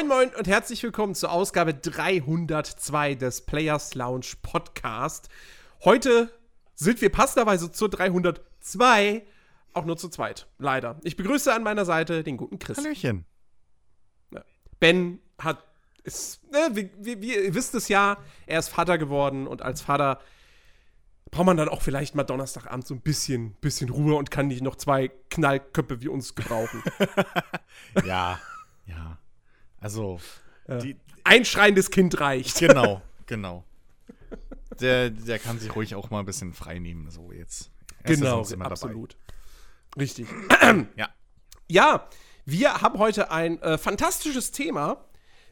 Moin, moin und herzlich willkommen zur Ausgabe 302 des Players Lounge Podcast. Heute sind wir passenderweise zur 302 auch nur zu zweit. Leider. Ich begrüße an meiner Seite den guten Chris. Hallöchen. Ben hat, ist, ne, wie, wie, wie, ihr wisst es ja, er ist Vater geworden und als Vater braucht man dann auch vielleicht mal Donnerstagabend so ein bisschen, bisschen Ruhe und kann nicht noch zwei Knallköpfe wie uns gebrauchen. ja, ja. Also, die, ein schreiendes Kind reicht. Genau, genau. Der, der kann sich ruhig auch mal ein bisschen frei nehmen, so jetzt. Er genau, absolut. Richtig. ja. Ja, wir haben heute ein äh, fantastisches Thema.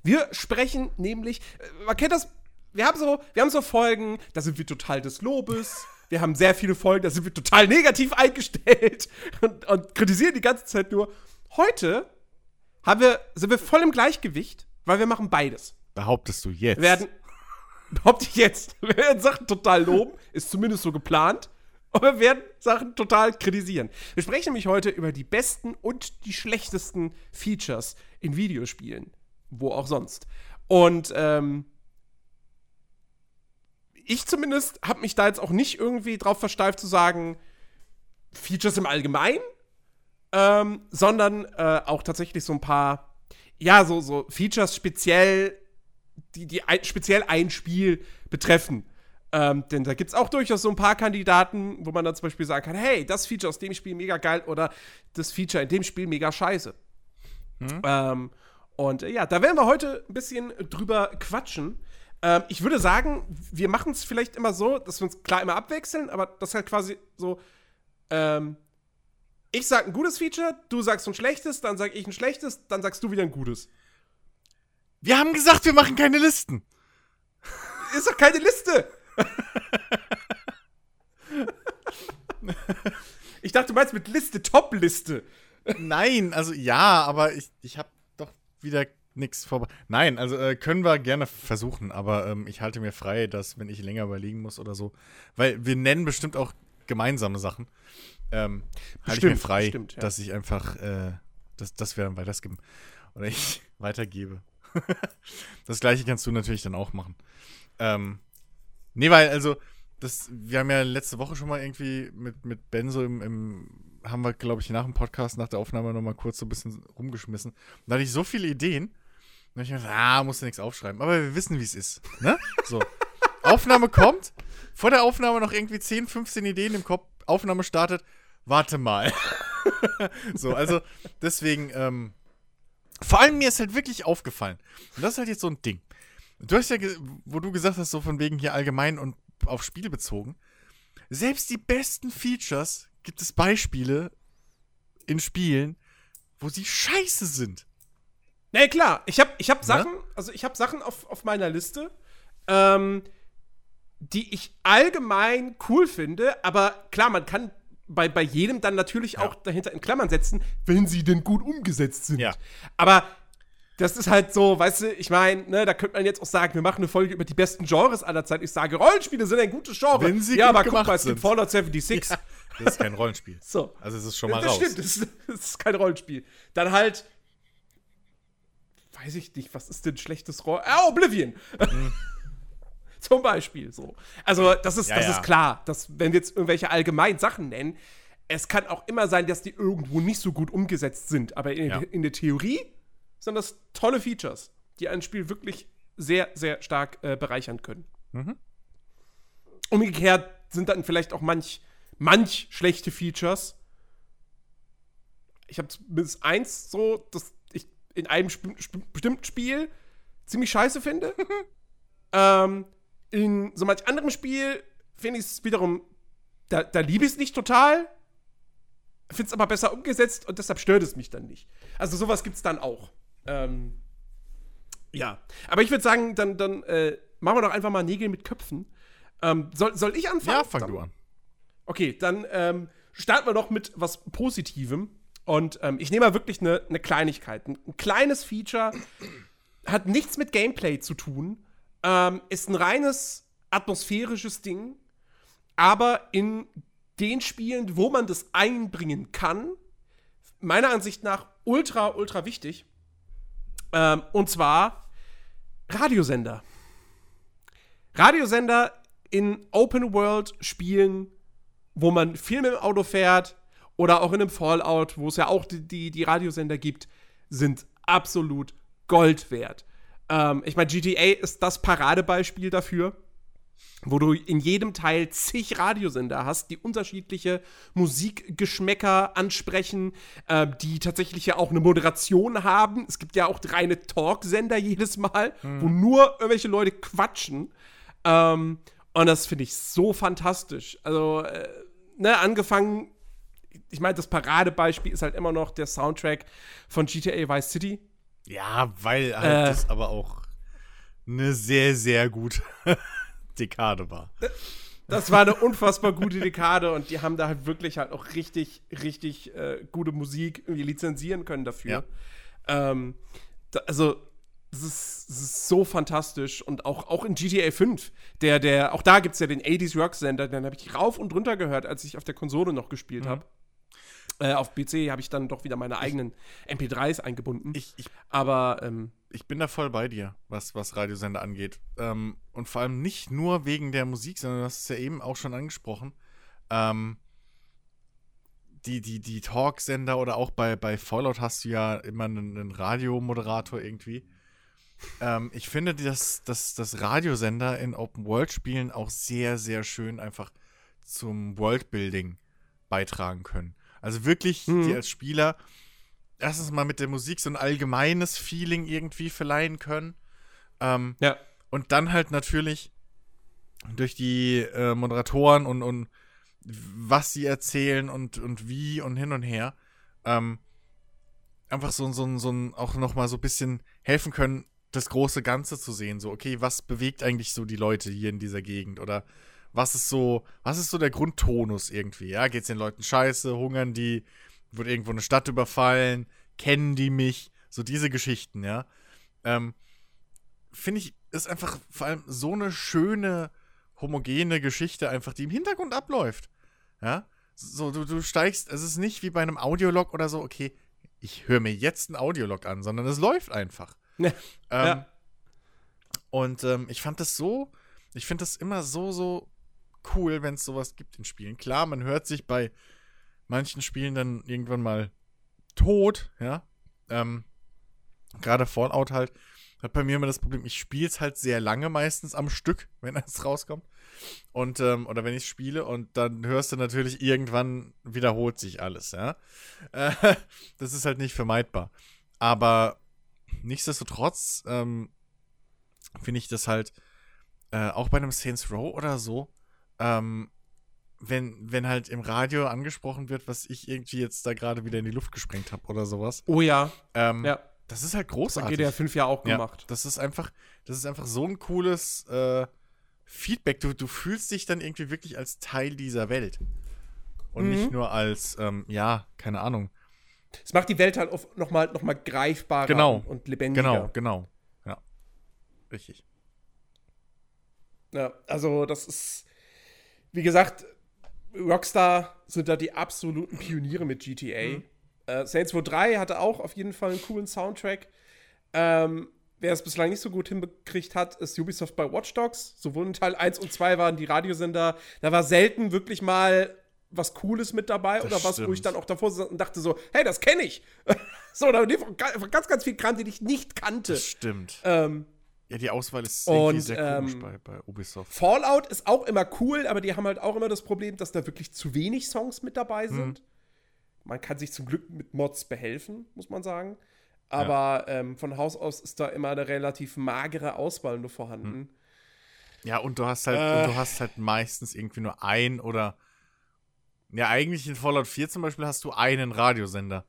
Wir sprechen nämlich, äh, man kennt das, wir haben so, wir haben so Folgen, da sind wir total des Lobes. Wir haben sehr viele Folgen, da sind wir total negativ eingestellt und, und kritisieren die ganze Zeit nur. Heute haben wir, sind wir voll im Gleichgewicht, weil wir machen beides. Behauptest du jetzt? Wir werden, behaupte ich jetzt, wir werden Sachen total loben, ist zumindest so geplant. Und wir werden Sachen total kritisieren. Wir sprechen nämlich heute über die besten und die schlechtesten Features in Videospielen. Wo auch sonst. Und ähm, ich zumindest habe mich da jetzt auch nicht irgendwie drauf versteift zu sagen, Features im Allgemeinen, ähm, sondern äh, auch tatsächlich so ein paar, ja, so, so Features speziell, die, die ein, speziell ein Spiel betreffen. Ähm, denn da gibt es auch durchaus so ein paar Kandidaten, wo man dann zum Beispiel sagen kann: hey, das Feature aus dem Spiel mega geil oder das Feature in dem Spiel mega scheiße. Mhm. Ähm, und äh, ja, da werden wir heute ein bisschen drüber quatschen. Ähm, ich würde sagen, wir machen es vielleicht immer so, dass wir uns klar immer abwechseln, aber das ist halt quasi so: ähm, Ich sag ein gutes Feature, du sagst ein schlechtes, dann sag ich ein schlechtes, dann sagst du wieder ein gutes. Wir haben gesagt, wir machen keine Listen. Ist doch keine Liste. ich dachte, du meinst mit Liste, Top-Liste. Nein, also ja, aber ich, ich habe doch wieder nichts vorbei. Nein, also äh, können wir gerne versuchen, aber ähm, ich halte mir frei, dass, wenn ich länger überlegen muss oder so, weil wir nennen bestimmt auch gemeinsame Sachen, ähm, halte ich mir frei, stimmt, ja. dass ich einfach, äh, dass, dass wir dann weitergeben oder ich weitergebe. das gleiche kannst du natürlich dann auch machen. Ähm, Nee, weil, also, das, wir haben ja letzte Woche schon mal irgendwie mit, mit Ben so im, im haben wir, glaube ich, nach dem Podcast, nach der Aufnahme nochmal kurz so ein bisschen rumgeschmissen. Und da hatte ich so viele Ideen. Und ich mir gedacht, ah, musst du nichts aufschreiben. Aber wir wissen, wie es ist. Ne? So. Aufnahme kommt, vor der Aufnahme noch irgendwie 10, 15 Ideen im Kopf, Aufnahme startet, warte mal. so, also deswegen, ähm, vor allem mir ist halt wirklich aufgefallen. Und das ist halt jetzt so ein Ding. Du hast ja, wo du gesagt hast, so von wegen hier allgemein und auf Spiele bezogen. Selbst die besten Features gibt es Beispiele in Spielen, wo sie scheiße sind. Na ja, klar, ich habe ich hab Sachen, ja? also ich habe Sachen auf, auf meiner Liste, ähm, die ich allgemein cool finde, aber klar, man kann bei, bei jedem dann natürlich ja. auch dahinter in Klammern setzen, wenn sie denn gut umgesetzt sind. Ja. Aber das ist halt so, weißt du, ich meine, ne, da könnte man jetzt auch sagen, wir machen eine Folge über die besten Genres aller Zeit. Ich sage, Rollenspiele sind ein gutes Genre. Wenn sie ja, aber guck mal, es sind. gibt Fallout 76. Ja, das ist kein Rollenspiel. so. Also es ist schon mal das raus. Stimmt, das stimmt, das ist kein Rollenspiel. Dann halt, weiß ich nicht, was ist denn schlechtes Roll? Ah, Oblivion. Mhm. Zum Beispiel so. Also, das ist, Ja, das ja. ist klar, dass, wenn wir jetzt irgendwelche allgemeinen Sachen nennen, es kann auch immer sein, dass die irgendwo nicht so gut umgesetzt sind. Aber in, Ja. in der Theorie sind das tolle Features, die ein Spiel wirklich sehr, sehr stark äh, bereichern können. Mhm. Umgekehrt sind dann vielleicht auch manch, manch schlechte Features. Ich habe zumindest eins so, das ich in einem sp sp bestimmten Spiel ziemlich scheiße finde. ähm, in so manch anderem Spiel finde ich es wiederum, da, da liebe ich es nicht total, finde es aber besser umgesetzt und deshalb stört es mich dann nicht. Also sowas gibt es dann auch. Ähm, ja, aber ich würde sagen, dann, dann äh, machen wir doch einfach mal Nägel mit Köpfen. Ähm, soll, soll ich anfangen? Ja, fang dann? du an. Okay, dann ähm, starten wir doch mit was Positivem. Und ähm, ich nehme mal wirklich eine ne Kleinigkeit. Ein, ein kleines Feature hat nichts mit Gameplay zu tun. Ähm, ist ein reines atmosphärisches Ding. Aber in den Spielen, wo man das einbringen kann, meiner Ansicht nach ultra, ultra wichtig. Ähm, und zwar Radiosender. Radiosender in Open World Spielen, wo man viel mit dem Auto fährt oder auch in einem Fallout, wo es ja auch die, die, die Radiosender gibt, sind absolut Gold wert. Ähm, ich meine, GTA ist das Paradebeispiel dafür, wo du in jedem Teil zig Radiosender hast, die unterschiedliche Musikgeschmäcker ansprechen, äh, die tatsächlich ja auch eine Moderation haben. Es gibt ja auch reine Talksender jedes Mal, mhm. wo nur irgendwelche Leute quatschen. Ähm, und das finde ich so fantastisch. Also, äh, ne, angefangen, ich meine, das Paradebeispiel ist halt immer noch der Soundtrack von GTA Vice City. Ja, weil halt äh, das aber auch eine sehr, sehr gute Dekade war. Das war eine unfassbar gute Dekade und die haben da halt wirklich halt auch richtig, richtig äh, gute Musik irgendwie lizenzieren können dafür. Ja. Ähm, da, also, das ist, das ist, so fantastisch und auch, auch in GTA 5, der, der, auch da gibt es ja den 80s Rock Sender, den habe ich rauf und runter gehört, als ich auf der Konsole noch gespielt mhm. habe. Äh, auf PC habe ich dann doch wieder meine eigenen MP3s eingebunden. Ich, ich, Aber ähm, ich bin da voll bei dir, was, was Radiosender angeht. Ähm, und vor allem nicht nur wegen der Musik, sondern du hast es ja eben auch schon angesprochen. Ähm, die, die, die Talksender oder auch bei, bei Fallout hast du ja immer einen, einen Radiomoderator irgendwie. Ähm, ich finde, dass, dass, dass Radiosender in Open-World-Spielen auch sehr, sehr schön einfach zum Worldbuilding beitragen können. Also wirklich, mhm. die als Spieler erstens mal mit der Musik so ein allgemeines Feeling irgendwie verleihen können. Ähm, ja. Und dann halt natürlich durch die äh, Moderatoren und, und was sie erzählen und, und wie und hin und her, ähm, einfach so, so, so ein, auch nochmal so ein bisschen helfen können, das große Ganze zu sehen. So, okay, was bewegt eigentlich so die Leute hier in dieser Gegend? Oder was ist so, was ist so der Grundtonus irgendwie? Ja, geht's den Leuten scheiße, hungern die, wird irgendwo eine Stadt überfallen, kennen die mich? So diese Geschichten, ja. Ähm, Finde ich, ist einfach vor allem so eine schöne, homogene Geschichte, einfach, die im Hintergrund abläuft. Ja. So, du, du steigst, es ist nicht wie bei einem Audiolog oder so, okay, ich höre mir jetzt einen Audiolog an, sondern es läuft einfach. Ja. Ähm, ja. Und ähm, ich fand das so, ich finde das immer so, so cool, wenn es sowas gibt in Spielen. Klar, man hört sich bei manchen Spielen dann irgendwann mal tot, ja. Ähm, Gerade Fallout halt hat bei mir immer das Problem, ich spiele es halt sehr lange meistens am Stück, wenn es rauskommt. Und, ähm, oder wenn ich spiele und dann hörst du natürlich irgendwann wiederholt sich alles, ja. Äh, das ist halt nicht vermeidbar. Aber nichtsdestotrotz ähm, finde ich das halt äh, auch bei einem Saints Row oder so ähm, wenn, wenn halt im Radio angesprochen wird, was ich irgendwie jetzt da gerade wieder in die Luft gesprengt habe oder sowas. Oh ja. Ähm, ja. Das ist halt großartig. Das hat GDR 5 ja auch gemacht. Ja, das ist einfach, das ist einfach so ein cooles äh, Feedback. Du, du fühlst dich dann irgendwie wirklich als Teil dieser Welt. Und mhm. nicht nur als, ähm, ja, keine Ahnung. Es macht die Welt halt nochmal noch mal greifbarer genau. und lebendiger. Genau, genau. Ja. Richtig. Ja, also das ist wie gesagt, Rockstar sind da die absoluten Pioniere mit GTA. Mhm. Äh, Saints Row 3 hatte auch auf jeden Fall einen coolen Soundtrack. Ähm, wer es bislang nicht so gut hinbekriegt hat, ist Ubisoft bei Watch Dogs. Sowohl in Teil 1 und 2 waren die Radiosender. Da war selten wirklich mal was Cooles mit dabei das oder was, stimmt. wo ich dann auch davor saß und dachte so, hey, das kenne ich. so, da war ganz, ganz viel Kram, den ich nicht kannte. Das stimmt. Ähm, ja, die Auswahl ist und, sehr ähm, komisch bei, bei Ubisoft. Fallout ist auch immer cool, aber die haben halt auch immer das Problem, dass da wirklich zu wenig Songs mit dabei mhm. sind. Hm. Man kann sich zum Glück mit Mods behelfen, muss man sagen. Aber ja. ähm, von Haus aus ist da immer eine relativ magere Auswahl nur vorhanden. Hm. Ja, und du hast halt, äh, du hast halt meistens irgendwie nur ein oder ja, eigentlich in Fallout 4 zum Beispiel hast du einen Radiosender.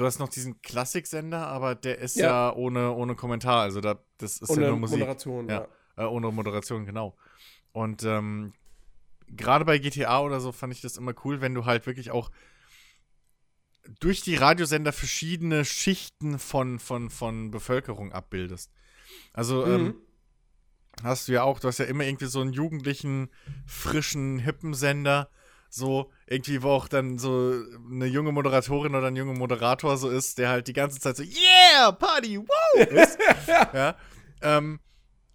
Du hast noch diesen Klassiksender, aber der ist ja, ja ohne, ohne Kommentar. Also da, das ist ohne ja nur Musik. Moderation, ja. ja. Äh, ohne Moderation, genau. Und ähm, gerade bei GTA oder so fand ich das immer cool, wenn du halt wirklich auch durch die Radiosender verschiedene Schichten von, von, von Bevölkerung abbildest. Also mhm. ähm, hast du ja auch, du hast ja immer irgendwie so einen jugendlichen, frischen, hippen Sender so irgendwie, wo auch dann so eine junge Moderatorin oder ein junger Moderator so ist, der halt die ganze Zeit so, yeah, Party, wow! Ist, ja. Ähm,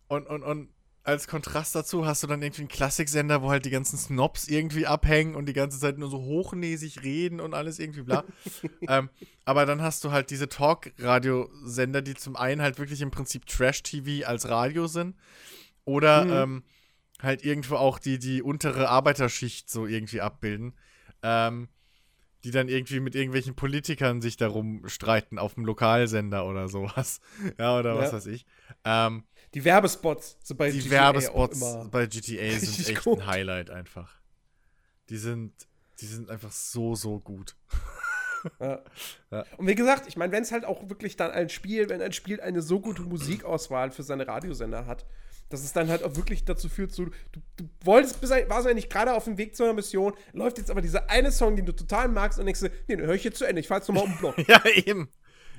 und, und, und als Kontrast dazu hast du dann irgendwie einen Klassiksender, wo halt die ganzen Snobs irgendwie abhängen und die ganze Zeit nur so hochnäsig reden und alles irgendwie bla. ähm, aber dann hast du halt diese Talk-Radiosender, die zum einen halt wirklich im Prinzip Trash-TV als Radio sind oder mhm. ähm, halt irgendwo auch die, die untere Arbeiterschicht so irgendwie abbilden. Ähm, die dann irgendwie mit irgendwelchen Politikern sich darum streiten auf dem Lokalsender oder sowas. Ja, oder was weiß ich. Ähm, die Werbespots so bei die GTA Werbespots bei GTA sind echt gut. ein Highlight einfach. Die sind, die sind einfach so, so gut. Ja. Ja. Und wie gesagt, ich meine, wenn es halt auch wirklich dann ein Spiel, wenn ein Spiel eine so gute Musikauswahl für seine Radiosender hat, dass es dann halt auch wirklich dazu führt, so, du, du wolltest, warst eigentlich gerade auf dem Weg zu einer Mission, läuft jetzt aber dieser eine Song, den du total magst und denkst, nee, den höre ich jetzt zu Ende, ich fahr jetzt nochmal um den Block. ja, eben.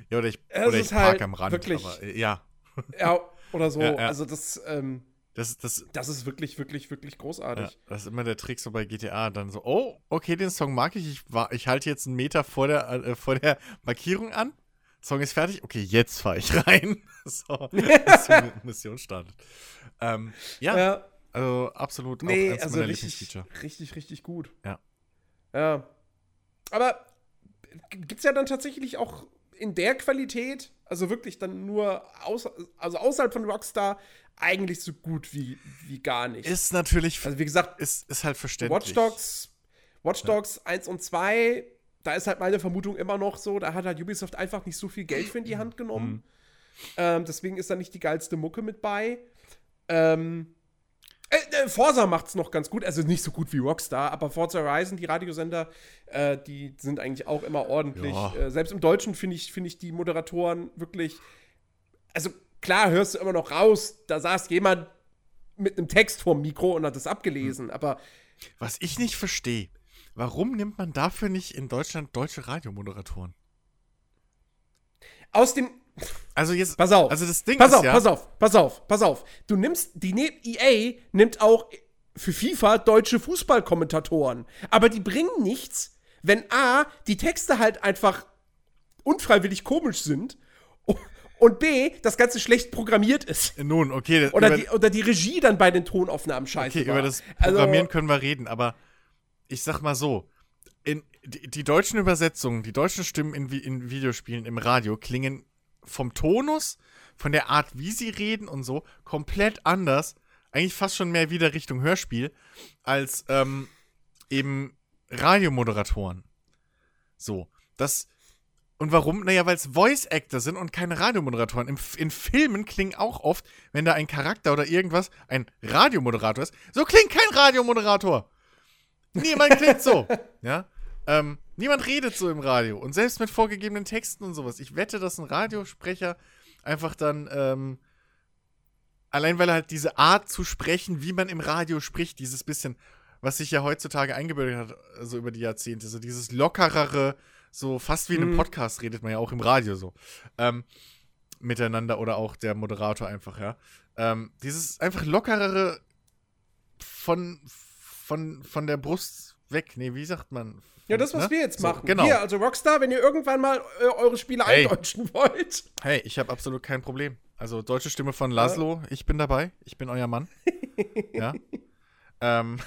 Ja, oder ich, oder ich park halt am Rand, wirklich, aber, äh, ja. ja, oder so. Ja, ja. Also das, ähm, das, das, das ist wirklich, wirklich, wirklich großartig. Ja, das ist immer der Trick so bei GTA. Dann so, oh, okay, den Song mag ich. Ich, ich halte jetzt einen Meter vor der, äh, vor der Markierung an. Song ist fertig. Okay, jetzt fahre ich rein. so, die Mission startet. Ähm, ja, ja, also absolut nee, auch eins also meiner richtig, richtig, richtig gut. Ja. Ja. Aber gibt es ja dann tatsächlich auch in der Qualität, also wirklich dann nur aus, also außerhalb von Rockstar, eigentlich so gut wie, wie gar nicht. Ist natürlich, also wie gesagt, ist, ist halt verständlich. Watch Dogs, Watch Dogs ja. 1 und 2, da ist halt meine Vermutung immer noch so, da hat halt Ubisoft einfach nicht so viel Geld für in die Hand genommen. Mhm. Ähm, deswegen ist da nicht die geilste Mucke mit bei. Ähm, äh, äh, Forza macht's noch ganz gut, also nicht so gut wie Rockstar, aber Forza Horizon, die Radiosender, äh, die sind eigentlich auch immer ordentlich. Ja. Äh, selbst im Deutschen finde ich, find ich die Moderatoren wirklich. Also klar hörst du immer noch raus, da saß jemand mit einem Text vorm Mikro und hat das abgelesen, hm. aber. Was ich nicht verstehe, warum nimmt man dafür nicht in Deutschland deutsche Radiomoderatoren? Aus dem also jetzt. Pass auf. Also das Ding pass ist auf, ja, pass auf, pass auf, pass auf. Du nimmst, die ne EA nimmt auch für FIFA deutsche Fußballkommentatoren. Aber die bringen nichts, wenn A, die Texte halt einfach unfreiwillig komisch sind und B, das Ganze schlecht programmiert ist. Nun, okay. Oder, die, oder die Regie dann bei den Tonaufnahmen scheiße Okay, war. über das Programmieren also, können wir reden, aber ich sag mal so, in, die, die deutschen Übersetzungen, die deutschen Stimmen in, in Videospielen im Radio klingen vom Tonus, von der Art, wie sie reden und so, komplett anders. Eigentlich fast schon mehr wieder Richtung Hörspiel, als ähm, eben Radiomoderatoren. So, das. Und warum? Naja, weil es Voice-Actor sind und keine Radiomoderatoren. Im, in Filmen klingen auch oft, wenn da ein Charakter oder irgendwas ein Radiomoderator ist, so klingt kein Radiomoderator. Niemand klingt so. Ja. Ähm, niemand redet so im Radio. Und selbst mit vorgegebenen Texten und sowas. Ich wette, dass ein Radiosprecher einfach dann, ähm, allein weil er halt diese Art zu sprechen, wie man im Radio spricht, dieses bisschen, was sich ja heutzutage eingebürgert hat, so also über die Jahrzehnte, so dieses lockerere, so fast wie in einem mhm. Podcast redet man ja auch im Radio so. Ähm, miteinander oder auch der Moderator einfach, ja. Ähm, dieses einfach lockerere von, von, von der Brust weg, nee, wie sagt man? Ja, das, was ne? wir jetzt machen. So, genau. Hier, also Rockstar, wenn ihr irgendwann mal äh, eure Spiele hey. eindeutschen wollt. Hey, ich habe absolut kein Problem. Also deutsche Stimme von Laszlo, ja. ich bin dabei. Ich bin euer Mann. ja. Ähm,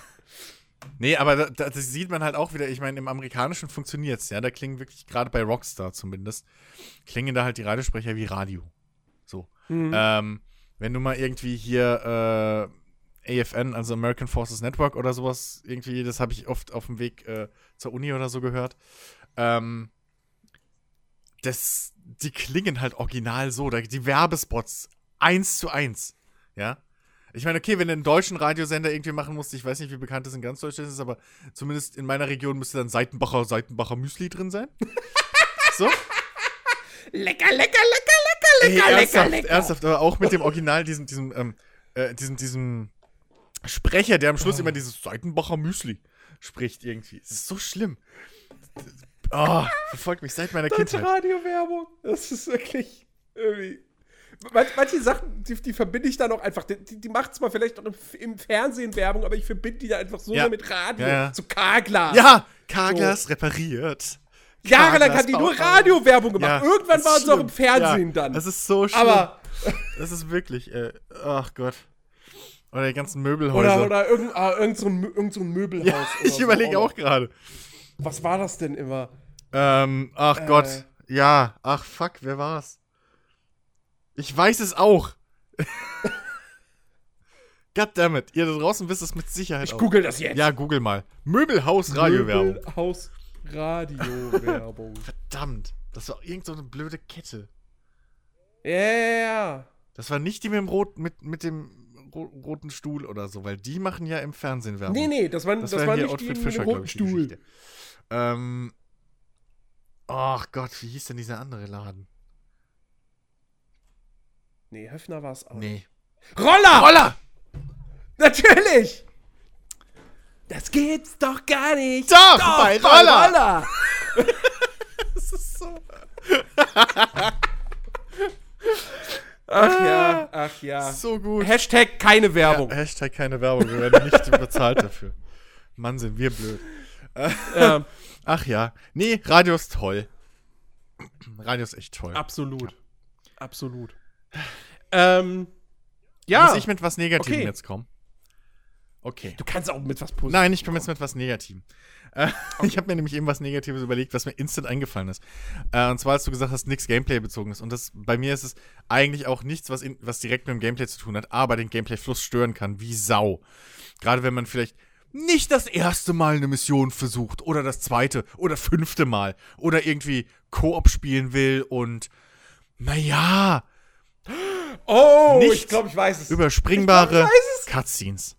nee, aber da, das sieht man halt auch wieder. Ich meine, im Amerikanischen funktioniert es, ja. Da klingen wirklich, gerade bei Rockstar zumindest, klingen da halt die Radiosprecher wie Radio. So. Mhm. Ähm, wenn du mal irgendwie hier äh, AFN, also American Forces Network oder sowas, irgendwie, das habe ich oft auf dem Weg äh, zur Uni oder so gehört. Ähm, das, die klingen halt original so, die Werbespots eins zu eins, ja. Ich meine, okay, wenn du einen deutschen Radiosender irgendwie machen musst, ich weiß nicht, wie bekannt das in ganz Deutschland ist, aber zumindest in meiner Region müsste dann Seitenbacher, Seitenbacher Müsli drin sein. so. Lecker, lecker, lecker, lecker, lecker, ernsthaft, lecker, lecker. Ernsthaft, aber auch mit dem Original, diesem, diesem, ähm, äh, diesem, diesem Sprecher, der am Schluss oh. immer dieses Seitenbacher Müsli spricht irgendwie. Es ist so schlimm. Oh, verfolgt mich seit meiner Deutsche Kindheit. Radiowerbung. Das ist wirklich irgendwie. Manche Sachen, die, die verbinde ich dann auch einfach. Die, die macht zwar vielleicht auch im, im, Fernsehen Werbung, aber ich verbinde die da einfach so ja. mit Radio. Ja, ja. So Karglas. Ja, Karglas so. repariert. Jahrelang hat die nur Radiowerbung gemacht. Irgendwann waren sie auch im Fernsehen dann. Das ist so schlimm. Aber, das ist wirklich, äh, ach Gott. Oder die ganzen Möbelhäuser. oder, oder irgend, ah, irgend, so ein, irgend so ein Möbelhaus. ja, ich so überlege auch gerade. Was war das denn immer? Ähm, ach Äh. Gott. Ja, ach fuck, wer war's? Ich weiß es auch. Goddammit, ihr da draußen wisst es mit Sicherheit Ich auch. google das jetzt. Ja, google mal. Möbelhaus Radiowerbung. Möbelhaus Radiowerbung. Verdammt, das war irgend so eine blöde Kette. Ja, ja, ja. Das war nicht die mit dem, Rot, mit, mit dem roten Stuhl oder so, weil die machen ja im Fernsehen Werbung. Nee, nee, das war, Das, das war war hier nicht die Outfit mit dem Fischer, roten ich, die Stuhl. Ähm. Ach Gott, wie hieß denn dieser andere Laden? Nee, Höfner war es auch. Nee. Roller! Roller! Natürlich! Das gibt's doch gar nicht! Doch, bei Roller! Roller. Das ist so. Ach ja, ach ja. So gut. Hashtag keine Werbung. Ja, Hashtag keine Werbung, wir werden nicht bezahlt dafür. Mann, sind wir blöd. Ähm, Ach ja. Nee, Radio ist toll. Radio ist echt toll. absolut. Absolut. Ähm, ja. Muss ich mit was Negativem Okay. jetzt kommen? Okay. du kannst auch mit was Positives. Nein, ich komme jetzt mit was Negativem. Äh, Ich habe mir nämlich eben was Negatives überlegt, was mir instant eingefallen ist. Äh, und zwar, als du gesagt hast, nichts Gameplay-bezogen ist. Und das, bei mir ist es eigentlich auch nichts, was, in, was direkt mit dem Gameplay zu tun hat, aber den Gameplay-Fluss stören kann, wie Sau. Gerade wenn man vielleicht nicht das erste Mal eine Mission versucht oder das zweite oder fünfte Mal oder irgendwie Koop spielen will und naja, Oh, ich glaube, ich weiß es. überspringbare Ich glaub, ich weiß es. Cutscenes.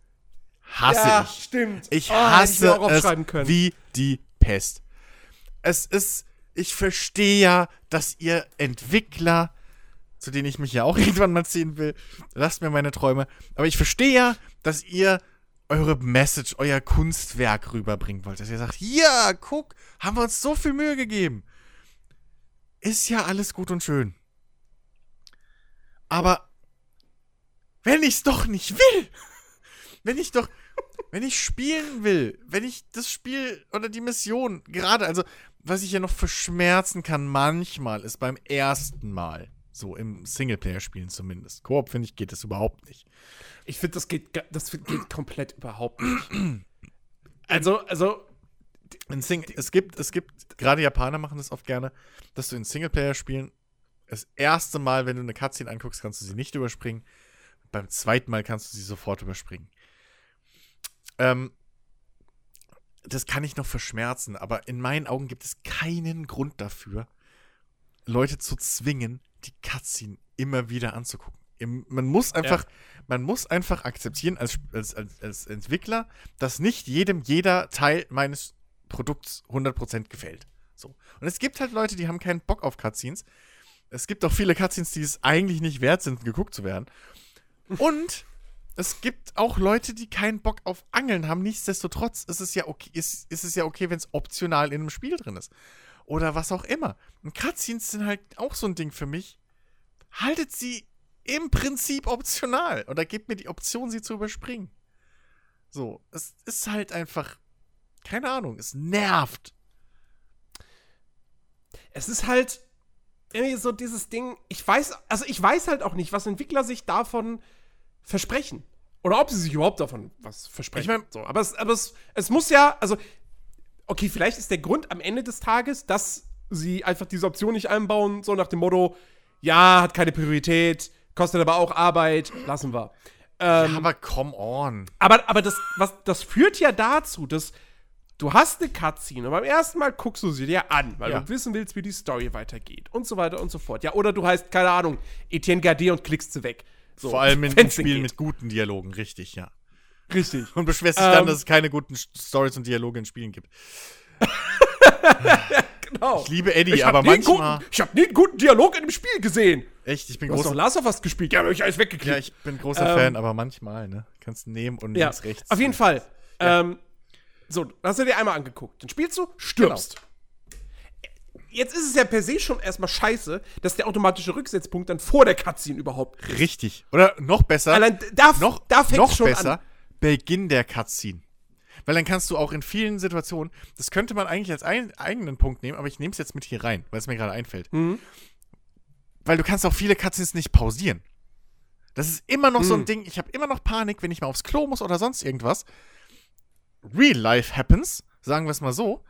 Hasse ja, ich. stimmt. Ich Oh, hasse auch aufschreiben es wie die Pest. Es ist, ich verstehe ja, dass ihr Entwickler, zu denen ich mich ja auch irgendwann mal ziehen will, lasst mir meine Träume, aber ich verstehe ja, dass ihr eure Message, euer Kunstwerk rüberbringen wollt. Dass ihr sagt, ja, guck, haben wir uns so viel Mühe gegeben. Ist ja alles gut und schön. Aber wenn ich es doch nicht will, wenn ich doch, wenn ich spielen will, wenn ich das Spiel oder die Mission gerade, also was ich ja noch verschmerzen kann manchmal, ist beim ersten Mal, so im Singleplayer-Spielen zumindest. Koop, finde ich, geht das überhaupt nicht. Ich finde, das geht, das geht komplett überhaupt nicht. Also, also, In Sing es gibt, es gibt, gerade Japaner machen das oft gerne, dass du in Singleplayer-Spielen das erste Mal, wenn du eine Cutscene anguckst, kannst du sie nicht überspringen. Beim zweiten Mal kannst du sie sofort überspringen. Ähm, das kann ich noch verschmerzen, aber in meinen Augen gibt es keinen Grund dafür, Leute zu zwingen, die Cutscene immer wieder anzugucken. Man muss einfach, man muss einfach akzeptieren als, als, als, als Entwickler, dass nicht jedem jeder Teil meines Produkts 100% gefällt. So. Und es gibt halt Leute, die haben keinen Bock auf Cutscenes. Es gibt auch viele Cutscenes, die es eigentlich nicht wert sind, geguckt zu werden. Und es gibt auch Leute, die keinen Bock auf Angeln haben. Nichtsdestotrotz ist es ja okay, ist, ist es ja okay, wenn es optional in einem Spiel drin ist. Oder was auch immer. Und Cutscenes sind halt auch so ein Ding für mich. Haltet sie im Prinzip optional. Oder gebt mir die Option, sie zu überspringen. So, es ist halt einfach, keine Ahnung, es nervt. es ist halt irgendwie so dieses Ding, ich weiß, also ich weiß halt auch nicht, was Entwickler sich davon versprechen. Oder ob sie sich überhaupt davon was versprechen. Ich mein- so, aber es, aber es, es muss ja, also, okay, vielleicht ist der Grund am Ende des Tages, dass sie einfach diese Option nicht einbauen, so nach dem Motto, ja, hat keine Priorität, kostet aber auch Arbeit, lassen wir. Ähm, Aber come on. aber, aber das, was, das führt ja dazu, dass du hast eine Cutscene und beim ersten Mal guckst du sie dir an, weil Ja. du wissen willst, wie die Story weitergeht und so weiter und so fort. Ja, oder du heißt, keine Ahnung, Etienne Gardet und klickst sie weg. So, Vor allem in, Spielen geht. mit guten Dialogen, richtig, ja. Richtig. Und beschwerst dich dann, Ähm. dass es keine guten St- Stories und Dialoge in Spielen gibt. Genau. Ich liebe Eddie, Ich aber manchmal. Guten, ich habe nie einen guten Dialog in dem Spiel gesehen. Echt, ich bin Du hast großer. Last of Us gespielt. Ja, hab ich alles weggeklickt. Ja, ich bin großer Ähm. Fan, aber manchmal, ne? Kannst du nehmen und Ja, links, rechts. auf jeden Fall. Ähm, so, hast du dir einmal angeguckt. Dann spielst du, stirbst. Genau. Jetzt ist es ja per se schon erstmal scheiße, dass der automatische Rücksetzpunkt dann vor der Cutscene überhaupt Richtig. Oder noch besser. Allein da, noch, da fängt noch schon besser. an. Beginn der Cutscene. Weil dann kannst du auch in vielen Situationen, das könnte man eigentlich als ein, eigenen Punkt nehmen, aber ich nehme es jetzt mit hier rein, weil es mir gerade einfällt. Mhm. Weil du kannst auch viele Cutscenes nicht pausieren. Das ist immer noch so ein Mhm. Ding, ich habe immer noch Panik, wenn ich mal aufs Klo muss oder sonst irgendwas. Real life happens, sagen wir es mal so.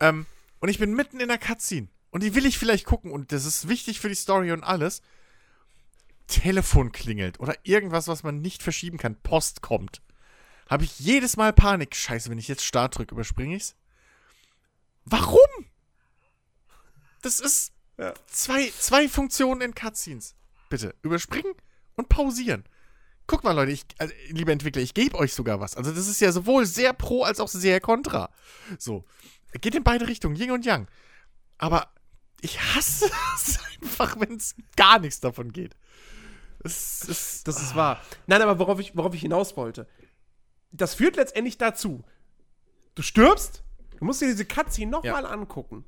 Ähm, und ich bin mitten in der Cutscene. Und die will ich vielleicht gucken und das ist wichtig für die Story und alles. Telefon klingelt oder irgendwas, was man nicht verschieben kann. Post kommt. Habe ich jedes Mal Panik. Scheiße, wenn ich jetzt Start drücke, überspringe ich's. Warum? Das ist Ja. zwei, zwei Funktionen in Cutscenes. Bitte, überspringen und pausieren. Guck mal, Leute, ich, also, liebe Entwickler, ich gebe euch sogar was. Also, das ist ja sowohl sehr pro als auch sehr kontra. So. Geht in beide Richtungen, Yin und Yang. Aber ich hasse es einfach, wenn es gar nichts davon geht. Es ist, Das ist wahr. Nein, aber worauf ich, worauf ich hinaus wollte. Das führt letztendlich dazu. Du stirbst, du musst dir diese Cutscene nochmal angucken.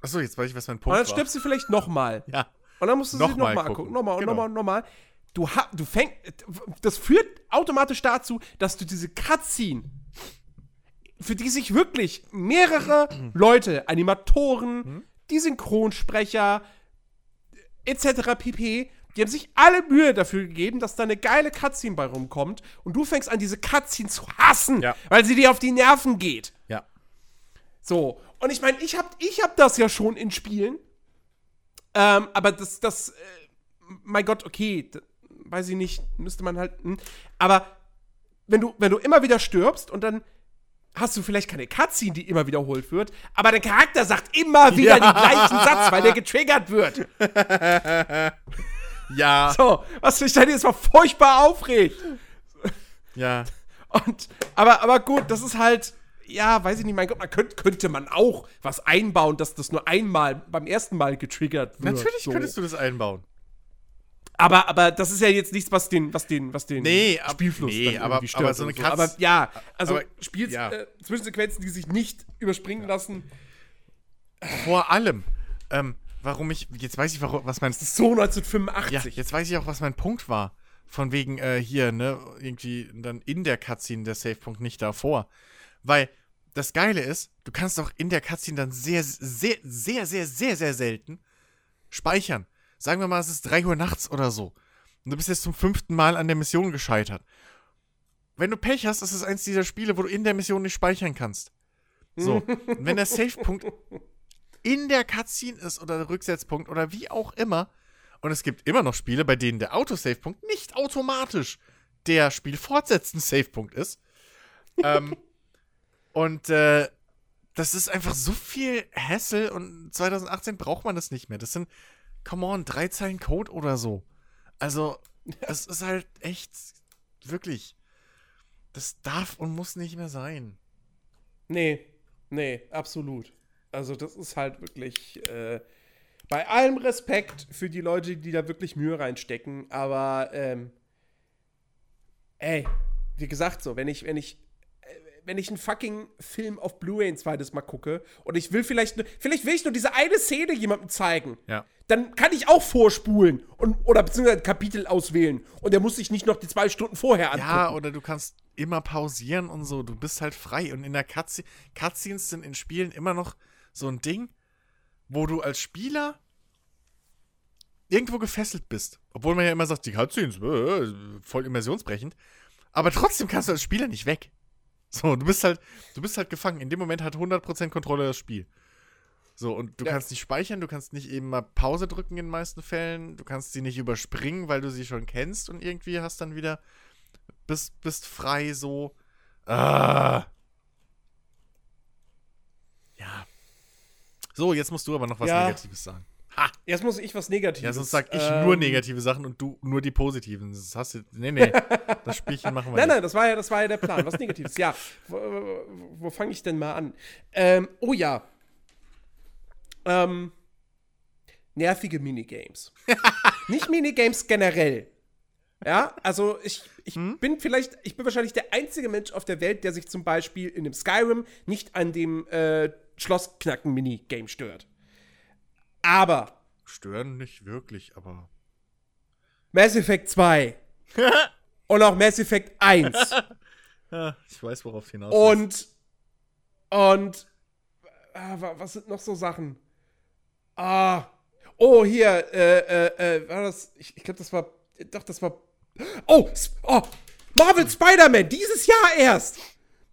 Achso, jetzt weiß ich, was mein Und Punkt dann war. stirbst du vielleicht nochmal. Ja. Und dann musst du sie Nochmal nochmal gucken. angucken. Nochmal und Genau. nochmal und nochmal. Du, du fängst. Das führt automatisch dazu, dass du diese Cutscene, für die sich wirklich mehrere Leute, Animatoren, Mhm. die Synchronsprecher, etc. pp., die haben sich alle Mühe dafür gegeben, dass da eine geile Cutscene bei rumkommt. Und du fängst an, diese Cutscene zu hassen, Ja. weil sie dir auf die Nerven geht. Ja. So, und ich meine, ich hab, ich hab das ja schon in Spielen. Ähm, aber das, das, äh, mein Gott, okay, weiß ich nicht, müsste man halt. Hm. Aber wenn du, wenn du immer wieder stirbst und dann hast du vielleicht keine Cutscene, die immer wiederholt wird, aber der Charakter sagt immer wieder Ja. den gleichen Satz, weil der getriggert wird. Ja. So, was mich dann jetzt mal furchtbar aufregt. Ja. Und, aber, aber gut, das ist halt, ja, weiß ich nicht, mein Gott, man könnte, könnte man auch was einbauen, dass das nur einmal, beim ersten Mal getriggert wird. Natürlich so. könntest du das einbauen. Aber, aber das ist ja jetzt nichts, was den, was den, was den Nee, Spielfluss nee, dann aber- stört aber so eine Katz- Aber ja, also aber- Spiels, ja. äh, Zwischensequenzen, die sich nicht überspringen lassen, Vor allem, ähm, warum ich, jetzt weiß ich, warum, was mein, ist so 1985. ja, jetzt weiß ich auch, was mein Punkt war. Von wegen, äh, hier, ne, irgendwie dann in der Cutscene der Savepunkt nicht davor. Weil das Geile ist, du kannst auch in der Cutscene dann sehr, sehr, sehr, sehr, sehr, sehr selten speichern. Sagen wir mal, es ist 3 Uhr nachts oder so. Und du bist jetzt zum fünften Mal an der Mission gescheitert. Wenn du Pech hast, ist es eins dieser Spiele, wo du in der Mission nicht speichern kannst. So. Und wenn der Savepunkt in der Cutscene ist oder der Rücksetzpunkt oder wie auch immer. Und es gibt immer noch Spiele, bei denen der Autosave-Punkt nicht automatisch der Spiel fortsetzende Savepunkt ist. ähm, und äh, das ist einfach so viel Hassel und 2018 braucht man das nicht mehr. Das sind, come on, drei Zeilen Code oder so. Also, es ist halt echt, wirklich, das darf und muss nicht mehr sein. Nee, nee, absolut. Also das ist halt wirklich äh, bei allem Respekt für die Leute, die da wirklich Mühe reinstecken, aber ähm, ey, wie gesagt so, wenn ich, wenn ich, wenn ich einen fucking Film auf Blu-ray ein zweites Mal gucke und ich will vielleicht, nur- vielleicht will ich nur diese eine Szene jemandem zeigen, Ja. dann kann ich auch vorspulen und, oder beziehungsweise ein Kapitel auswählen und der muss sich nicht noch die zwei Stunden vorher angucken. Ja, oder du kannst immer pausieren und so. Du bist halt frei. Und in der Cutscene, Cutscenes sind in Spielen immer noch so ein Ding, wo du als Spieler irgendwo gefesselt bist. Obwohl man ja immer sagt, die Cutscenes, äh, voll immersionsbrechend. Aber trotzdem kannst du als Spieler nicht weg. So, du bist halt, du bist halt gefangen. In dem Moment hat 100% Kontrolle das Spiel. So, und du Ja. kannst nicht speichern, du kannst nicht eben mal Pause drücken in den meisten Fällen, du kannst sie nicht überspringen, weil du sie schon kennst und irgendwie hast dann wieder, bist, bist frei so. Ah. Ja. So, jetzt musst du aber noch was Ja. Negatives sagen. Ha! Jetzt muss ich was Negatives. Ja, sonst sag ich ähm, nur negative Sachen und du nur die positiven. Das hast du. Nee, nee. das Spielchen machen wir Nein, nicht. nein, das war ja, das war ja der Plan. Was Negatives. ja. Wo, wo, wo fange ich denn mal an? Ähm, oh ja. Ähm, nervige Minigames. Nicht Minigames generell. Ja, also ich, ich Hm? bin vielleicht, ich bin wahrscheinlich der einzige Mensch auf der Welt, der sich zum Beispiel in dem Skyrim nicht an dem äh, Schlossknacken-Minigame stört. Aber Stören nicht wirklich, aber. Mass Effect 2 und auch Mass Effect 1 Ja, ich weiß, worauf hinaus Und, und, ah, wa- was sind noch so Sachen? Ah, oh, hier, äh, äh, äh, war das, ich, ich glaube, das war, doch, das war, oh, oh, Marvel Spider-Man, dieses Jahr erst.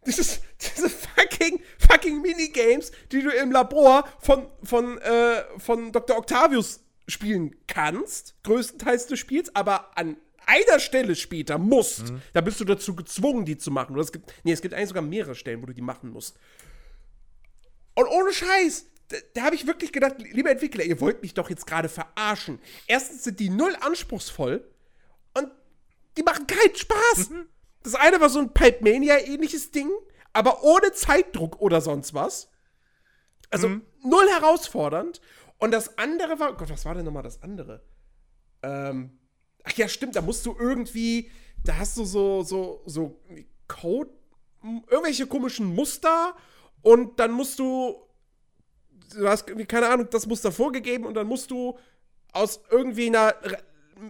Dieses, diese fucking, fucking Minigames, die du im Labor von, von, äh, von Dr. Octavius spielen kannst, größtenteils des Spiels, aber an einer Stelle später musst, da bist du dazu gezwungen, die zu machen. Oder es gibt, nee, es gibt eigentlich sogar mehrere Stellen, wo du die machen musst. Und ohne Scheiß, da, da habe ich wirklich gedacht, lieber Entwickler, ihr wollt mich doch jetzt gerade verarschen. Erstens sind die null anspruchsvoll und die machen keinen Spaß. Das eine war so ein Pipe Mania-ähnliches Ding, aber ohne Zeitdruck oder sonst was. Also null herausfordernd. Und das andere war, oh Gott, was war denn nochmal das andere? Ähm, ach ja, stimmt, da musst du irgendwie, da hast du so, so, so Code, irgendwelche komischen Muster und dann musst du, du hast irgendwie, keine Ahnung, das Muster vorgegeben und dann musst du aus irgendwie einer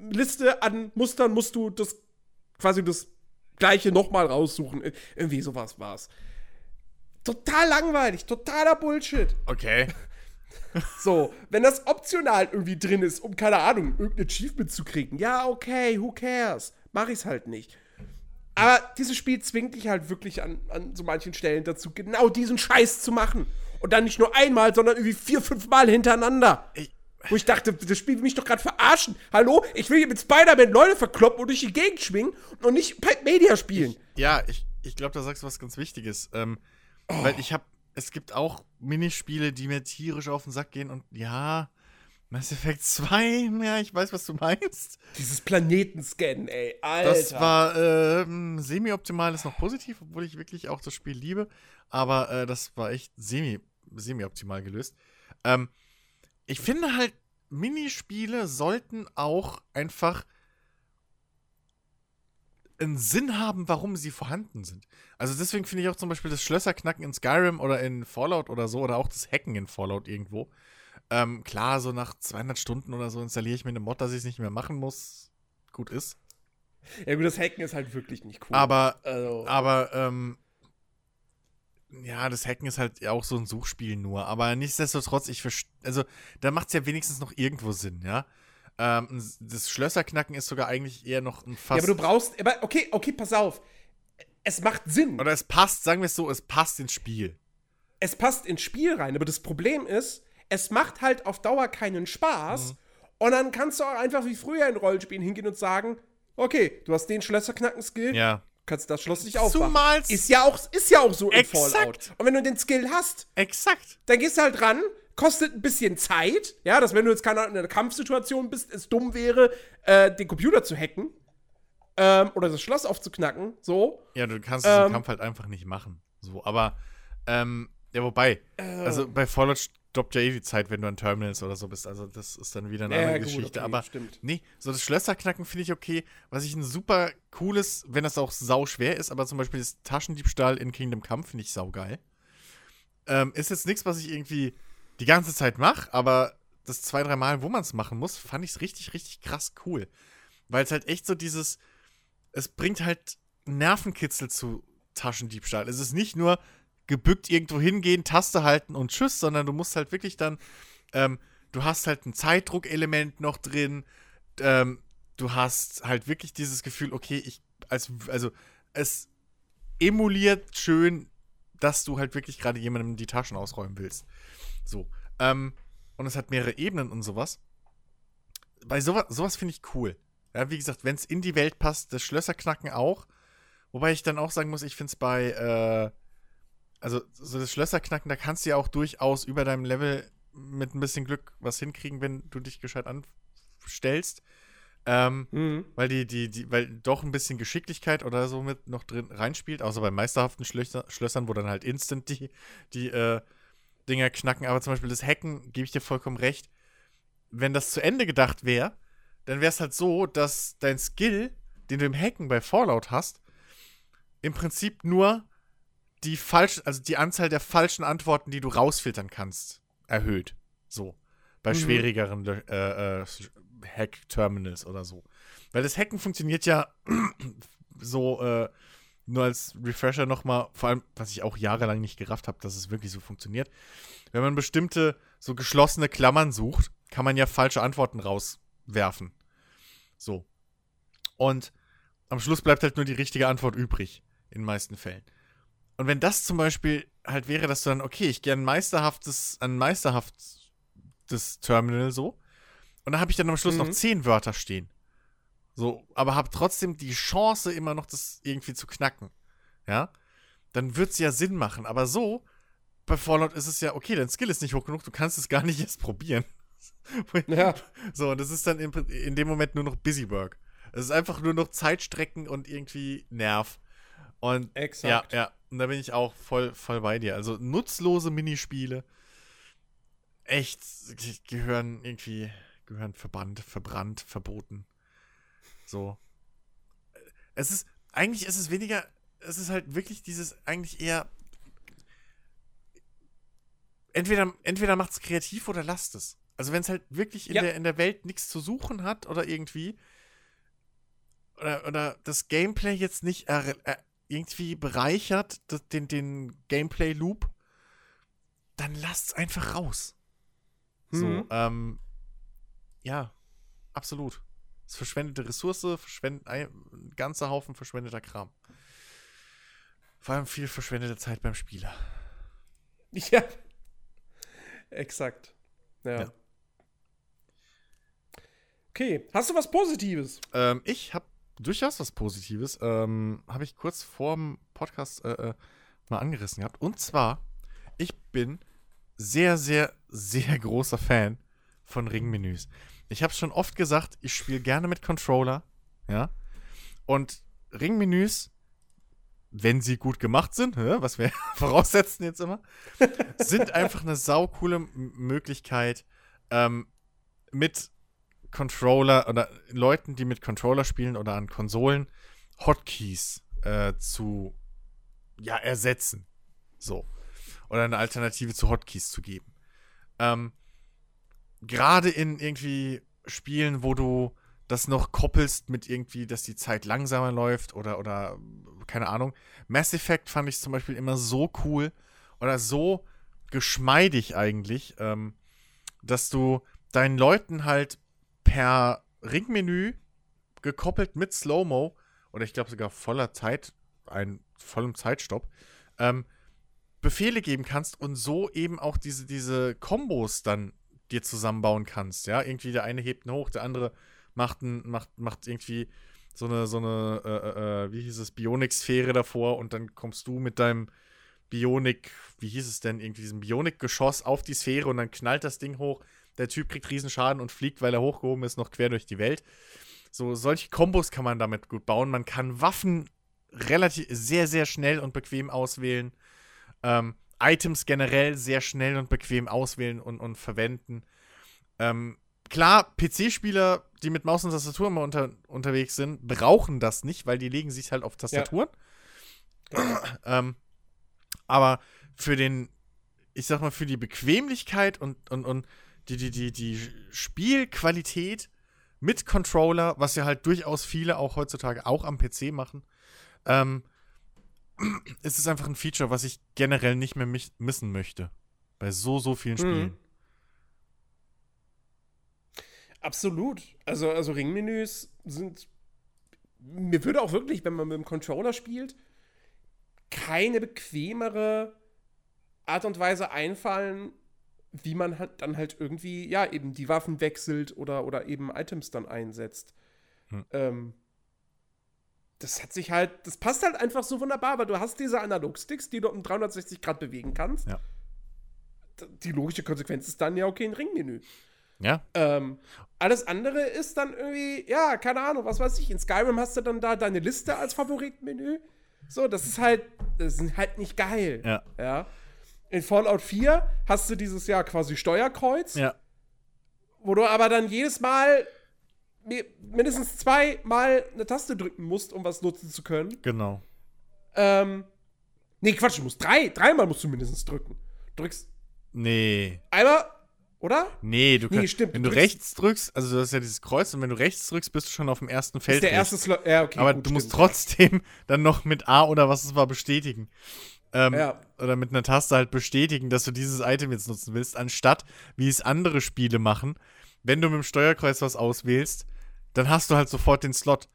Liste an Mustern musst du das quasi das gleiche nochmal raussuchen. Ir- Irgendwie sowas war's. Total langweilig, totaler Bullshit. Okay. So, wenn das optional irgendwie drin ist, um, keine Ahnung, irgendein Achievement zu kriegen, ja, okay, who cares? Mach ich's halt nicht. Aber dieses Spiel zwingt dich halt wirklich an, an so manchen Stellen dazu, genau diesen Scheiß zu machen. Und dann nicht nur einmal, sondern irgendwie vier, fünf Mal hintereinander. Ich- Wo ich dachte, das Spiel will mich doch gerade verarschen. Hallo? Ich will hier mit Spider-Man Leute verkloppen und durch die Gegend schwingen und nicht Pipe Media spielen. Ja, ich, ich glaube, da sagst du was ganz Wichtiges. Ähm, Weil ich habe, es gibt auch Minispiele, die mir tierisch auf den Sack gehen und ja, Mass Effect 2, ja, ich weiß, was du meinst. Dieses Planetenscan, ey. Alter. Das war ähm, semi-optimal, ist noch positiv, obwohl ich wirklich auch das Spiel liebe. Aber äh, das war echt semi- semi-optimal gelöst. Ähm, ich finde halt, Minispiele sollten auch einfach einen Sinn haben, warum sie vorhanden sind. Also deswegen finde ich auch zum Beispiel das Schlösserknacken in Skyrim oder in Fallout oder so oder auch das Hacken in Fallout irgendwo. Ähm, klar, so nach 200 Stunden oder so installiere ich mir eine Mod, dass ich es nicht mehr machen muss. Gut ist. Ja, gut, das Hacken ist halt wirklich nicht cool. Aber Also, aber, ähm, ja, das Hacken ist halt auch so ein Suchspiel nur. Aber nichtsdestotrotz, ich verstehe, also, da macht es ja wenigstens noch irgendwo Sinn, ja. Ähm, das Schlösserknacken ist sogar eigentlich eher noch ein ja, Fass. aber du brauchst. Aber okay, okay, pass auf. Es macht Sinn. oder es passt, sagen wir es so, es passt ins Spiel. Es passt ins Spiel rein. Aber das Problem ist, es macht halt auf Dauer keinen Spaß. Mhm. Und dann kannst du auch einfach wie früher in Rollenspielen hingehen und sagen: Okay, du hast den Schlösserknacken-Skill, Ja. Kannst das Schloss nicht aufmachen. Zumal's- Ist ja auch, ist ja auch so in Exakt. Fallout. Und wenn du den Skill hast, Exakt. dann gehst du halt ran, kostet ein bisschen Zeit. Ja, dass wenn du jetzt keine Ahnung, in einer Kampfsituation bist, es dumm wäre, äh, den Computer zu hacken. Ähm, oder das Schloss aufzuknacken. So. Ja, du kannst diesen Ähm. Kampf halt einfach nicht machen. So, aber, ähm, ja, wobei, Äh. also bei Fallout stoppt ja eh die Zeit, wenn du an Terminals oder so bist. Also, das ist dann wieder eine Ja, andere gut, Geschichte. okay, aber, stimmt. nee, so das Schlösserknacken finde ich okay. Was ich ein super cooles, wenn das auch sau schwer ist, aber zum Beispiel das Taschendiebstahl in Kingdom Come finde ich saugeil. Ähm, ist jetzt nichts, was ich irgendwie die ganze Zeit mache, aber das zwei, drei Mal, wo man es machen muss, fand ich es richtig, richtig krass cool. Weil es halt echt so dieses, es bringt halt Nervenkitzel zu Taschendiebstahl. Es ist nicht nur gebückt irgendwo hingehen, Taste halten und tschüss, sondern du musst halt wirklich dann, ähm, du hast halt ein Zeitdruckelement noch drin, ähm, du hast halt wirklich dieses Gefühl, okay, ich, als, also es emuliert schön, dass du halt wirklich gerade jemandem die Taschen ausräumen willst. So. Ähm, und es hat mehrere Ebenen und sowas. Bei sowas, sowas finde ich cool. Ja, wie gesagt, wenn es in die Welt passt, das Schlösserknacken auch. Wobei ich dann auch sagen muss, ich finde es bei, äh, also so das Schlösserknacken, da kannst du ja auch durchaus über deinem Level mit ein bisschen Glück was hinkriegen, wenn du dich gescheit anstellst. Ähm, Mhm. weil die, die, die, weil doch ein bisschen Geschicklichkeit oder so mit noch drin reinspielt, außer bei meisterhaften Schlösser, Schlössern, wo dann halt instant die, die äh, Dinger knacken. Aber zum Beispiel das Hacken, gebe ich dir vollkommen recht. Wenn das zu Ende gedacht wäre, dann wäre es halt so, dass dein Skill, den du im Hacken bei Fallout hast, im Prinzip nur die falschen, also die Anzahl der falschen Antworten, die du rausfiltern kannst, erhöht. So. Bei Mhm. schwierigeren äh, äh, Hack-Terminals oder so. Weil das Hacken funktioniert ja so, äh, nur als Refresher nochmal, vor allem, was ich auch jahrelang nicht gerafft habe, dass es wirklich so funktioniert. Wenn man bestimmte so geschlossene Klammern sucht, kann man ja falsche Antworten rauswerfen. So. Und am Schluss bleibt halt nur die richtige Antwort übrig, in den meisten Fällen. Und wenn das zum Beispiel halt wäre, dass du dann, okay, ich gehe ein meisterhaftes, ein meisterhaftes Terminal so, und dann habe ich dann am Schluss mhm. noch zehn Wörter stehen. So, aber habe trotzdem die Chance, immer noch das irgendwie zu knacken. Ja? Dann wird es ja Sinn machen. Aber so, bei Fallout ist es ja, okay, dein Skill ist nicht hoch genug, du kannst es gar nicht erst probieren. ja. So, und das ist dann in, in dem Moment nur noch Busywork. Es ist einfach nur noch Zeitstrecken und irgendwie Nerv. Und Exakt. ja, ja, und da bin ich auch voll, voll bei dir. Also nutzlose Minispiele echt gehören irgendwie, gehören verbannt, verbrannt, verboten. So. Es ist, eigentlich ist es weniger, es ist halt wirklich dieses, eigentlich eher. Entweder, entweder macht es kreativ oder lasst es. Also wenn es halt wirklich in, ja. der, in der Welt nichts zu suchen hat oder irgendwie. Oder, oder das Gameplay jetzt nicht er, er, irgendwie bereichert, das, den, den Gameplay-Loop, dann lasst es einfach raus. Mhm. So, ähm, ja, absolut. Es ist verschwendete Ressource, verschwend ein ganzer Haufen verschwendeter Kram. Vor allem viel verschwendete Zeit beim Spieler. Ja. Exakt. Ja. ja. Okay, hast du was Positives? Ähm, ich habe durchaus was Positives. Ähm, habe ich kurz vor dem Podcast äh, äh, mal angerissen gehabt. Und zwar, ich bin sehr, sehr, sehr großer Fan von Ringmenüs ich habe schon oft gesagt, ich spiele gerne mit Controller, ja. Und Ringmenüs, wenn sie gut gemacht sind, was wir voraussetzen jetzt immer, sind einfach eine saukoole Möglichkeit, ähm, mit Controller oder Leuten, die mit Controller spielen oder an Konsolen, Hotkeys äh, zu ja, ersetzen. So. Oder eine Alternative zu Hotkeys zu geben. Ähm, gerade in irgendwie Spielen, wo du das noch koppelst mit irgendwie, dass die Zeit langsamer läuft oder, oder keine Ahnung. Mass Effect fand ich zum Beispiel immer so cool oder so geschmeidig eigentlich, ähm, dass du deinen Leuten halt per Ringmenü gekoppelt mit Slow-Mo oder ich glaube sogar voller Zeit, ein vollem Zeitstopp, ähm, Befehle geben kannst und so eben auch diese, diese Kombos dann dir zusammenbauen kannst. Ja, irgendwie der eine hebt ihn hoch, der andere macht, ein, macht, macht irgendwie so eine, so eine, äh, äh, äh, wie hieß es, Bionik-Sphäre davor und dann kommst du mit deinem Bionik, wie hieß es denn, irgendwie diesem Bionik-Geschoss auf die Sphäre und dann knallt das Ding hoch. Der Typ kriegt Riesenschaden und fliegt, weil er hochgehoben ist, noch quer durch die Welt. So, solche Kombos kann man damit gut bauen. Man kann Waffen relativ sehr, sehr schnell und bequem auswählen. Ähm, Items generell sehr schnell und bequem auswählen und, und verwenden. Ähm, klar, PC-Spieler, die mit Maus und Tastatur immer unter, unterwegs sind, brauchen das nicht, weil die legen sich halt auf Tastaturen. Ja. ähm, aber für den, ich sag mal, für die Bequemlichkeit und, und, und die, die, die, die Spielqualität mit Controller, was ja halt durchaus viele auch heutzutage auch am PC machen, ähm, ist es einfach ein Feature, was ich generell nicht mehr missen möchte. Bei so, so vielen Spielen. Mhm. Absolut. Also, also Ringmenüs sind. Mir würde auch wirklich, wenn man mit dem Controller spielt, keine bequemere Art und Weise einfallen, wie man halt dann halt irgendwie, ja, eben die Waffen wechselt oder, oder eben Items dann einsetzt. Hm. Ähm, das hat sich halt, das passt halt einfach so wunderbar, weil du hast diese Analogsticks, die du um 360 Grad bewegen kannst. Ja. Die logische Konsequenz ist dann ja okay ein Ringmenü. Ja. Ähm, alles andere ist dann irgendwie, ja, keine Ahnung, was weiß ich. In Skyrim hast du dann da deine Liste als Favoritenmenü. So, das ist halt, das ist halt nicht geil. Ja. ja. In Fallout 4 hast du dieses Jahr quasi Steuerkreuz. Ja. Wo du aber dann jedes Mal mindestens zweimal eine Taste drücken musst, um was nutzen zu können. Genau. Ähm, nee, Quatsch, du musst drei, dreimal musst du mindestens drücken. Du drückst. Nee. Einmal, Oder? Nee, du Nee, kannst, stimmt, wenn du drückst- rechts drückst, also du hast ja dieses Kreuz und wenn du rechts drückst, bist du schon auf dem ersten Feld. ist der erste. Slot. Ja, okay. Aber gut, du musst stimmt. trotzdem dann noch mit A oder was es war bestätigen. Ähm, Ja. Oder mit einer Taste halt bestätigen, dass du dieses Item jetzt nutzen willst, anstatt, wie es andere Spiele machen, wenn du mit dem Steuerkreuz was auswählst, dann hast du halt sofort den Slot.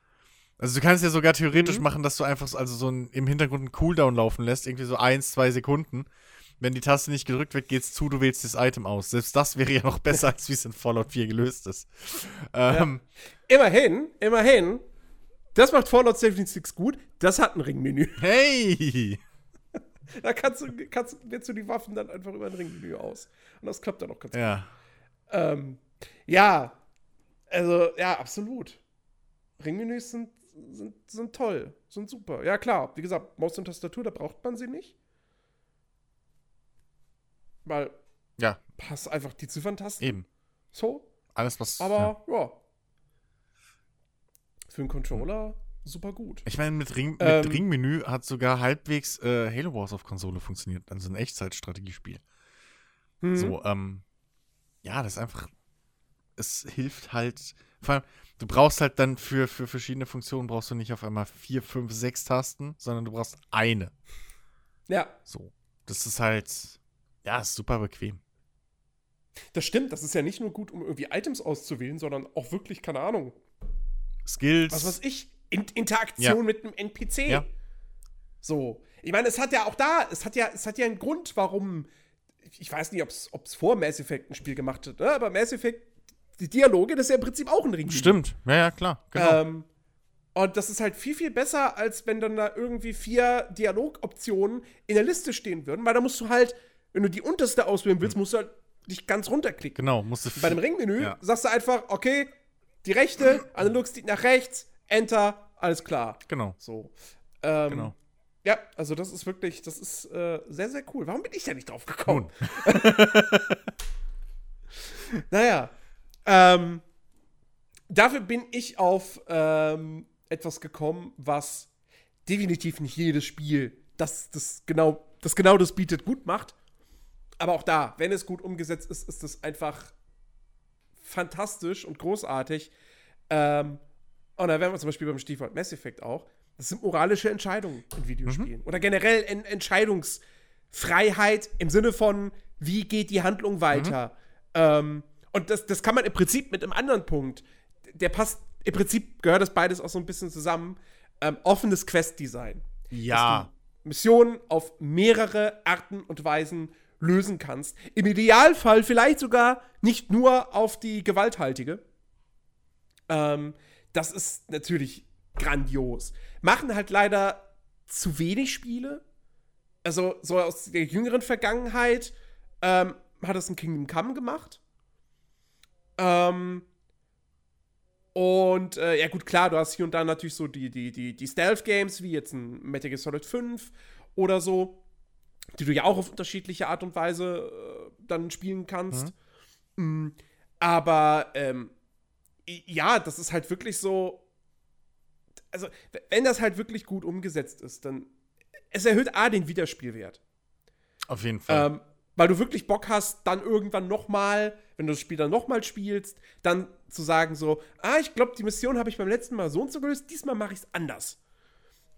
Also du kannst ja sogar theoretisch Mhm. machen, dass du einfach so, also so ein, im Hintergrund einen Cooldown laufen lässt, irgendwie so eins, zwei Sekunden. Wenn die Taste nicht gedrückt wird, geht's zu, du wählst das Item aus. Selbst das wäre ja noch besser, als wie es in Fallout 4 gelöst ist. Ähm, Immerhin, immerhin. Das macht Fallout 76 gut. Das hat ein Ringmenü. Hey! Da kannst du, kannst, wählst du die Waffen dann einfach über ein Ringmenü aus. Und das klappt dann auch ganz Ja. gut. Ähm, ja, also, ja, absolut. Ringmenüs sind, sind, sind toll, sind super. Ja, klar, wie gesagt, Maus und Tastatur, da braucht man sie nicht. Weil Ja, passt einfach die Zifferntasten. eben. So. Alles, was. ja. Aber, ja. Für einen Controller super gut. Ich meine, mit, Ring, mit Ähm, Ringmenü hat sogar halbwegs äh, Halo Wars auf Konsole funktioniert. Also ein Echtzeitstrategiespiel. Mhm. So, ähm, ja, das ist einfach. Es hilft halt. Vor allem, du brauchst halt dann für, für verschiedene Funktionen brauchst du nicht auf einmal vier, fünf, sechs Tasten, sondern du brauchst eine. Ja, So. Das ist halt. Ja, ist super bequem. das stimmt. Das ist ja nicht nur gut, um irgendwie Items auszuwählen, sondern auch wirklich, keine Ahnung, Skills. was weiß ich, In Interaktion Ja. mit einem NPC. Ja. So. Ich meine, es hat ja auch da, es hat ja, es hat ja einen Grund, warum. Ich weiß nicht, ob es vor Mass Effect ein Spiel gemacht hat, ne? aber Mass Effect, die Dialoge, das ist ja im Prinzip auch ein Ring. Stimmt. Ja, ja, klar. Genau. Ähm, und das ist halt viel, viel besser, als wenn dann da irgendwie vier Dialogoptionen in der Liste stehen würden, weil da musst du halt, wenn du die unterste auswählen willst, musst du halt dich ganz runterklicken. genau. Musst du Bei dem Ringmenü Ja. sagst du einfach, okay, die rechte, Analogstick nach rechts, Enter, alles klar. Genau. So. Ähm, Genau. Ja, also das ist wirklich, das ist äh, sehr, sehr cool. Warum bin ich da nicht drauf gekommen? naja, ähm, dafür bin ich auf ähm, etwas gekommen, was definitiv nicht jedes Spiel, das, das, genau, das genau das bietet, gut macht. Aber auch da, wenn es gut umgesetzt ist, ist es einfach fantastisch und großartig. Ähm, und da wären wir zum Beispiel beim Stichwort Mass Effect auch. Das sind moralische Entscheidungen in Videospielen. Oder generell en Entscheidungsfreiheit im Sinne von, wie geht die Handlung weiter. Ähm, und das, das kann man im Prinzip mit einem anderen Punkt, der passt, im Prinzip gehört das beides auch so ein bisschen zusammen. Ähm, offenes Quest-Design. Ja. Missionen auf mehrere Arten und Weisen lösen kannst. Im Idealfall vielleicht sogar nicht nur auf die gewalthaltige. Ähm, das ist natürlich grandios. Machen halt leider zu wenig Spiele. Also, so aus der jüngeren Vergangenheit ähm, hat es ein Kingdom Come gemacht. Ähm, und äh, ja, gut, klar, du hast hier und da natürlich so die, die, die, die Stealth-Games, wie jetzt ein Metal Gear Solid 5 oder so, die du ja auch auf unterschiedliche Art und Weise äh, dann spielen kannst. Mm, aber ähm, ja, das ist halt wirklich so. Also, wenn das halt wirklich gut umgesetzt ist, dann. Es erhöht A den Wiederspielwert. Auf jeden Fall. Ähm, weil du wirklich Bock hast, dann irgendwann nochmal, wenn du das Spiel dann nochmal spielst, dann zu sagen so, ah, ich glaube, die Mission habe ich beim letzten Mal so und so gelöst, diesmal mache ich es anders.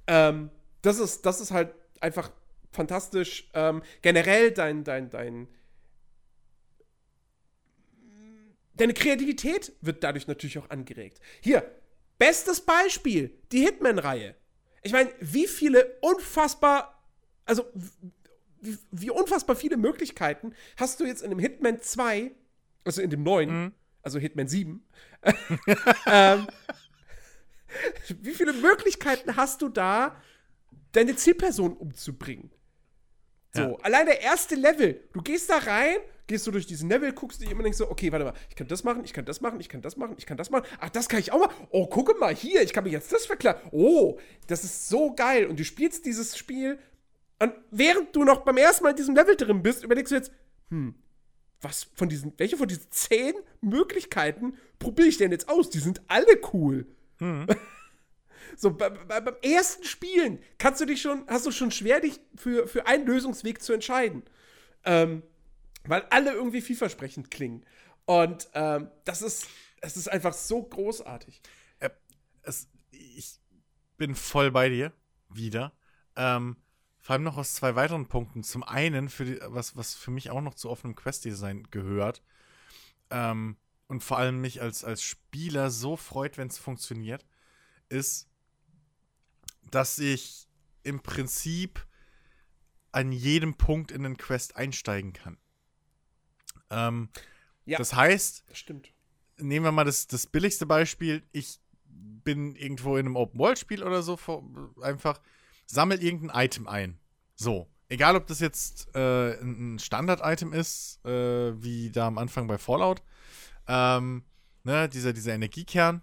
Ähm, das ist, das ist halt einfach fantastisch. Ähm, generell dein, dein, dein, deine Kreativität wird dadurch natürlich auch angeregt. Hier, bestes Beispiel, die Hitman-Reihe. Ich meine, wie viele unfassbar, also wie, wie unfassbar viele Möglichkeiten hast du jetzt in dem Hitman 2, also in dem neuen, also Hitman 7, ähm, wie viele Möglichkeiten hast du da, deine Zielperson umzubringen? So, Ja. allein der erste Level, du gehst da rein, gehst du durch diesen Level, guckst dich immer und denkst so, okay, warte mal, ich kann das machen, ich kann das machen, ich kann das machen, ich kann das machen. Ach, das kann ich auch mal. Oh, gucke mal hier, ich kann mir jetzt das verklaren. Oh, das ist so geil. Und du spielst dieses Spiel und während du noch beim ersten Mal in diesem Level drin bist, überlegst du jetzt, hm, was von diesen, welche von diesen zehn Möglichkeiten probiere ich denn jetzt aus? Die sind alle cool. So, bei, bei, beim ersten Spielen kannst du dich schon, hast du schon schwer, dich für, für einen Lösungsweg zu entscheiden. Ähm, weil alle irgendwie vielversprechend klingen. Und ähm, das ist, es ist einfach so großartig. Äh, es, ich bin voll bei dir. Wieder. Ähm, vor allem noch aus zwei weiteren Punkten. Zum einen, für die, was, was für mich auch noch zu offenem Quest-Design gehört. Ähm, und vor allem mich als, als Spieler so freut, wenn es funktioniert, ist, dass ich im Prinzip an jedem Punkt in den Quest einsteigen kann. Ähm, Ja. Das heißt, Das stimmt. nehmen wir mal das, das billigste Beispiel. Ich bin irgendwo in einem Open-World-Spiel oder so, einfach sammel irgendein Item ein. So. Egal, ob das jetzt äh, ein ein Standard-Item ist, äh, wie da am Anfang bei Fallout. Ähm, ne, dieser, dieser Energiekern,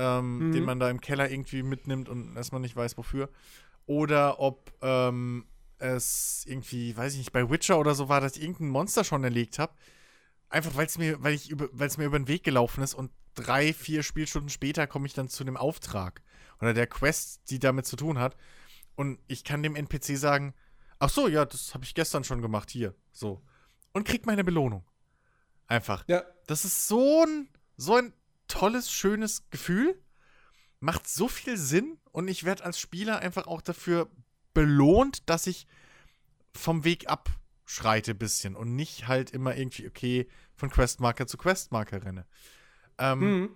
ähm, Mhm. den man da im Keller irgendwie mitnimmt und erstmal nicht weiß, wofür. Oder ob ähm, es irgendwie, weiß ich nicht, bei Witcher oder so war, dass ich irgendein Monster schon erlegt habe. Einfach weil es mir, weil ich über, weil es mir über den Weg gelaufen ist und drei, vier Spielstunden später komme ich dann zu dem Auftrag oder der Quest, die damit zu tun hat. Und ich kann dem NPC sagen, ach so, ja, das habe ich gestern schon gemacht, hier, so. Und krieg meine Belohnung. Einfach. Ja. Das ist so ein, so ein tolles, schönes Gefühl. Macht so viel Sinn und ich werde als Spieler einfach auch dafür belohnt, dass ich vom Weg abschreite bisschen und nicht halt immer irgendwie, okay, von Questmarker zu Questmarker renne. Ähm, Mhm.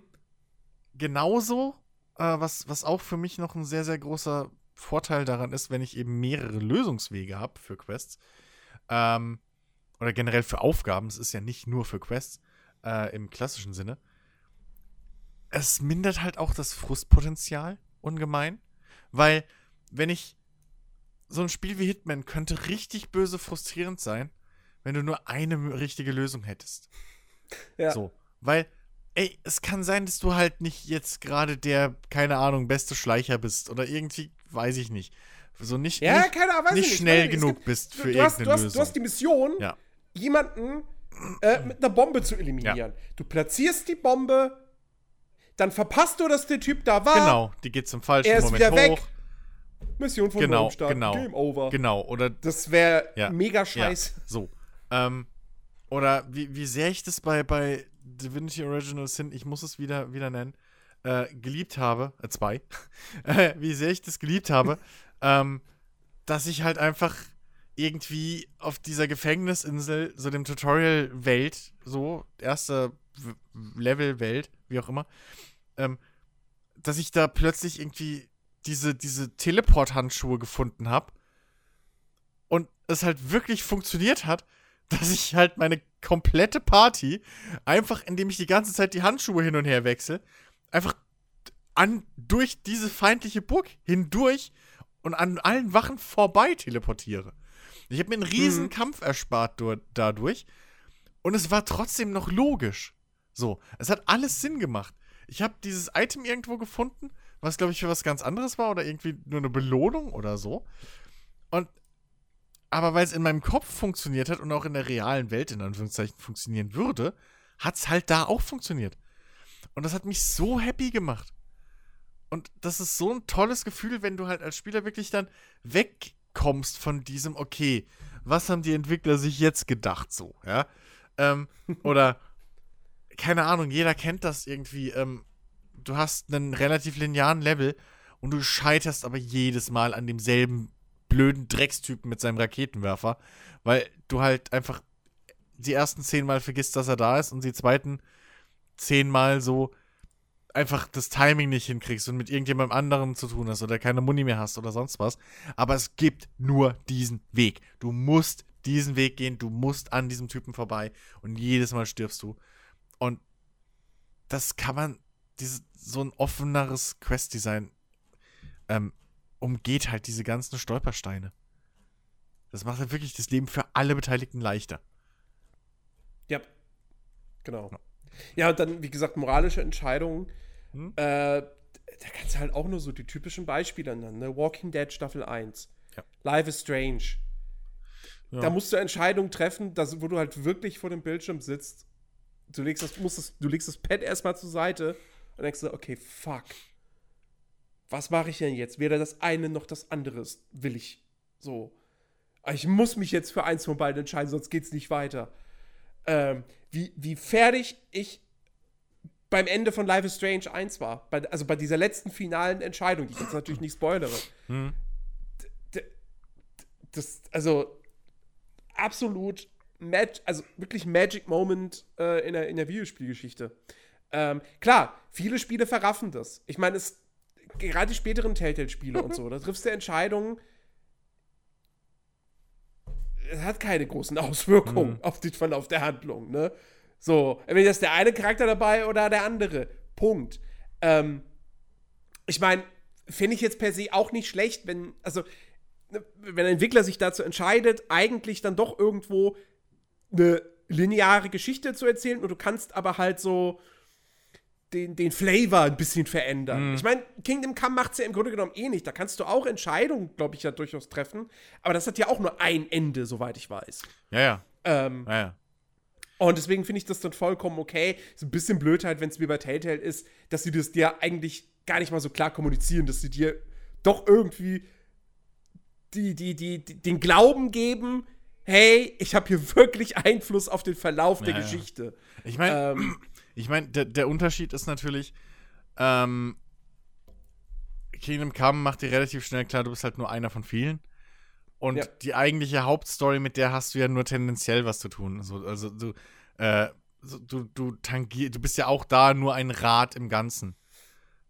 genauso, äh, was, was auch für mich noch ein sehr, sehr großer Vorteil daran ist, wenn ich eben mehrere Lösungswege habe für Quests, ähm, oder generell für Aufgaben, es ist ja nicht nur für Quests äh, im klassischen Sinne, es mindert halt auch das Frustpotenzial ungemein, weil wenn ich so ein Spiel wie Hitman könnte richtig böse frustrierend sein, wenn du nur eine richtige Lösung hättest. Ja. So, weil ey, es kann sein, dass du halt nicht jetzt gerade der keine Ahnung beste Schleicher bist oder irgendwie weiß ich nicht. So nicht Ja, nicht, keine nicht ich nicht. schnell Weil es genug gibt- bist für du hast, irgendeine du, hast, Lösung. du hast die Mission, Ja. jemanden äh, mit einer Bombe zu eliminieren. Du platzierst die Bombe, dann verpasst du, dass der Typ da war. genau, die geht zum falschen Er ist Moment wieder hoch. weg. Mission von Genau, neuem starten, genau. Game over. Genau, oder Das wäre Ja. mega Ja, scheiße. so. Ähm, oder wie, wie sehr ich das bei, bei Divinity Original Sin, ich muss es wieder, wieder nennen, äh, geliebt habe, äh, zwei, äh, wie sehr ich das geliebt habe, ähm, dass ich halt einfach irgendwie auf dieser Gefängnisinsel, so dem Tutorial-Welt, so, erste W- Level-Welt, wie auch immer, ähm, dass ich da plötzlich irgendwie diese, diese Teleport-Handschuhe gefunden habe und es halt wirklich funktioniert hat, dass ich halt meine komplette Party einfach, indem ich die ganze Zeit die Handschuhe hin und her wechsle, einfach an durch diese feindliche Burg hindurch und an allen Wachen vorbei teleportiere. Ich habe mir einen riesen Mhm. Kampf erspart dur- dadurch und es war trotzdem noch logisch. So, es hat alles Sinn gemacht. Ich habe dieses Item irgendwo gefunden, was glaube ich für was ganz anderes war oder irgendwie nur eine Belohnung oder so. Und aber weil es in meinem Kopf funktioniert hat und auch in der realen Welt in Anführungszeichen funktionieren würde, hat es halt da auch funktioniert. Und das hat mich so happy gemacht. Und das ist so ein tolles Gefühl, wenn du halt als Spieler wirklich dann wegkommst von diesem, okay, was haben die Entwickler sich jetzt gedacht so, ja? Ähm, oder, keine Ahnung, jeder kennt das irgendwie, ähm, du hast einen relativ linearen Level und du scheiterst aber jedes Mal an demselben blöden Dreckstypen mit seinem Raketenwerfer, weil du halt einfach die ersten zehnmal vergisst, dass er da ist und die zweiten zehnmal so einfach das Timing nicht hinkriegst und mit irgendjemandem anderen zu tun hast oder keine Muni mehr hast oder sonst was. Aber es gibt nur diesen Weg. Du musst diesen Weg gehen, du musst an diesem Typen vorbei und jedes Mal stirbst du. Und das kann man, dieses, so ein offeneres Quest-Design ähm, umgeht halt diese ganzen Stolpersteine. Das macht halt wirklich das Leben für alle Beteiligten leichter. Ja, genau. Ja, und dann, wie gesagt, moralische Entscheidungen. Hm? Äh, da kannst du halt auch nur so die typischen Beispiele nennen. Ne? Walking Dead Staffel 1. Ja. Life is Strange. Ja. Da musst du Entscheidungen treffen, dass, wo du halt wirklich vor dem Bildschirm sitzt. Du legst das, musst das, du legst das Pad erstmal zur Seite und denkst so, okay, fuck. Was mache ich denn jetzt? Weder das eine noch das andere will ich. So. Ich muss mich jetzt für eins von beiden entscheiden, sonst geht's nicht weiter. ähm, wie, wie fertig ich beim Ende von Life is Strange 1 war. Bei, also bei dieser letzten finalen Entscheidung, die ich jetzt natürlich nicht spoilere. Hm. Das, also absolut, Mag also wirklich Magic Moment äh, in, der, in der Videospielgeschichte. Ähm, klar, viele Spiele verraffen das. Ich meine, es gerade die späteren Telltale-Spiele und so, da triffst du Entscheidungen, es hat keine großen Auswirkungen mhm. auf den Verlauf der Handlung, ne? So, entweder ist der eine Charakter dabei oder der andere. Punkt. Ähm, ich meine, finde ich jetzt per se auch nicht schlecht, wenn, also, ne, wenn ein Entwickler sich dazu entscheidet, eigentlich dann doch irgendwo eine lineare Geschichte zu erzählen und du kannst aber halt so den, den Flavor ein bisschen verändern. Mhm. Ich meine, Kingdom Come macht es ja im Grunde genommen eh nicht. Da kannst du auch Entscheidungen, glaube ich, ja durchaus treffen. Aber das hat ja auch nur ein Ende, soweit ich weiß. Ja, ja. Ähm, ja, ja. Und deswegen finde ich das dann vollkommen okay. Ist ein bisschen blöd halt, wenn es wie bei Telltale ist, dass sie das dir eigentlich gar nicht mal so klar kommunizieren, dass sie dir doch irgendwie die, die, die, die den Glauben geben, hey, ich habe hier wirklich Einfluss auf den Verlauf der ja. Geschichte. Ich meine, ähm, ich meine, der, der Unterschied ist natürlich, ähm, Kingdom Come macht dir relativ schnell klar, du bist halt nur einer von vielen. Und ja. die eigentliche Hauptstory, mit der hast du ja nur tendenziell was zu tun. Also, also du, äh, du, du tangier, du bist ja auch da nur ein Rad im Ganzen.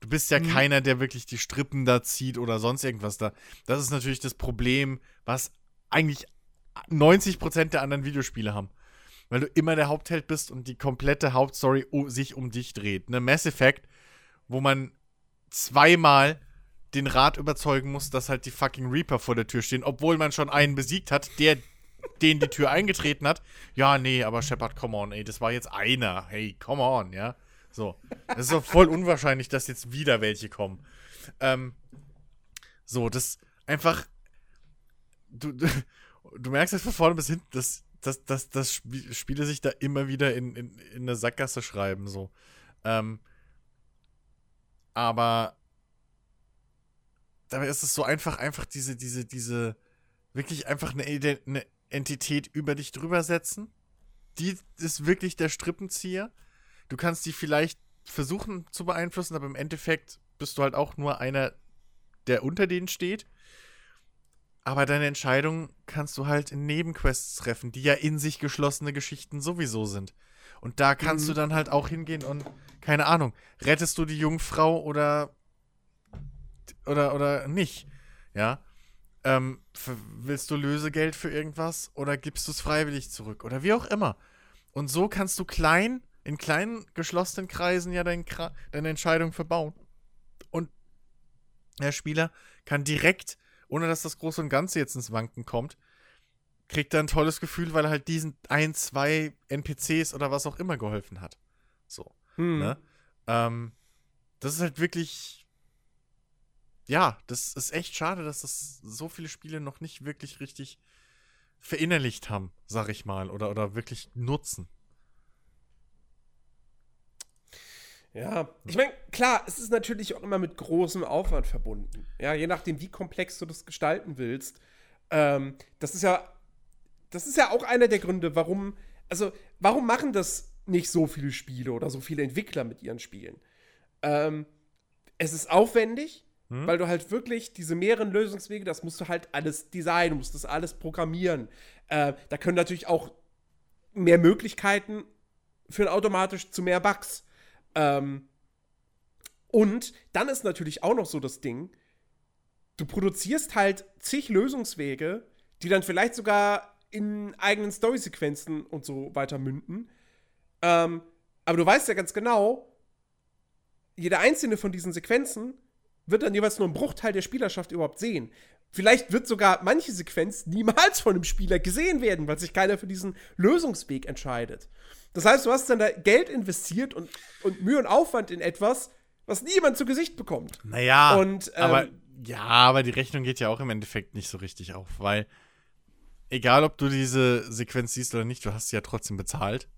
Du bist ja mhm. keiner, der wirklich die Strippen da zieht oder sonst irgendwas da. Das ist natürlich das Problem, was eigentlich 90% der anderen Videospiele haben weil du immer der Hauptheld bist und die komplette Hauptstory sich um dich dreht. Ne Mass Effect, wo man zweimal den Rat überzeugen muss, dass halt die fucking Reaper vor der Tür stehen, obwohl man schon einen besiegt hat, der den die Tür eingetreten hat. Ja, nee, aber Shepard, come on, ey, das war jetzt einer. Hey, come on, ja. So. Es ist doch voll unwahrscheinlich, dass jetzt wieder welche kommen. Ähm, so, das einfach. Du, du, merkst jetzt von vorne bis hinten, dass dass, dass, dass Spiele sich da immer wieder in, in, in eine Sackgasse schreiben, so. Ähm, aber dabei ist es so einfach, einfach diese, diese, diese, wirklich einfach eine, eine Entität über dich drüber setzen. Die ist wirklich der Strippenzieher. Du kannst die vielleicht versuchen zu beeinflussen, aber im Endeffekt bist du halt auch nur einer, der unter denen steht. Aber deine Entscheidung kannst du halt in Nebenquests treffen, die ja in sich geschlossene Geschichten sowieso sind. Und da kannst mhm. du dann halt auch hingehen und, keine Ahnung, rettest du die Jungfrau oder oder oder nicht, ja? Ähm, willst du Lösegeld für irgendwas oder gibst du es freiwillig zurück oder wie auch immer. Und so kannst du klein, in kleinen geschlossenen Kreisen ja dein, deine Entscheidung verbauen. Und der Spieler kann direkt ohne dass das Große und Ganze jetzt ins Wanken kommt, kriegt er ein tolles Gefühl, weil er halt diesen ein, zwei NPCs oder was auch immer geholfen hat. So. Hm. Ne? Ähm, das ist halt wirklich. Ja, das ist echt schade, dass das so viele Spiele noch nicht wirklich richtig verinnerlicht haben, sag ich mal, oder, oder wirklich nutzen. Ja, ich meine, klar, es ist natürlich auch immer mit großem Aufwand verbunden. Ja, je nachdem, wie komplex du das gestalten willst. Ähm, das ist ja, das ist ja auch einer der Gründe, warum, also, warum machen das nicht so viele Spiele oder so viele Entwickler mit ihren Spielen? Ähm, es ist aufwendig, hm? weil du halt wirklich diese mehreren Lösungswege, das musst du halt alles designen, musst das alles programmieren. Äh, da können natürlich auch mehr Möglichkeiten führen automatisch zu mehr Bugs. Ähm, und dann ist natürlich auch noch so das Ding, du produzierst halt zig Lösungswege, die dann vielleicht sogar in eigenen Storysequenzen und so weiter münden. Ähm, aber du weißt ja ganz genau, jede einzelne von diesen Sequenzen wird dann jeweils nur ein Bruchteil der Spielerschaft überhaupt sehen. Vielleicht wird sogar manche Sequenz niemals von einem Spieler gesehen werden, weil sich keiner für diesen Lösungsweg entscheidet. Das heißt, du hast dann da Geld investiert und, und Mühe und Aufwand in etwas, was niemand zu Gesicht bekommt. Naja, und, ähm, aber ja, aber die Rechnung geht ja auch im Endeffekt nicht so richtig auf, weil egal, ob du diese Sequenz siehst oder nicht, du hast sie ja trotzdem bezahlt.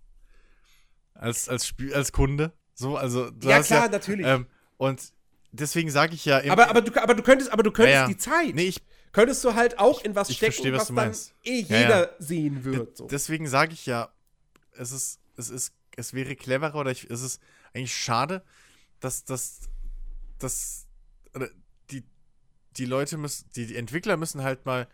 Als, als, Spiel, als Kunde. So, also, ja, klar, ja, natürlich. Ähm, und deswegen sage ich ja. Aber, aber, du, aber du könntest, aber du könntest ja, die Zeit. Nee, ich, könntest du halt auch in was ich stecken, verstehe, was, was dann eh jeder sehen wird. So. Deswegen sage ich ja, es ist, es ist, es wäre cleverer oder ich, es ist eigentlich schade, dass, dass, dass die, die Leute müssen, die, die Entwickler müssen halt mal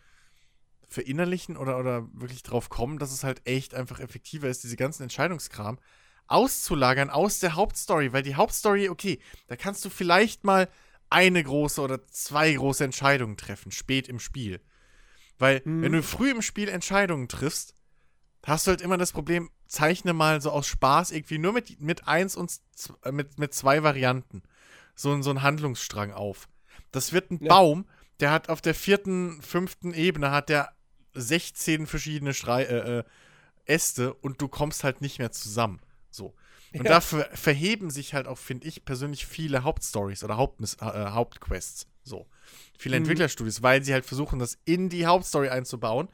verinnerlichen oder, oder wirklich drauf kommen, dass es halt echt einfach effektiver ist, diese ganzen Entscheidungskram auszulagern aus der Hauptstory, weil die Hauptstory, okay, da kannst du vielleicht mal eine große oder zwei große Entscheidungen treffen, spät im Spiel. Weil, mhm. wenn du früh im Spiel Entscheidungen triffst, hast du halt immer das Problem, zeichne mal so aus Spaß irgendwie nur mit, mit eins und äh, mit, mit zwei Varianten so, so einen Handlungsstrang auf. Das wird ein ja. Baum, der hat auf der vierten, fünften Ebene hat der 16 verschiedene Strei äh, äh, Äste und du kommst halt nicht mehr zusammen. So. Und ja. dafür verheben sich halt auch, finde ich, persönlich viele Hauptstories oder Haupt, äh, Hauptquests. So. Viele mhm. Entwicklerstudios, weil sie halt versuchen, das in die Hauptstory einzubauen,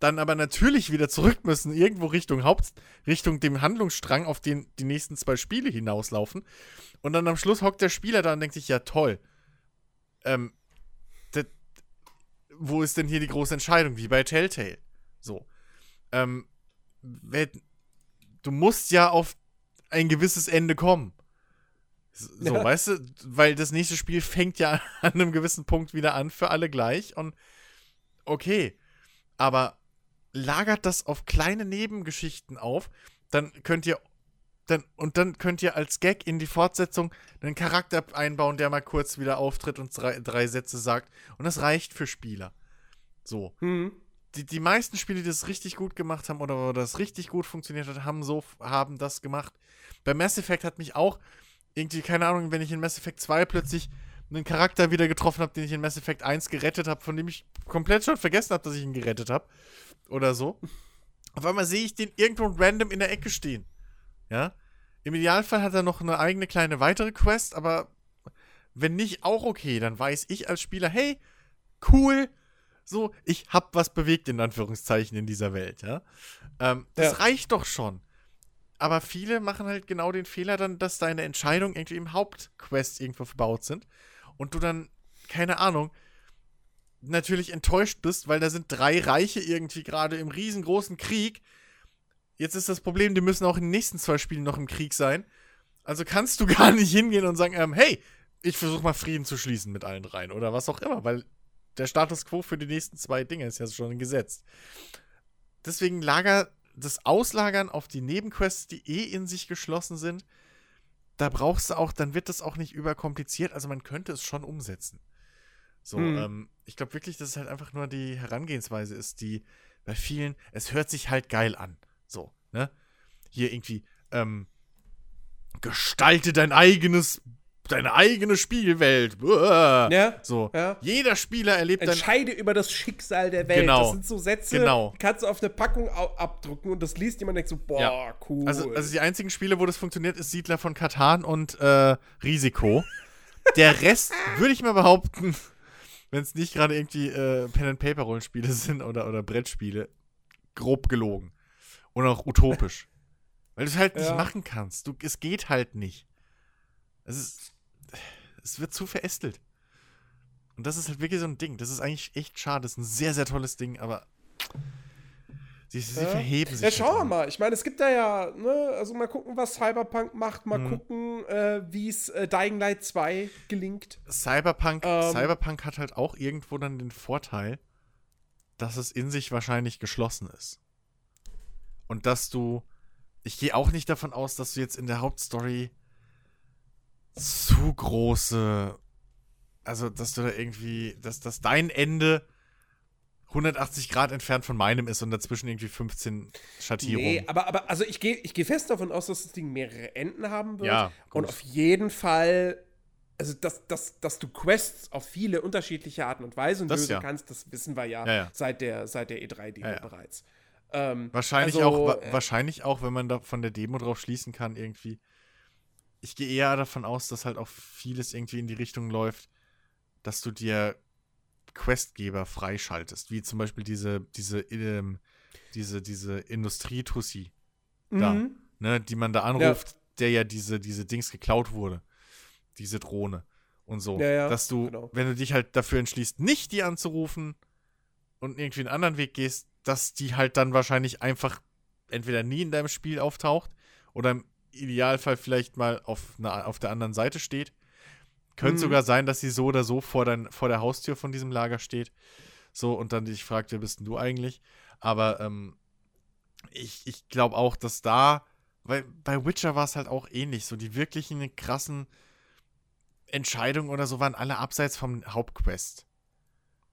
dann aber natürlich wieder zurück müssen, irgendwo Richtung Haupt, Richtung dem Handlungsstrang, auf den die nächsten zwei Spiele hinauslaufen. Und dann am Schluss hockt der Spieler da und denkt sich, ja toll. Ähm, das, wo ist denn hier die große Entscheidung, wie bei Telltale? So. Ähm, du musst ja auf ein gewisses Ende kommen. So, ja. weißt du, weil das nächste Spiel fängt ja an einem gewissen Punkt wieder an für alle gleich und okay, aber lagert das auf kleine Nebengeschichten auf, dann könnt ihr dann und dann könnt ihr als Gag in die Fortsetzung einen Charakter einbauen, der mal kurz wieder auftritt und drei, drei Sätze sagt und das reicht für Spieler. So. Mhm. Die, die meisten Spiele, die das richtig gut gemacht haben oder, oder das richtig gut funktioniert hat, haben so haben das gemacht. Bei Mass Effect hat mich auch irgendwie, keine Ahnung, wenn ich in Mass Effect 2 plötzlich einen Charakter wieder getroffen habe, den ich in Mass Effect 1 gerettet habe, von dem ich komplett schon vergessen habe, dass ich ihn gerettet habe. Oder so. Auf einmal sehe ich den irgendwo random in der Ecke stehen. Ja. Im Idealfall hat er noch eine eigene kleine weitere Quest, aber wenn nicht auch okay, dann weiß ich als Spieler, hey, cool, so, ich hab was bewegt, in Anführungszeichen, in dieser Welt, ja. Ähm, das ja. reicht doch schon. Aber viele machen halt genau den Fehler dann, dass deine Entscheidungen irgendwie im Hauptquest irgendwo verbaut sind und du dann, keine Ahnung, natürlich enttäuscht bist, weil da sind drei Reiche irgendwie gerade im riesengroßen Krieg. Jetzt ist das Problem, die müssen auch in den nächsten zwei Spielen noch im Krieg sein. Also kannst du gar nicht hingehen und sagen, ähm, hey, ich versuche mal Frieden zu schließen mit allen dreien oder was auch immer, weil der Status quo für die nächsten zwei Dinge ist ja schon gesetzt. Deswegen lager das Auslagern auf die Nebenquests, die eh in sich geschlossen sind, da brauchst du auch, dann wird das auch nicht überkompliziert. Also man könnte es schon umsetzen. So, hm. ähm, ich glaube wirklich, dass es halt einfach nur die Herangehensweise ist, die bei vielen, es hört sich halt geil an. So, ne? Hier irgendwie, ähm, gestalte dein eigenes deine eigene Spielwelt. Uah. Ja. So. Ja. Jeder Spieler erlebt Entscheide über das Schicksal der Welt. Genau. Das sind so Sätze, genau. die kannst du auf eine Packung abdrucken und das liest jemand und denkt so, boah, ja. cool. Also, also die einzigen Spiele, wo das funktioniert, ist Siedler von Katan und äh, Risiko. der Rest, würde ich mal behaupten, wenn es nicht gerade irgendwie äh, Pen-and-Paper-Rollenspiele sind oder, oder Brettspiele, grob gelogen. Und auch utopisch. Weil du es halt nicht machen kannst. Du, es geht halt nicht. Es ist es wird zu verästelt. Und das ist halt wirklich so ein Ding. Das ist eigentlich echt schade. Das ist ein sehr, sehr tolles Ding, aber sie, sie ja. verheben sich. Ja, schauen wir mal. Ich meine, es gibt da ja, ne, also mal gucken, was Cyberpunk macht, mal mhm. gucken, äh, wie es äh, Dying Light 2 gelingt. Cyberpunk, ähm, Cyberpunk hat halt auch irgendwo dann den Vorteil, dass es in sich wahrscheinlich geschlossen ist. Und dass du. Ich gehe auch nicht davon aus, dass du jetzt in der Hauptstory zu große. Also, dass du da irgendwie, dass, dass dein Ende 180 Grad entfernt von meinem ist und dazwischen irgendwie 15 Schattierungen. Nee, aber, aber also ich gehe ich geh fest davon aus, dass das Ding mehrere Enden haben wird. Ja, gut. und auf jeden Fall, also dass, dass, dass du Quests auf viele unterschiedliche Arten und Weisen das lösen ja. kannst, das wissen wir ja, ja, ja. seit der, seit der E3-Demo ja, bereits. Ähm, wahrscheinlich, also, auch, äh, wahrscheinlich auch, wenn man da von der Demo drauf schließen kann, irgendwie ich gehe eher davon aus, dass halt auch vieles irgendwie in die Richtung läuft, dass du dir Questgeber freischaltest, wie zum Beispiel diese, diese, ähm, diese, diese Industrietussi mhm. da, ne, die man da anruft, ja. der ja diese, diese Dings geklaut wurde. Diese Drohne und so. Ja, ja, dass du, genau. wenn du dich halt dafür entschließt, nicht die anzurufen und irgendwie einen anderen Weg gehst, dass die halt dann wahrscheinlich einfach entweder nie in deinem Spiel auftaucht oder im Idealfall vielleicht mal auf, einer, auf der anderen Seite steht. Könnte Mhm. sogar sein, dass sie so oder so vor, dein, vor der Haustür von diesem Lager steht. So, und dann dich fragt, wer bist denn du eigentlich? Aber ähm, ich, ich glaube auch, dass da, weil bei Witcher war es halt auch ähnlich. So die wirklichen krassen Entscheidungen oder so waren alle abseits vom Hauptquest.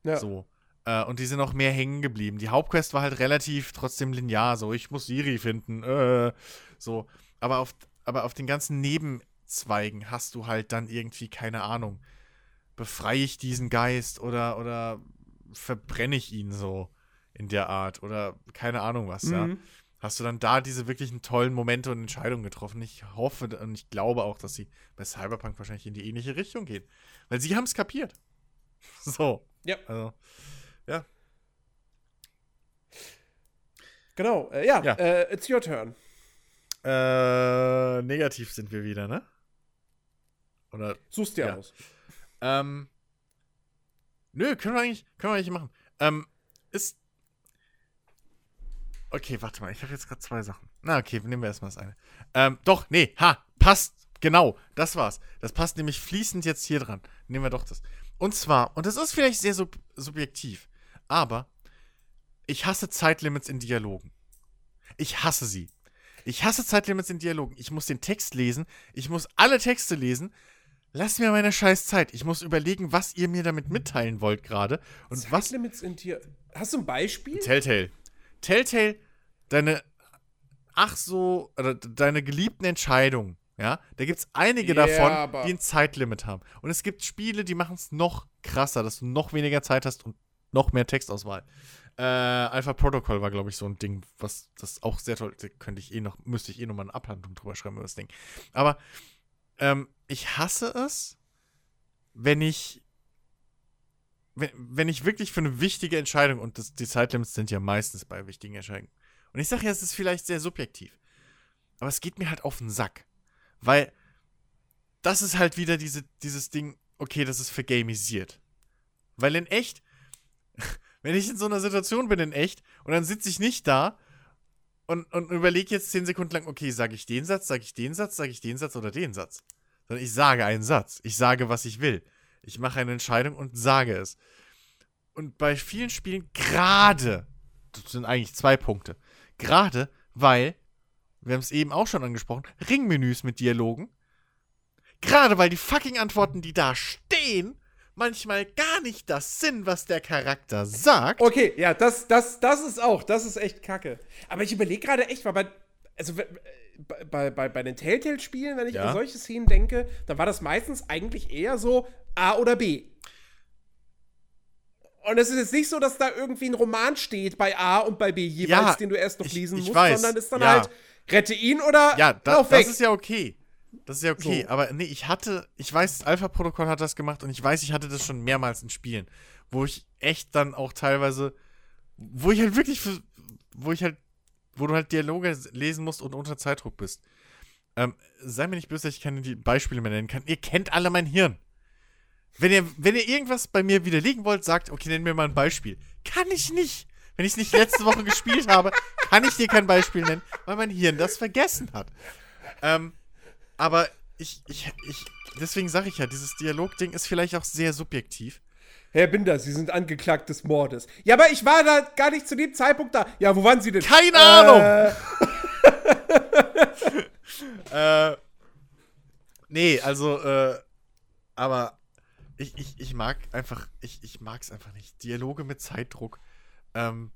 Ja. So. Äh, und die sind auch mehr hängen geblieben. Die Hauptquest war halt relativ trotzdem linear. So, ich muss Siri finden. Äh, so. Aber auf, aber auf den ganzen Nebenzweigen hast du halt dann irgendwie, keine Ahnung, befreie ich diesen Geist oder, oder verbrenne ich ihn so in der Art oder keine Ahnung was, ja. Mhm. Hast du dann da diese wirklichen tollen Momente und Entscheidungen getroffen? Ich hoffe und ich glaube auch, dass sie bei Cyberpunk wahrscheinlich in die ähnliche Richtung gehen. Weil sie haben es kapiert. So. Ja. Also, Genau, äh, ja, Ja. Äh, it's your turn. äh, negativ sind wir wieder, ne? Oder Suchst dir Ja. aus. Ähm. Nö, können wir eigentlich, können wir eigentlich machen. Ähm, ist. Okay, warte mal, ich habe jetzt gerade zwei Sachen. Na, okay, nehmen wir erstmal das eine. Ähm, doch, nee, ha, passt. Genau, das war's. Das passt nämlich fließend jetzt hier dran. Nehmen wir doch das. Und zwar, und das ist vielleicht sehr sub subjektiv, aber ich hasse Zeitlimits in Dialogen. Ich hasse sie. Ich hasse Zeitlimits in Dialogen. Ich muss den Text lesen. Ich muss alle Texte lesen. Lass mir meine scheiß Zeit. Ich muss überlegen, was ihr mir damit mitteilen wollt gerade. Und was. Zeitlimits in dir. Hast du ein Beispiel? Telltale. Telltale, deine. Ach so. Oder deine geliebten Entscheidungen. Ja, da gibt es einige Ja, davon, die ein Zeitlimit haben. Und es gibt Spiele, die machen es noch krasser, dass du noch weniger Zeit hast und noch mehr Textauswahl. Äh, Alpha Protocol war, glaube ich, so ein Ding, was das auch sehr toll, da könnte ich eh noch, müsste ich eh noch mal eine Abhandlung drüber schreiben über das Ding. Aber ähm, ich hasse es, wenn ich wenn, wenn ich wirklich für eine wichtige Entscheidung, und das, die Zeitlimits sind ja meistens bei wichtigen Entscheidungen, und ich sage ja, es ist vielleicht sehr subjektiv, aber es geht mir halt auf den Sack. Weil das ist halt wieder diese, dieses Ding, okay, das ist vergamisiert. Weil in echt, wenn ich in so einer Situation bin in echt und dann sitze ich nicht da und, und überlege jetzt zehn Sekunden lang, okay, sage ich den Satz, sage ich den Satz, sage ich den Satz oder den Satz. Sondern ich sage einen Satz. Ich sage, was ich will. Ich mache eine Entscheidung und sage es. Und bei vielen Spielen gerade, das sind eigentlich zwei Punkte, gerade weil, wir haben es eben auch schon angesprochen, Ringmenüs mit Dialogen, gerade weil die fucking Antworten, die da stehen, manchmal gar nicht das sind, was der Charakter sagt. Okay, ja, das, das, das ist auch, das ist echt kacke. Aber ich überlege gerade echt, weil bei, also äh, bei, bei, bei, bei den Telltale-Spielen, wenn ich Ja. an solche Szenen denke, dann war das meistens eigentlich eher so A oder B. Und es ist jetzt nicht so, dass da irgendwie ein Roman steht bei A und bei B jeweils, Ja, den du erst noch lesen ich musst, weiß, sondern ist dann ja. halt, rette ihn oder Ja, da, lauf das weg. ist ja okay. Das ist ja okay. So. Aber nee, ich hatte, ich weiß, das Alpha-Protokoll hat das gemacht und ich weiß, ich hatte das schon mehrmals in Spielen, wo ich echt dann auch teilweise, wo ich halt wirklich, für, wo ich halt, wo du halt Dialoge lesen musst und unter Zeitdruck bist. Ähm, sei mir nicht böse, dass ich keine die Beispiele mehr nennen kann. Ihr kennt alle mein Hirn. Wenn ihr, wenn ihr irgendwas bei mir widerlegen wollt, sagt, okay, nenn mir mal ein Beispiel. Kann ich nicht. Wenn ich es nicht letzte Woche gespielt habe, kann ich dir kein Beispiel nennen, weil mein Hirn das vergessen hat. Ähm, aber ich, ich, ich, deswegen sage ich ja, dieses Dialogding ist vielleicht auch sehr subjektiv. Herr Binder, Sie sind angeklagt des Mordes. Ja, aber ich war da gar nicht zu dem Zeitpunkt da. Ja, wo waren Sie denn? Keine Ahnung! Äh, Äh, nee, also, äh, aber ich, ich, ich mag einfach, ich, ich mag es einfach nicht. Dialoge mit Zeitdruck. Ähm,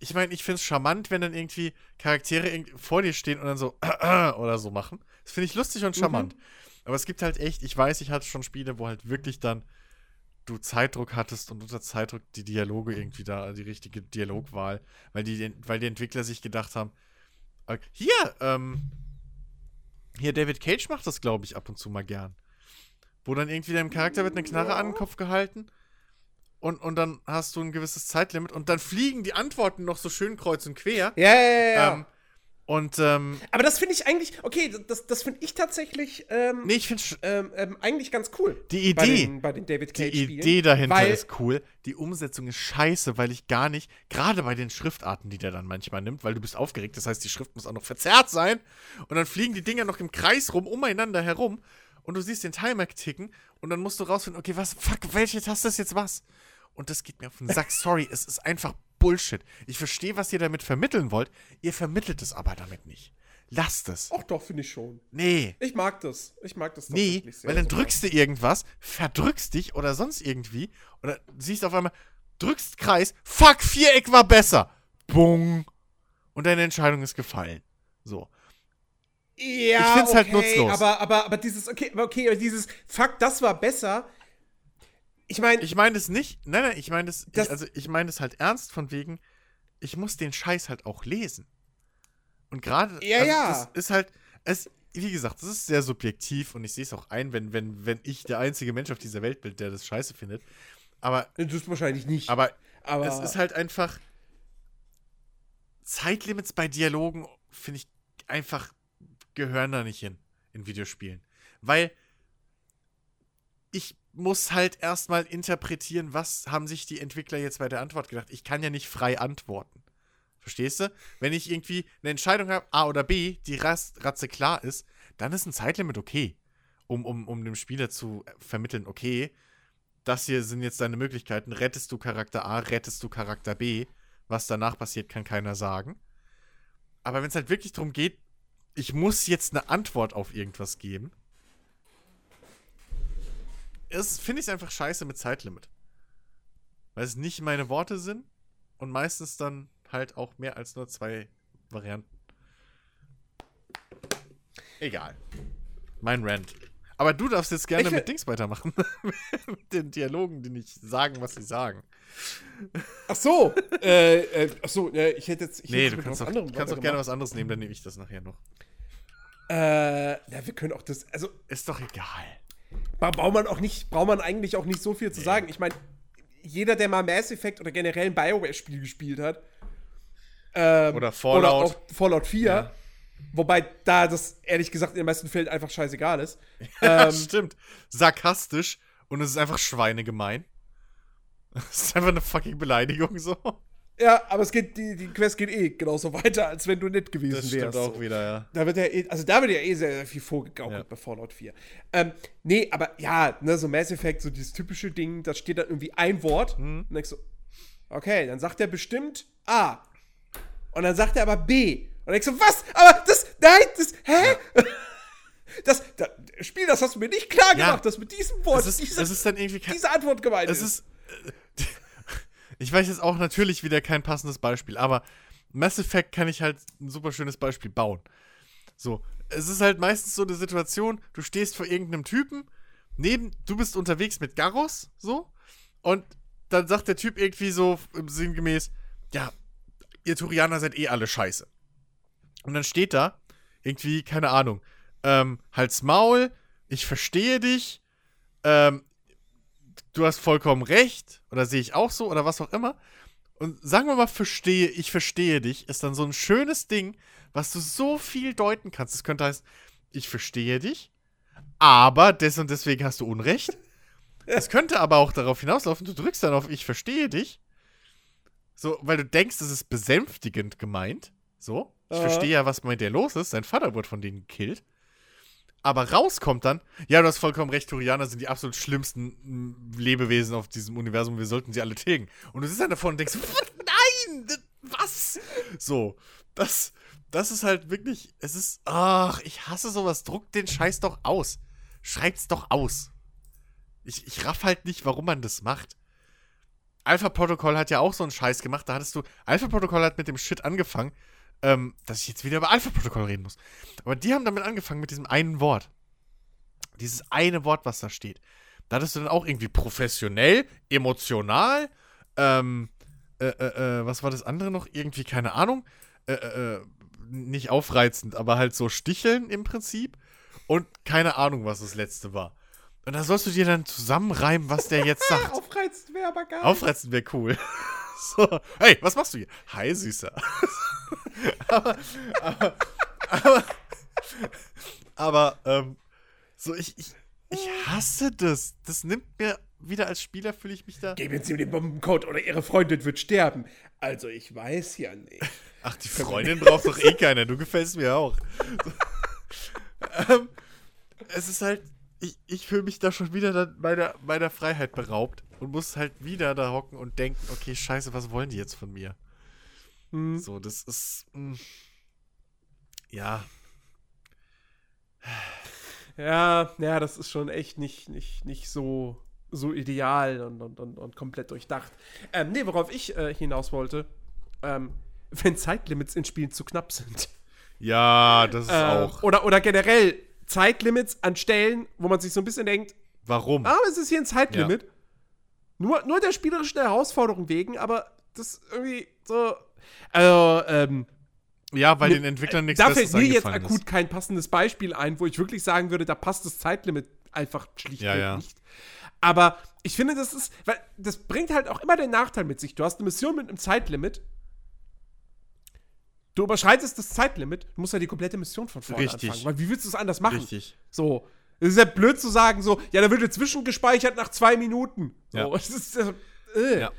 ich meine, ich finde es charmant, wenn dann irgendwie Charaktere irg- vor dir stehen und dann so oder so machen. Das finde ich lustig und charmant. Aber es gibt halt echt, ich weiß, ich hatte schon Spiele, wo halt wirklich dann du Zeitdruck hattest und unter Zeitdruck die Dialoge irgendwie da, die richtige Dialogwahl, weil die, weil die Entwickler sich gedacht haben, okay, hier, ähm, hier David Cage macht das, glaube ich, ab und zu mal gern. Wo dann irgendwie deinem Charakter wird eine Knarre an den Kopf gehalten und, und dann hast du ein gewisses Zeitlimit und dann fliegen die Antworten noch so schön kreuz und quer. ja, ja, ja. Ähm, Und, ähm, Aber das finde ich eigentlich, okay, das, das finde ich tatsächlich ähm, nee, ich finde ähm, ähm, eigentlich ganz cool. Die Bei Idee, den, bei den David die Cage-Spielen. Idee dahinter weil, ist cool. Die Umsetzung ist scheiße, weil ich gar nicht, gerade bei den Schriftarten, die der dann manchmal nimmt, weil du bist aufgeregt, das heißt, die Schrift muss auch noch verzerrt sein. Und dann fliegen die Dinger noch im Kreis rum, umeinander herum. Und du siehst den Timer ticken und dann musst du rausfinden, okay, was, fuck, welche Taste ist jetzt was? Und das geht mir auf den Sack. Sorry, es ist einfach Bullshit. Ich verstehe, was ihr damit vermitteln wollt. Ihr vermittelt es aber damit nicht. Lasst es. Ach doch, finde ich schon. Nee. Ich mag das. Ich mag das Nee, weil dann sehr drückst du irgendwas, verdrückst dich oder sonst irgendwie oder siehst auf einmal, drückst Kreis, fuck, Viereck war besser. Bung. Und deine Entscheidung ist gefallen. So. Ja, Ich find's halt okay, nutzlos. Aber, aber, aber dieses, okay, okay, aber dieses, fuck, das war besser. Ich meine, Ich meine es nicht, nein, nein, ich meine es, Das- ich, also ich meine es halt ernst von wegen, ich muss den Scheiß halt auch lesen. Und gerade, Ja, also ja. das ist halt, es, wie gesagt, das ist sehr subjektiv und ich sehe es auch ein, wenn, wenn, wenn ich der einzige Mensch auf dieser Welt bin, der das scheiße findet. Aber, du tust wahrscheinlich nicht. aber aber es ist halt einfach. Zeitlimits bei Dialogen, finde ich, einfach gehören da nicht hin in Videospielen. Weil ich muss halt erstmal interpretieren, was haben sich die Entwickler jetzt bei der Antwort gedacht. Ich kann ja nicht frei antworten. Verstehst du? Wenn ich irgendwie eine Entscheidung habe, A oder B, die Ratze klar ist, dann ist ein Zeitlimit okay. Um, um, um dem Spieler zu vermitteln, okay, das hier sind jetzt deine Möglichkeiten. Rettest du Charakter A, rettest du Charakter B. Was danach passiert, kann keiner sagen. Aber wenn es halt wirklich darum geht, ich muss jetzt eine Antwort auf irgendwas geben, ist- finde ich es einfach scheiße mit Zeitlimit. Weil es nicht meine Worte sind und meistens dann halt auch mehr als nur zwei Varianten. Egal. Mein Rant. Aber du darfst jetzt gerne Ich mit Dings weitermachen. mit den Dialogen, die nicht sagen, was sie sagen. ach so, äh, äh, ach so, äh, ich hätte jetzt. Ich Nee, hätte du kannst auch, anderem kannst auch gerne was anderes nehmen, dann nehme ich das nachher noch. Äh, ja, wir können auch das. Also, Ist doch egal. Braucht man auch nicht, braucht man eigentlich auch nicht so viel zu sagen. Ich meine, jeder, der mal Mass Effect oder generell ein BioWare-Spiel gespielt hat, ähm, Oder Fallout. Oder auch Fallout 4, Ja. wobei da das ehrlich gesagt in den meisten Fällen einfach scheißegal ist. Ja, Ähm, stimmt. Sarkastisch und es ist einfach schweinegemein. Es ist einfach eine fucking Beleidigung so. Ja, aber es geht, die, die Quest geht eh genauso weiter, als wenn du nett gewesen Das stimmt wärst. auch wieder, ja. Da wird ja eh, also da wird ja eh sehr, sehr viel vorgegaukelt Ja. bei Fallout 4. Ähm, nee, aber ja, ne, so Mass Effect, so dieses typische Ding, da steht dann irgendwie ein Wort Mhm. und denkst so, okay, dann sagt er bestimmt A. Und dann sagt er aber B. Und denkst so, was? Aber das, nein, das, hä? Das, das Spiel, das hast du mir nicht klar Ja. gemacht, dass mit diesem Wort Es ist, diese, es ist dann irgendwie diese Antwort gemeint Es ist. Ich weiß jetzt auch natürlich wieder kein passendes Beispiel, aber Mass Effect kann ich halt ein super schönes Beispiel bauen. So, es ist halt meistens so eine Situation, du stehst vor irgendeinem Typen, neben, du bist unterwegs mit Garros, so, und dann sagt der Typ irgendwie so sinngemäß, ja, ihr Turianer seid eh alle scheiße. Und dann steht da, irgendwie, keine Ahnung, ähm, halt's Maul, ich verstehe dich, ähm, du hast vollkommen recht, oder sehe ich auch so, oder was auch immer. Und sagen wir mal, verstehe, ich verstehe dich, ist dann so ein schönes Ding, was du so viel deuten kannst. Das könnte heißen, ich verstehe dich, aber des und deswegen hast du Unrecht. Es könnte aber auch darauf hinauslaufen, du drückst dann auf Ich verstehe dich. So, weil du denkst, es ist besänftigend gemeint. So. Ich Aha. verstehe ja, was mit dir los ist. Sein Vater wurde von denen gekillt. Aber rauskommt dann, ja, du hast vollkommen recht, Turianer sind die absolut schlimmsten mm, Lebewesen auf diesem Universum, wir sollten sie alle tilgen. Und du sitzt dann davor und denkst, "Was? nein, was? So, das, das ist halt wirklich, es ist, ach, ich hasse sowas, druckt den Scheiß doch aus. Schreibt's doch aus. Ich, ich raff halt nicht, warum man das macht. Alpha Protocol hat ja auch so einen Scheiß gemacht. Da hattest du. Alpha Protocol hat mit dem Shit angefangen, ähm, dass ich jetzt wieder über Alpha Protocol reden muss. Aber die haben damit angefangen mit diesem einen Wort. Dieses eine Wort, was da steht. Da hattest du dann auch irgendwie professionell, emotional, ähm, äh, äh, äh, was war das andere noch? Irgendwie, keine Ahnung. Äh, äh, äh, nicht aufreizend, aber halt so sticheln im Prinzip. Und keine Ahnung, was das letzte war. Und da sollst du dir dann zusammenreimen, was der jetzt sagt. Aufreizend wäre aber geil. Aufreizen wäre cool. So, hey, was machst du hier? Hi, Süßer. aber, aber, aber, aber, ähm, so, ich, ich, ich hasse das. Das nimmt mir wieder als Spieler, fühle ich mich da. Geben Sie mir den Bombencode oder Ihre Freundin wird sterben. Also, ich weiß ja nicht. Ach, die Freundin braucht doch eh keiner. Du gefällst mir auch. Ähm, es ist halt, ich, ich fühle mich da schon wieder dann meiner, meiner Freiheit beraubt und muss halt wieder da hocken und denken, okay, scheiße, was wollen die jetzt von mir? Hm. So, das ist. Mh, ja. Ja, ja, das ist schon echt nicht, nicht, nicht so, so ideal und, und, und, und komplett durchdacht. Ähm, nee, worauf ich äh, hinaus wollte, ähm, wenn Zeitlimits in Spielen zu knapp sind. Ja, das ist Äh, auch. Oder, oder generell Zeitlimits an Stellen, wo man sich so ein bisschen denkt, Warum? ah, es ist hier ein Zeitlimit. Nur, nur der spielerischen Herausforderung wegen, aber das irgendwie so. Also, ähm, Ja, mir- den Entwicklern nichts da fällt mir jetzt akut ist. kein passendes Beispiel ein, wo ich wirklich sagen würde, da passt das Zeitlimit einfach schlichtweg Ja, ja. nicht. Aber ich finde, das ist, weil das bringt halt auch immer den Nachteil mit sich. Du hast eine Mission mit einem Zeitlimit. Du überschreitest das Zeitlimit, du musst ja die komplette Mission von vorne Richtig. anfangen. Weil wie willst du es anders machen? Richtig. So. Es ist ja blöd zu sagen, so, ja, da wird jetzt zwischengespeichert nach zwei Minuten. So, Ja. es ist, äh, äh. Ja.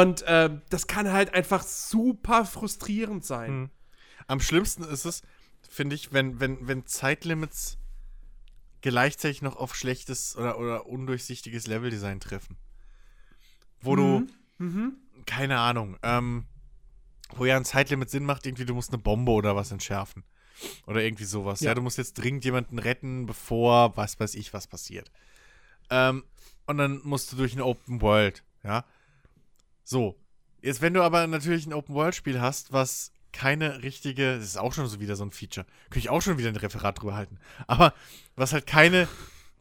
Und ähm, das kann halt einfach super frustrierend sein. Hm. Am schlimmsten ist es, finde ich, wenn, wenn, wenn Zeitlimits gleichzeitig noch auf schlechtes oder, oder undurchsichtiges Leveldesign treffen. Wo Mhm. du, keine Ahnung, ähm, wo ja ein Zeitlimit Sinn macht, irgendwie du musst eine Bombe oder was entschärfen. Oder irgendwie sowas. Ja, Ja. du musst jetzt dringend jemanden retten, bevor was weiß ich, was passiert. Ähm, und dann musst du durch eine Open World, ja. So. Jetzt, wenn du aber natürlich ein Open-World-Spiel hast, was keine richtige, das ist auch schon so wieder so ein Feature, könnte ich auch schon wieder ein Referat drüber halten, aber was halt keine,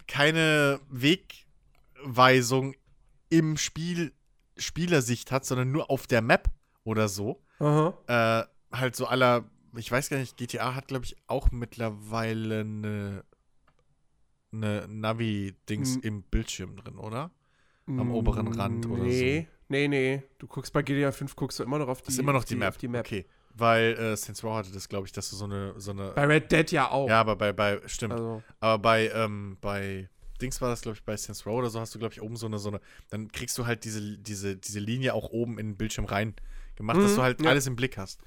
keine Wegweisung im Spiel, Spielersicht hat, sondern nur auf der Map oder so. Äh, halt so aller, ich weiß gar nicht, GTA hat, glaube ich, auch mittlerweile eine, eine Navi-Dings Hm. im Bildschirm drin, oder? Am oberen Rand oder nee, Nee, nee. Du guckst bei GTA 5, guckst du immer noch auf die Das ist immer noch die, Map. auf die Map. Okay. Weil äh, Saints Row hatte das, glaube ich, dass du so eine, so eine. Bei Red Dead ja auch. ja, aber bei, bei, stimmt. Also, Aber bei, ähm, bei Dings war das, glaube ich, bei Saints Row oder so, hast du, glaube ich, oben so eine, so eine, dann kriegst du halt diese, diese, diese Linie auch oben in den Bildschirm rein gemacht, dass Mhm, du halt ja. alles im Blick hast.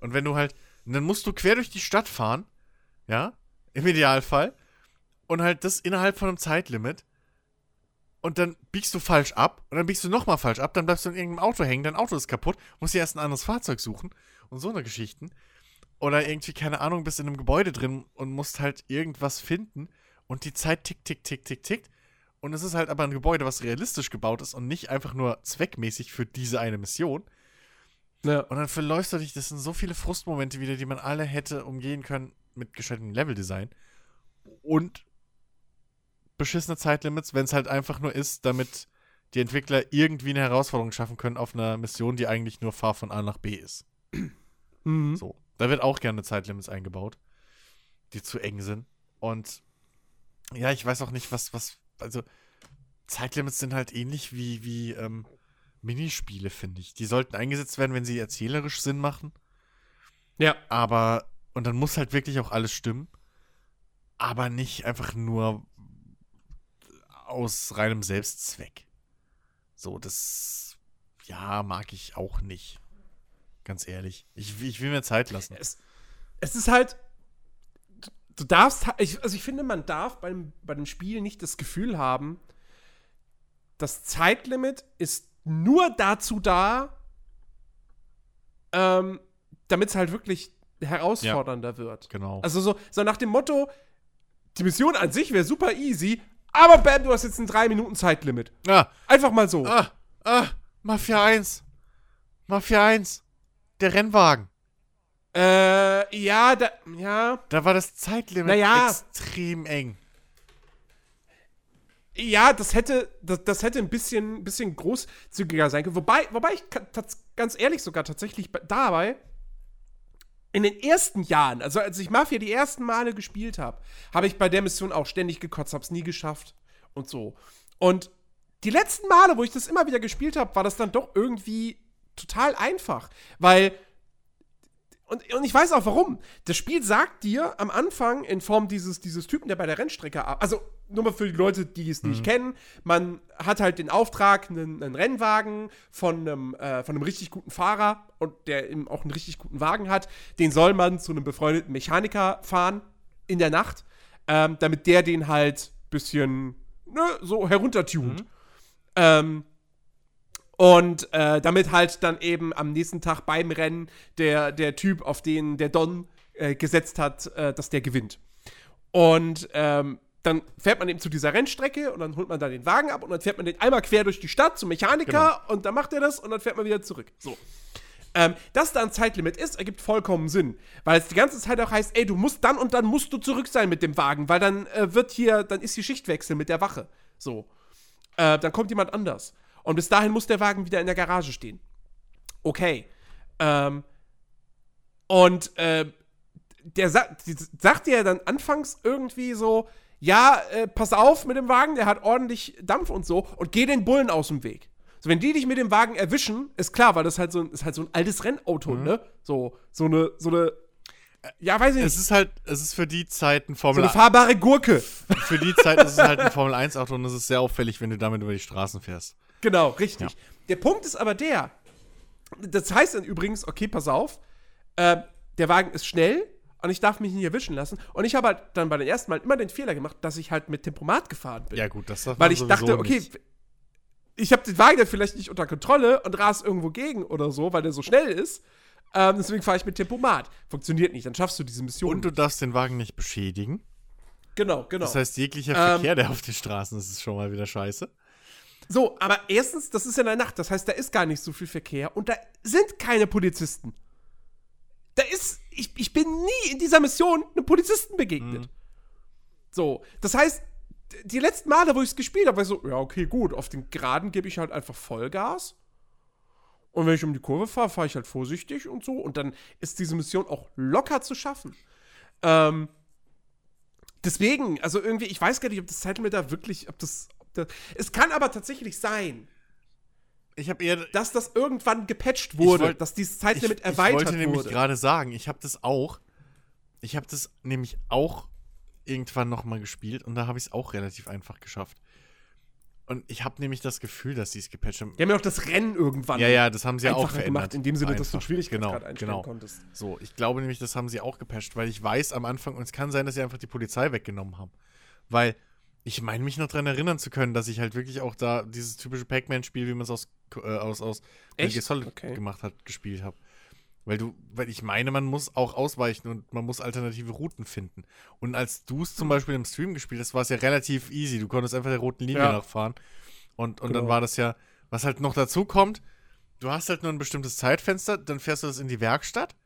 Und wenn du halt, dann musst du quer durch die Stadt fahren, ja, im Idealfall, und halt das innerhalb von einem Zeitlimit, und dann biegst du falsch ab, und dann biegst du nochmal falsch ab, dann bleibst du in irgendeinem Auto hängen, dein Auto ist kaputt, musst dir erst ein anderes Fahrzeug suchen, und so eine Geschichten. Oder irgendwie, keine Ahnung, bist in einem Gebäude drin und musst halt irgendwas finden und die Zeit tickt, tickt, tickt, tickt, tickt. Und es ist halt aber ein Gebäude, was realistisch gebaut ist und nicht einfach nur zweckmäßig für diese eine Mission. Ja. Und dann verläufst du dich, das sind so viele Frustmomente wieder, die man alle hätte umgehen können mit gescheitem Leveldesign. Und beschissene Zeitlimits, wenn es halt einfach nur ist, damit die Entwickler irgendwie eine Herausforderung schaffen können auf einer Mission, die eigentlich nur Fahr von A nach B ist. Mhm. So. Da wird auch gerne Zeitlimits eingebaut, die zu eng sind. Und ja, ich weiß auch nicht, was, was, also Zeitlimits sind halt ähnlich wie, wie ähm, Minispiele, finde ich. Die sollten eingesetzt werden, wenn sie erzählerisch Sinn machen. Ja. Aber, und dann muss halt wirklich auch alles stimmen. Aber nicht einfach nur aus reinem Selbstzweck. So, das, ja, mag ich auch nicht. Ganz ehrlich. Ich, ich will mir Zeit lassen. Es, es ist halt. du- darfst. also, ich finde, man darf beim, bei dem Spiel nicht das Gefühl haben, das Zeitlimit ist nur dazu da, ähm, damit es halt wirklich herausfordernder wird. Genau. Also, so, so nach dem Motto: Die Mission an sich wäre super easy, aber bam, du hast jetzt ein 3-Minuten-Zeitlimit. ah, Einfach mal so. ah, ah, Mafia 1. Mafia 1. Der Rennwagen. Äh, ja, da, ja. Da war das Zeitlimit Naja. extrem eng. Ja, das hätte, das, das hätte ein bisschen, bisschen großzügiger sein können. Wobei, wobei ich ganz ehrlich sogar tatsächlich bei- dabei in den ersten Jahren, also als ich Mafia die ersten Male gespielt habe, habe ich bei der Mission auch ständig gekotzt, hab's nie geschafft und so. Und die letzten Male, wo ich das immer wieder gespielt habe, war das dann doch irgendwie total einfach, weil und, und ich weiß auch warum. Das Spiel sagt dir am Anfang in Form dieses, dieses Typen, der bei der Rennstrecke arbeitet, also nur mal für die Leute, die es nicht kennen, man hat halt den Auftrag, einen, einen Rennwagen von einem, äh, von einem richtig guten Fahrer und der eben auch einen richtig guten Wagen hat, den soll man zu einem befreundeten Mechaniker fahren in der Nacht, ähm, damit der den halt bisschen ne, so heruntertunt. Ähm, und äh, damit halt dann eben am nächsten Tag beim Rennen der, der Typ, auf den der Don äh, gesetzt hat, äh, dass der gewinnt. Und ähm, dann fährt man eben zu dieser Rennstrecke und dann holt man da den Wagen ab und dann fährt man den einmal quer durch die Stadt zum Mechaniker und dann macht er das und dann fährt man wieder zurück. So. Ähm, dass da ein Zeitlimit ist, ergibt vollkommen Sinn. Weil es die ganze Zeit auch heißt, ey, du musst dann und dann musst du zurück sein mit dem Wagen, weil dann äh, wird hier, dann ist die Schichtwechsel mit der Wache. So. Äh, dann kommt jemand anders. Und bis dahin muss der Wagen wieder in der Garage stehen. Okay. Ähm, und äh, der sa sagt dir dann anfangs irgendwie so, ja, äh, pass auf mit dem Wagen, der hat ordentlich Dampf und so und geh den Bullen aus dem Weg. So, wenn die dich mit dem Wagen erwischen, ist klar, weil das halt so, ein- ist halt so ein altes Rennauto, ne? So, so eine, so eine, ja, weiß ich nicht, Es ist halt, es ist für die Zeit ein so Formel eine fahrbare Gurke. Für die Zeit ist es halt ein Formel 1 Auto und es ist sehr auffällig, wenn du damit über die Straßen fährst. Genau, richtig. Der Punkt ist aber der, das heißt dann übrigens, okay, pass auf, äh, der Wagen ist schnell und ich darf mich nicht erwischen lassen. Und ich habe halt dann bei den ersten Mal immer den Fehler gemacht, dass ich halt mit Tempomat gefahren bin. Ja, gut, das darf Weil ich dachte, okay, nicht. ich habe den Wagen dann vielleicht nicht unter Kontrolle und ras irgendwo gegen oder so, weil der so schnell ist. Ähm, deswegen fahre ich mit Tempomat. Funktioniert nicht, dann schaffst du diese Mission. Und du darfst den Wagen nicht beschädigen. genau, genau. Das heißt, jeglicher Ähm, Verkehr, der auf den Straßen ist, ist schon mal wieder scheiße. So, aber erstens, das ist in der Nacht, das heißt, da ist gar nicht so viel Verkehr und da sind keine Polizisten. Da ist, ich, ich bin nie in dieser Mission einem Polizisten begegnet. So, das heißt, die letzten Male, wo ich es gespielt habe, war ich so, ja, okay, gut, auf den Geraden gebe ich halt einfach Vollgas. Und wenn ich um die Kurve fahre, fahre ich halt vorsichtig und so. Und dann ist diese Mission auch locker zu schaffen. Ähm, deswegen, also irgendwie, ich weiß gar nicht, ob das Zeitlimit da wirklich, ob das, ob das. Es kann aber tatsächlich sein, Ich habe eher. dass das irgendwann gepatcht wurde, wollt- dass dieses Ich, Zeitlimit ich erweitert wollte nämlich wurde. gerade sagen, ich habe das auch. Ich habe das nämlich auch irgendwann noch mal gespielt und da habe ich es auch relativ einfach geschafft. Und ich habe nämlich das Gefühl, dass sie es gepatcht haben. Die haben ja auch das Rennen irgendwann Ja, ja, das haben sie ja auch verändert. gemacht, in dem Sinne, dass du Einfach. Schwierigkeitsgrad genau, einstellen genau. konntest. So, ich glaube nämlich, das haben sie auch gepatcht, weil ich weiß am Anfang, und es kann sein, dass sie einfach die Polizei weggenommen haben. Weil ich meine mich noch daran erinnern zu können, dass ich halt wirklich auch da dieses typische Pac-Man-Spiel, wie man es aus, äh, aus, aus Echt? Solid Okay. gemacht hat, gespielt habe. Weil du, weil ich meine, man muss auch ausweichen und man muss alternative Routen finden. Und als du es zum Beispiel im Stream gespielt hast, war es ja relativ easy. Du konntest einfach der roten Linie Ja. nachfahren. Und, und Genau. dann war das ja, was halt noch dazu kommt, du hast halt nur ein bestimmtes Zeitfenster, dann fährst du das in die Werkstatt.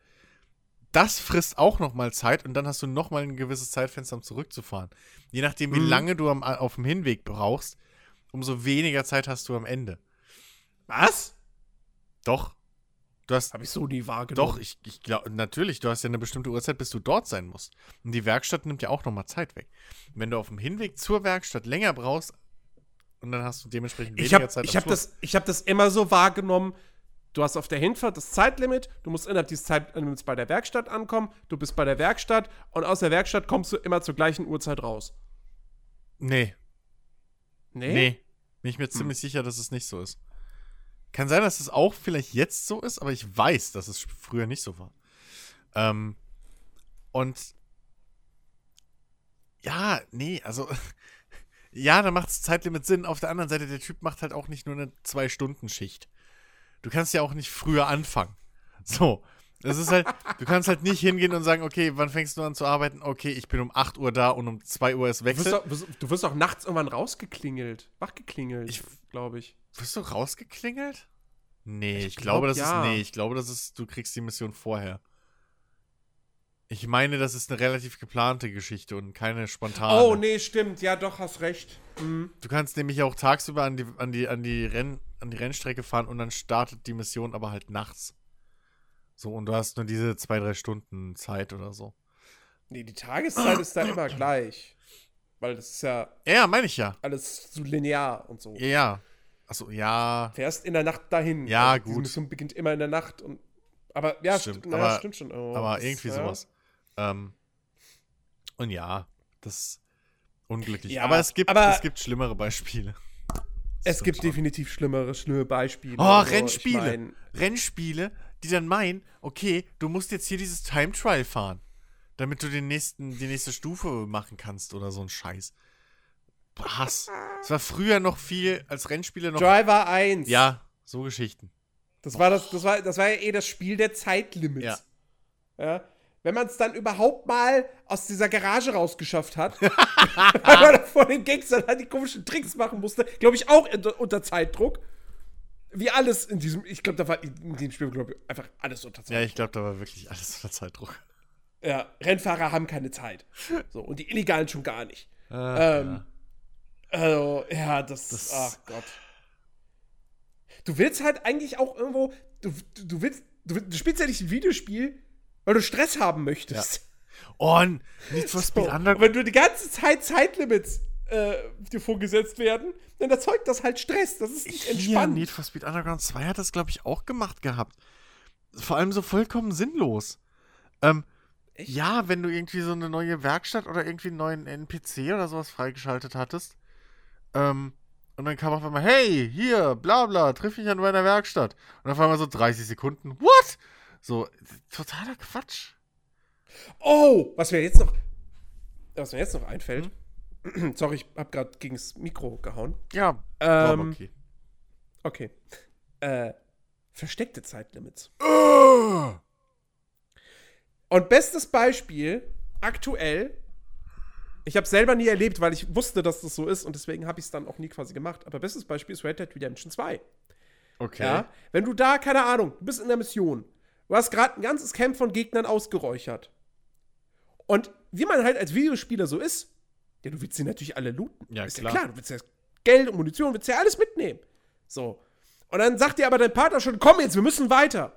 Das frisst auch noch mal Zeit und dann hast du noch mal ein gewisses Zeitfenster, um zurückzufahren. Je nachdem, wie Mhm. lange du am, auf dem Hinweg brauchst, umso weniger Zeit hast du am Ende. Was? Doch. Du hast Habe ich so nie wahrgenommen. doch, ich, ich glaube, natürlich, du hast ja eine bestimmte Uhrzeit, bis du dort sein musst. Und die Werkstatt nimmt ja auch nochmal Zeit weg. Wenn du auf dem Hinweg zur Werkstatt länger brauchst, und dann hast du dementsprechend Ich weniger habe Zeit ich hab Schluss. das, ich hab das immer so wahrgenommen. Du hast auf der Hinfahrt das Zeitlimit, du musst innerhalb dieses Zeitlimits bei der Werkstatt ankommen, du bist bei der Werkstatt und aus der Werkstatt kommst du immer zur gleichen Uhrzeit raus. Nee, Nee? nee. Bin ich Hm. mir ziemlich sicher, dass es nicht so ist. Kann sein, dass es auch vielleicht jetzt so ist, aber ich weiß, dass es früher nicht so war. Ähm, und ja, nee, also ja, da macht das Zeitlimit Sinn. Auf der anderen Seite, der Typ macht halt auch nicht nur eine Zwei-Stunden-Schicht. Du kannst ja auch nicht früher anfangen. So. Das ist halt, du kannst halt nicht hingehen und sagen, okay, wann fängst du an zu arbeiten? Okay, ich bin um 8 Uhr da und um 2 Uhr ist Du wirst, Wechsel. doch, wirst- du wirst auch nachts irgendwann rausgeklingelt. Wachgeklingelt, Ich- glaube ich. Wirst du rausgeklingelt? Nee, ich, Ich glaube, glaub, das ja. ist. Nee, ich glaube, das ist, du kriegst die Mission vorher. Ich meine, das ist eine relativ geplante Geschichte und keine spontane. Oh, nee, stimmt. Ja, doch, hast recht. Mhm. Du kannst nämlich auch tagsüber an die, an die, an die, Renn, an die Rennstrecke fahren und dann startet die Mission aber halt nachts. So, und du hast nur diese zwei, drei Stunden Zeit oder so. Nee, die Tageszeit ist da immer gleich. Weil das ist ja Ja, meine ich ja. alles so linear und so. Ja, ja. Achso, ja. Fährst in der Nacht dahin. Ja, also, gut. Die Mission beginnt immer in der Nacht. Und, aber ja, Stimmt, st na, aber- stimmt schon. Oh, aber irgendwie ja. sowas. Ähm, und ja, das ist unglücklich. Ja, aber es gibt, aber- es gibt schlimmere Beispiele. Es gibt stimmt definitiv schlimmere, schlimme Beispiele. Oh, Also, ich Rennspiele. mein, Rennspiele, die dann meinen, okay, du musst jetzt hier dieses Time Trial fahren, damit du den nächsten, die nächste Stufe machen kannst oder so ein Scheiß. Hass. Es war früher noch viel, als Rennspiele noch. Driver 1. Ja, so Geschichten. Das war, das, das, war, das war ja eh das Spiel der Zeitlimits. Ja. ja? Wenn man es dann überhaupt mal aus dieser Garage rausgeschafft hat, weil man vor den Gangstern halt die komischen Tricks machen musste, glaube ich auch unter, unter Zeitdruck. Wie alles in diesem, ich glaube, da war in diesem Spiel, glaube ich, einfach alles unter Ja, Zeitdruck. ich glaube, da war wirklich alles unter Zeitdruck. Ja, Rennfahrer haben keine Zeit. So, und die Illegalen schon gar nicht. Ah, Ähm, Also, ja, das, Das- Ach Gott. Du willst halt eigentlich auch irgendwo. Du, du, du willst. Du, du spielst ja nicht ein Videospiel, weil du Stress haben möchtest. Oh, und Need for Speed So, Underground. und wenn du die ganze Zeit Zeitlimits äh, dir vorgesetzt werden, dann erzeugt das halt Stress. Das ist nicht entspannt. Need for Speed Underground 2 hat das, glaube ich, auch gemacht gehabt. Vor allem so vollkommen sinnlos. Ähm, Echt? ja, wenn du irgendwie so eine neue Werkstatt oder irgendwie einen neuen NPC oder sowas freigeschaltet hattest. Ähm, und dann kam auf einmal, hey, hier, bla bla, triff mich an meiner Werkstatt. Und auf einmal so 30 Sekunden, what? So, totaler Quatsch. Oh, was mir jetzt noch. Was mir jetzt noch einfällt. Sorry, ich hab gerade gegen das Mikro gehauen. Ja, Ähm, okay. okay. Äh, versteckte Zeitlimits. Und bestes Beispiel, aktuell, ich habe selber nie erlebt, weil ich wusste, dass das so ist und deswegen habe ich es dann auch nie quasi gemacht. Aber bestes Beispiel ist Red Dead Redemption 2. Okay. Ja? Wenn du da, keine Ahnung, du bist in der Mission, du hast gerade ein ganzes Camp von Gegnern ausgeräuchert. Und wie man halt als Videospieler so ist, ja, du willst sie natürlich alle looten. Ja, ist klar. ja klar, du willst ja Geld und Munition, willst ja alles mitnehmen. So. Und dann sagt dir aber dein Partner schon, komm jetzt, wir müssen weiter.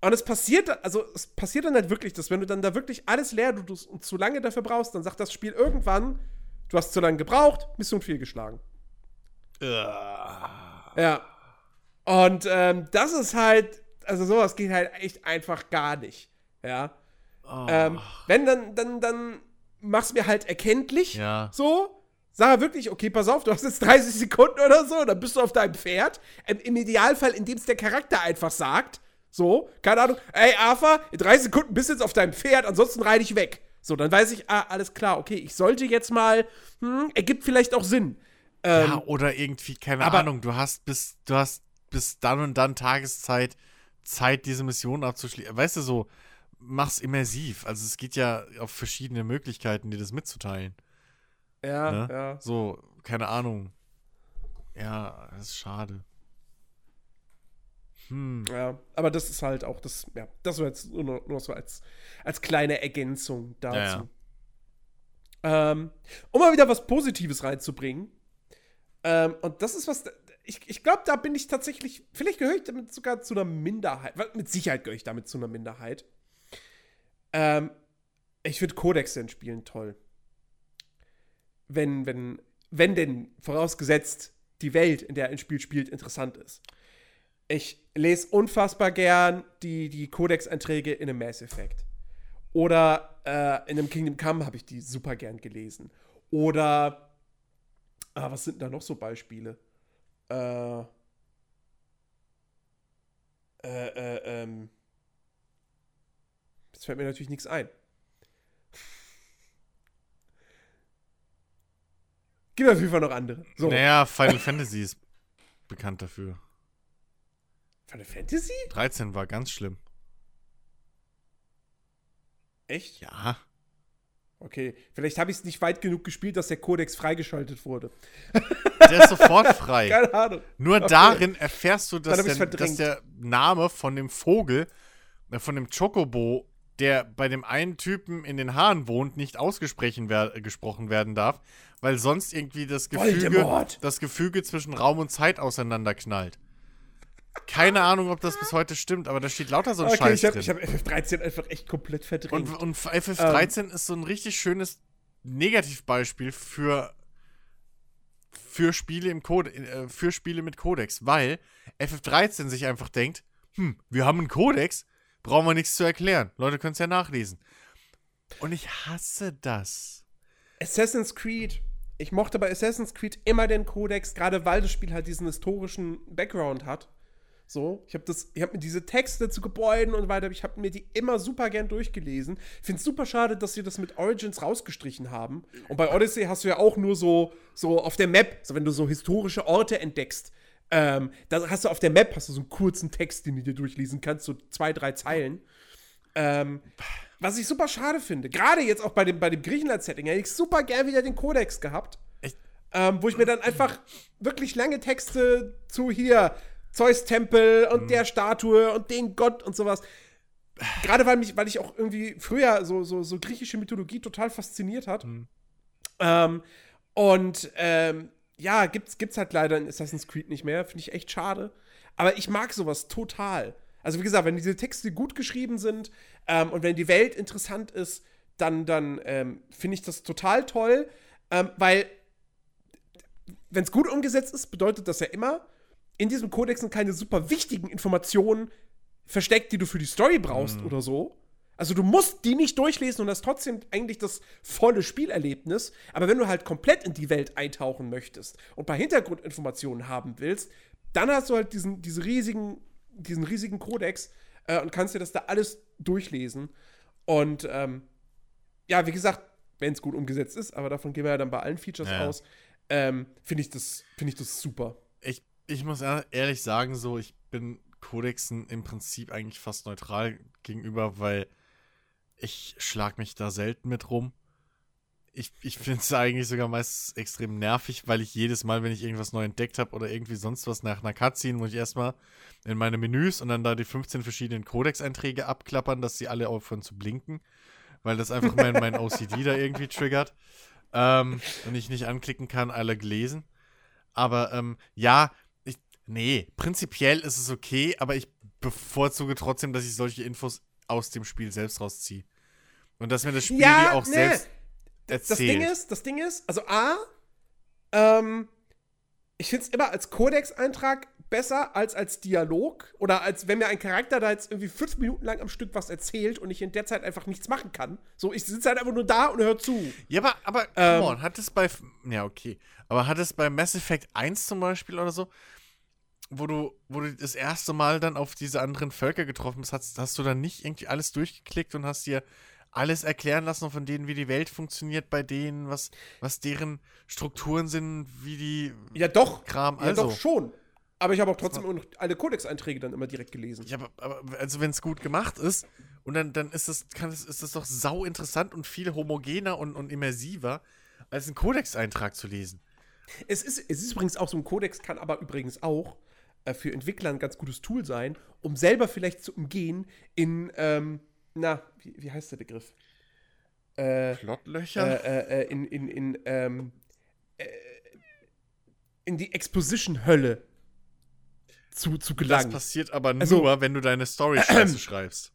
Und es passiert, also es passiert dann halt wirklich, dass wenn du dann da wirklich alles leer tust und zu lange dafür brauchst, dann sagt das Spiel irgendwann, du hast zu lange gebraucht, Mission fehlgeschlagen. Ja. Und ähm, das ist halt, also sowas geht halt echt einfach gar nicht. Ja. Oh. Ähm, wenn dann, dann, dann mach's mir halt erkenntlich. Ja. So. Sag wirklich, okay, pass auf, du hast jetzt 30 Sekunden oder so, dann bist du auf deinem Pferd. Ähm, Im Idealfall, indem es der Charakter einfach sagt. So, keine Ahnung, ey, Arthur, in 30 Sekunden bist du jetzt auf deinem Pferd, ansonsten reite ich weg. So, dann weiß ich, ah, alles klar, okay, ich sollte jetzt mal, hm, ergibt vielleicht auch Sinn. Ähm, ja, oder irgendwie, keine aber- Ahnung, du hast bis, du hast bis dann und dann Tageszeit, Zeit, diese Mission abzuschließen. Weißt du, so, mach's immersiv. Also es geht ja auf verschiedene Möglichkeiten, dir das mitzuteilen. ja, Ne? ja. So, keine Ahnung. Ja, das ist schade. Hm. Ja, aber das ist halt auch das, ja, das war jetzt nur, nur so als, als kleine Ergänzung dazu. Ähm, um mal wieder was Positives reinzubringen. Ähm, und das ist was, ich, ich glaube, da bin ich tatsächlich, vielleicht gehöre ich damit sogar zu einer Minderheit. Mit Sicherheit gehöre ich damit zu einer Minderheit. Ähm, ich finde Codex in Spielen toll. Wenn, wenn, wenn denn vorausgesetzt die Welt, in der ein Spiel spielt, interessant ist. Ich lese unfassbar gern die, die Codex-Einträge in einem Mass Effect. Oder äh, in einem Kingdom Come habe ich die super gern gelesen. Oder, ah, was sind da noch so Beispiele? Äh, äh, äh, ähm, jetzt fällt mir natürlich nichts ein. Gibt auf jeden Fall noch andere. So, Naja, Final Fantasy ist bekannt dafür. Final Fantasy? 13 war ganz schlimm. Echt? Ja. Okay, vielleicht habe ich es nicht weit genug gespielt, dass der Kodex freigeschaltet wurde. Der ist sofort frei. Keine Ahnung. Nur Okay. darin erfährst du, dass der, dass der Name von dem Vogel, äh, von dem Chocobo, der bei dem einen Typen in den Haaren wohnt, nicht ausgesprochen wer gesprochen werden darf, weil sonst irgendwie das Gefüge, Voldemort. das Gefüge zwischen Raum und Zeit auseinanderknallt. Keine Ahnung, ob das bis heute stimmt, aber da steht lauter so ein Okay, Scheiß ich habe hab FF13 einfach echt komplett verdrängt. Und, und FF13 ist so ein richtig schönes Negativbeispiel für für Spiele im Code, äh, für Spiele mit Codex, weil FF13 sich einfach denkt, hm, wir haben einen Codex, brauchen wir nichts zu erklären. Leute können es ja nachlesen. Und ich hasse das. Assassin's Creed. Ich mochte bei Assassin's Creed immer den Codex, gerade weil das Spiel halt diesen historischen Background hat. So, ich habe das, ich habe mir diese Texte zu Gebäuden und weiter, ich habe mir die immer super gern durchgelesen. Finde es super schade, dass sie das mit Origins rausgestrichen haben. Und bei Odyssey hast du ja auch nur so, so auf der Map, so wenn du so historische Orte entdeckst, ähm, da hast du auf der Map hast du so einen kurzen Text, den du dir durchlesen kannst, so zwei, drei Zeilen. Ähm, was ich super schade finde. Gerade jetzt auch bei dem, bei dem Griechenland-Setting, hätte ich super gern wieder den Codex gehabt. Ähm, wo ich mir dann einfach wirklich lange Texte zu hier Zeus Tempel und mhm. der Statue und den Gott und sowas. Gerade weil mich, weil ich auch irgendwie früher so, so, so griechische Mythologie total fasziniert hat. Mhm. Ähm, und ähm, ja, gibt's, gibt's halt leider in Assassin's Creed nicht mehr. Finde ich echt schade. Aber ich mag sowas total. Also, wie gesagt, wenn diese Texte gut geschrieben sind ähm, und wenn die Welt interessant ist, dann, dann ähm, finde ich das total toll. Ähm, weil wenn es gut umgesetzt ist, bedeutet das ja immer, in diesem Kodex sind keine super wichtigen Informationen versteckt, die du für die Story brauchst mhm. oder so. Also du musst die nicht durchlesen und hast trotzdem eigentlich das volle Spielerlebnis. Aber wenn du halt komplett in die Welt eintauchen möchtest und ein paar Hintergrundinformationen haben willst, dann hast du halt diesen, diese riesigen, diesen riesigen Kodex äh, und kannst dir das da alles durchlesen. Und ähm, ja, wie gesagt, wenn es gut umgesetzt ist, aber davon gehen wir ja dann bei allen Features ja. aus, ähm, finde ich, das, find ich das super. Ich, ich muss ehrlich sagen, so, ich bin Codexen im Prinzip eigentlich fast neutral gegenüber, weil ich schlag mich da selten mit rum. Ich, ich finde es eigentlich sogar meist extrem nervig, weil ich jedes Mal, wenn ich irgendwas neu entdeckt habe oder irgendwie sonst was nach einer Cutscene, muss ich erstmal in meine Menüs und dann da die 15 verschiedenen Codex-Einträge abklappern, dass sie alle aufhören zu blinken, weil das einfach mein, mein OCD da irgendwie triggert ähm, und ich nicht anklicken kann, alle gelesen. Aber ähm, ja, nee, prinzipiell ist es okay, aber ich bevorzuge trotzdem, dass ich solche Infos aus dem Spiel selbst rausziehe. Und dass mir das Spiel ja, die auch nee. selbst erzählt. Das Ding ist, das Ding ist, also A, ähm, ich finde es immer als Codex-Eintrag besser als als Dialog oder als wenn mir ein Charakter da jetzt irgendwie fünf Minuten lang am Stück was erzählt und ich in der Zeit einfach nichts machen kann. So, ich sitze halt einfach nur da und höre zu. Ja, aber, aber, ähm, come on, hat es bei, ja, okay, aber hat es bei Mass Effect 1 zum Beispiel oder so, wo du, wo du das erste Mal dann auf diese anderen Völker getroffen bist, hast, hast du dann nicht irgendwie alles durchgeklickt und hast dir alles erklären lassen von denen, wie die Welt funktioniert bei denen, was, was deren Strukturen sind, wie die ja doch, Kram, also. Ja doch schon. Aber ich habe auch trotzdem noch alle Codex-Einträge dann immer direkt gelesen. Ja, aber, aber also wenn es gut gemacht ist und dann, dann ist das, kann es, ist das doch sau interessant und viel homogener und, und immersiver, als einen Codex-Eintrag zu lesen. Es ist, es ist übrigens auch so ein Codex, kann aber übrigens auch äh, für Entwickler ein ganz gutes Tool sein, um selber vielleicht zu umgehen in, ähm, na, wie, wie heißt der Begriff? Äh, Plotlöcher? Äh, äh, äh in, in, in, ähm, äh, in die Exposition-Hölle zu, zu gelangen. Das passiert aber also, nur, wenn du deine Story scheiße schreibst.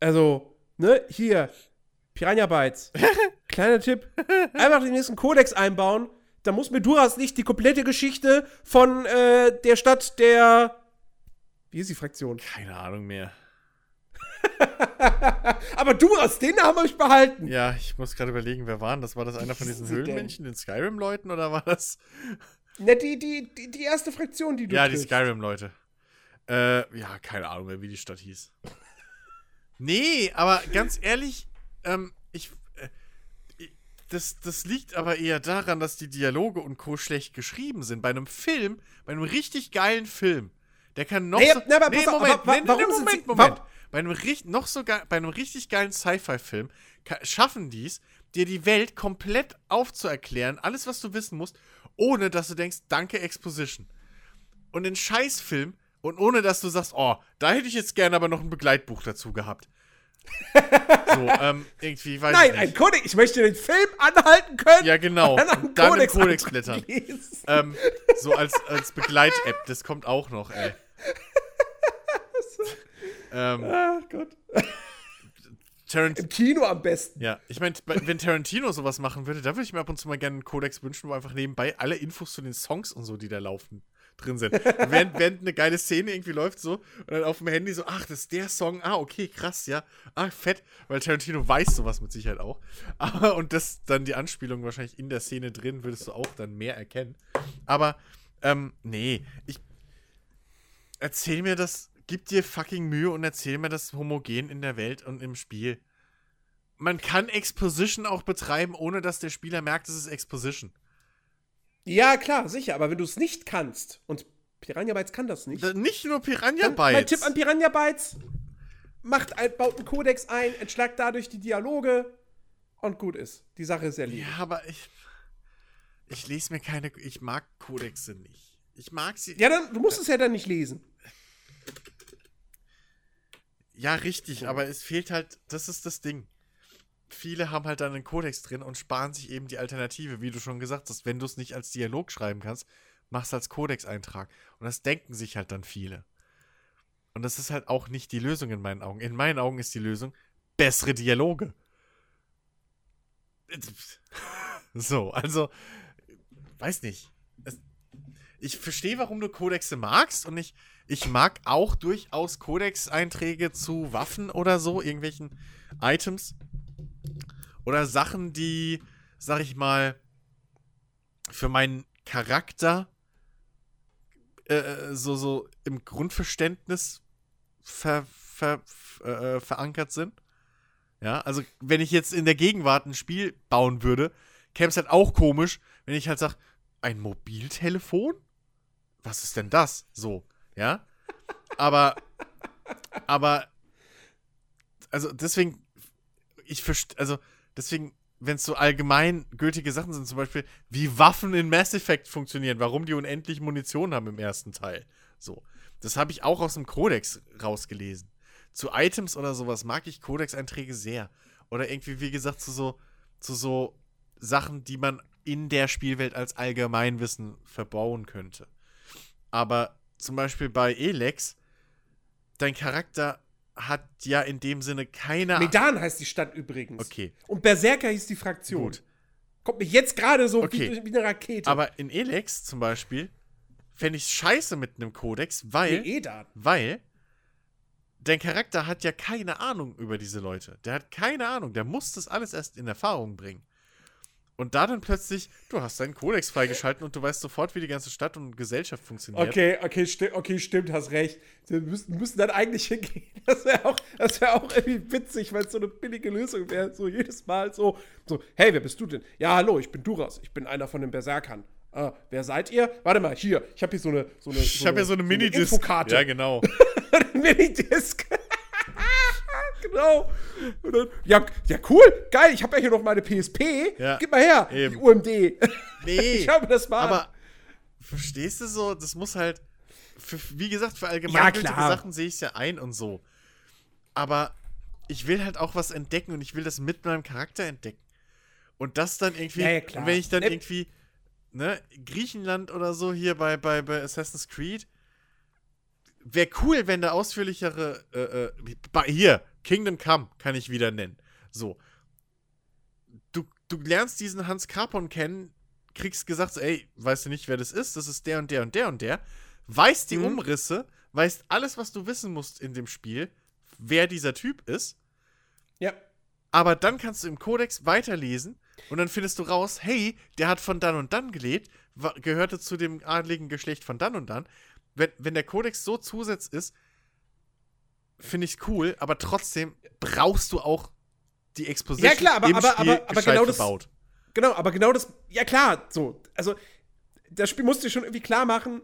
Also, ne, hier, Piranha Bytes. Kleiner Tipp. Einfach den nächsten Kodex einbauen. Da muss Meduras nicht die komplette Geschichte von äh, der Stadt der. Wie ist die Fraktion? Keine Ahnung mehr. Aber du hast den Namen habe ich behalten. Ja, ich muss gerade überlegen, wer war das? War das einer von diesen Höhlenmännchen, den Skyrim-Leuten, oder war das Ne, die, die, die, die erste Fraktion, die du Ja, triffst. die Skyrim-Leute. Äh, ja, keine Ahnung mehr, wie die Stadt hieß. nee, aber ganz ehrlich, ähm, ich, das, das liegt aber eher daran, dass die Dialoge und Co. schlecht geschrieben sind. Bei einem Film, bei einem richtig geilen Film, der kann noch nee, so. Nee, aber nee, Moment, aber, nee, warum nee, Moment, sie, Moment. Bei einem, noch so bei einem richtig geilen Sci-Fi-Film schaffen die es, dir die Welt komplett aufzuerklären, alles, was du wissen musst, ohne dass du denkst, danke Exposition. Und den Scheißfilm und ohne dass du sagst, oh, da hätte ich jetzt gerne aber noch ein Begleitbuch dazu gehabt. So, ähm, irgendwie, weiß Nein, ein Codex. Ich möchte den Film anhalten können. Ja, genau. Und dann, und dann Codex, Codex blättern. ähm, so als, als Begleit-App. Das kommt auch noch, ey. ähm, Ach Gott. Tarant Im Kino am besten. ja, ich meine, wenn Tarantino sowas machen würde, da würde ich mir ab und zu mal gerne einen Kodex wünschen, wo einfach nebenbei alle Infos zu den Songs und so, die da laufen, drin sind. während, während eine geile Szene irgendwie läuft so und dann auf dem Handy so, ach, das ist der Song, ah, okay, krass, ja, ah, fett, weil Tarantino weiß sowas mit Sicherheit auch. Aber, und das dann die Anspielung wahrscheinlich in der Szene drin, würdest du auch dann mehr erkennen. Aber, ähm, nee, ich erzähl mir das, gib dir fucking Mühe und erzähl mir das homogen in der Welt und im Spiel. Man kann Exposition auch betreiben, ohne dass der Spieler merkt, es ist Exposition. Ja, klar, sicher. Aber wenn du es nicht kannst, und Piranha Bytes kann das nicht. Da- Nicht nur Piranha dann Mein Bytes. Tipp an Piranha Bytes: macht ein, baut einen Kodex ein, entschlagt dadurch die Dialoge und gut ist. Die Sache ist erledigt. Ja, aber ich. Ich lese mir keine. Ich mag Kodexe nicht. Ich mag sie. Ja, dann, du musst es ja dann nicht lesen. Ja, richtig, aber es fehlt halt. Das ist das Ding. Viele haben halt dann einen Kodex drin und sparen sich eben die Alternative, wie du schon gesagt hast. Wenn du es nicht als Dialog schreiben kannst, machst du als Codex-Eintrag. Und das denken sich halt dann viele. Und das ist halt auch nicht die Lösung in meinen Augen. In meinen Augen ist die Lösung bessere Dialoge. So, also, weiß nicht. Ich verstehe, warum du Kodexe magst und ich, ich mag auch durchaus Codex-Einträge zu Waffen oder so, irgendwelchen Items. Oder Sachen, die, sag ich mal, für meinen Charakter äh, so, so im Grundverständnis ver, ver, äh, verankert sind. Ja, also wenn ich jetzt in der Gegenwart ein Spiel bauen würde, käme es halt auch komisch, wenn ich halt sage, ein Mobiltelefon? Was ist denn das? So, ja. Aber, aber, also deswegen, ich verstehe, also deswegen, wenn es so allgemein gültige Sachen sind, zum Beispiel, wie Waffen in Mass Effect funktionieren, warum die unendlich Munition haben im ersten Teil. So. Das habe ich auch aus dem Kodex rausgelesen. Zu Items oder sowas mag ich Codex-Einträge sehr. Oder irgendwie, wie gesagt, zu so, zu so Sachen, die man in der Spielwelt als Allgemeinwissen verbauen könnte. Aber zum Beispiel bei Elex, dein Charakter hat ja in dem Sinne keine Medan heißt die Stadt übrigens. Okay. Und Berserker hieß die Fraktion. Gut. Kommt mir jetzt gerade so Okay. wie, wie eine Rakete. Aber in Elex zum Beispiel fände ich scheiße mit einem Kodex, weil, nee, Edan. weil dein Charakter hat ja keine Ahnung über diese Leute. Der hat keine Ahnung. Der muss das alles erst in Erfahrung bringen. Und da dann plötzlich, du hast deinen Kodex freigeschalten und du weißt sofort, wie die ganze Stadt und Gesellschaft funktioniert. Okay, okay, sti okay, stimmt, hast recht. Wir müssen, müssen dann eigentlich hingehen. Das wäre auch, das wär auch irgendwie witzig, weil es so eine billige Lösung wäre. So jedes Mal so, so, hey, wer bist du denn? Ja, hallo, ich bin Duras. Ich bin einer von den Berserkern. Ah, wer seid ihr? Warte mal, hier, ich habe hier so eine, so eine, Ich habe ja so eine Minidisc. Infokarte. Ja, genau. Minidisc. Genau. Dann, ja, ja, cool, geil, ich habe ja hier noch meine PSP. Ja, Gib mal her, eben. die UMD. Nee. ich habe das mal. Aber verstehst du so, das muss halt, für, wie gesagt, für Ja, allgemeingültige klar. Sachen sehe ich es ja ein und so. Aber ich will halt auch was entdecken und ich will das mit meinem Charakter entdecken. Und das dann irgendwie, Ja, ja, wenn ich dann Ne- irgendwie, ne, Griechenland oder so hier bei, bei, bei Assassin's Creed, wäre cool, wenn da ausführlichere, äh, äh, hier, Kingdom Come kann ich wieder nennen. So. Du, du lernst diesen Hans Capon kennen, kriegst gesagt, so, ey, weißt du nicht, wer das ist? Das ist der und der und der und der. Weißt die Mhm. Umrisse, weißt alles, was du wissen musst in dem Spiel, wer dieser Typ ist. ja. Aber dann kannst du im Kodex weiterlesen und dann findest du raus, hey, der hat von dann und dann gelebt, gehörte zu dem adligen Geschlecht von dann und dann. Wenn, wenn der Kodex so zusetzt ist, finde ich cool, aber trotzdem brauchst du auch die Exposition Ja, klar, aber- im aber- Spiel aber- aber genau das- verbaut. Genau, aber genau das, ja klar, so, also das Spiel musste schon irgendwie klar machen,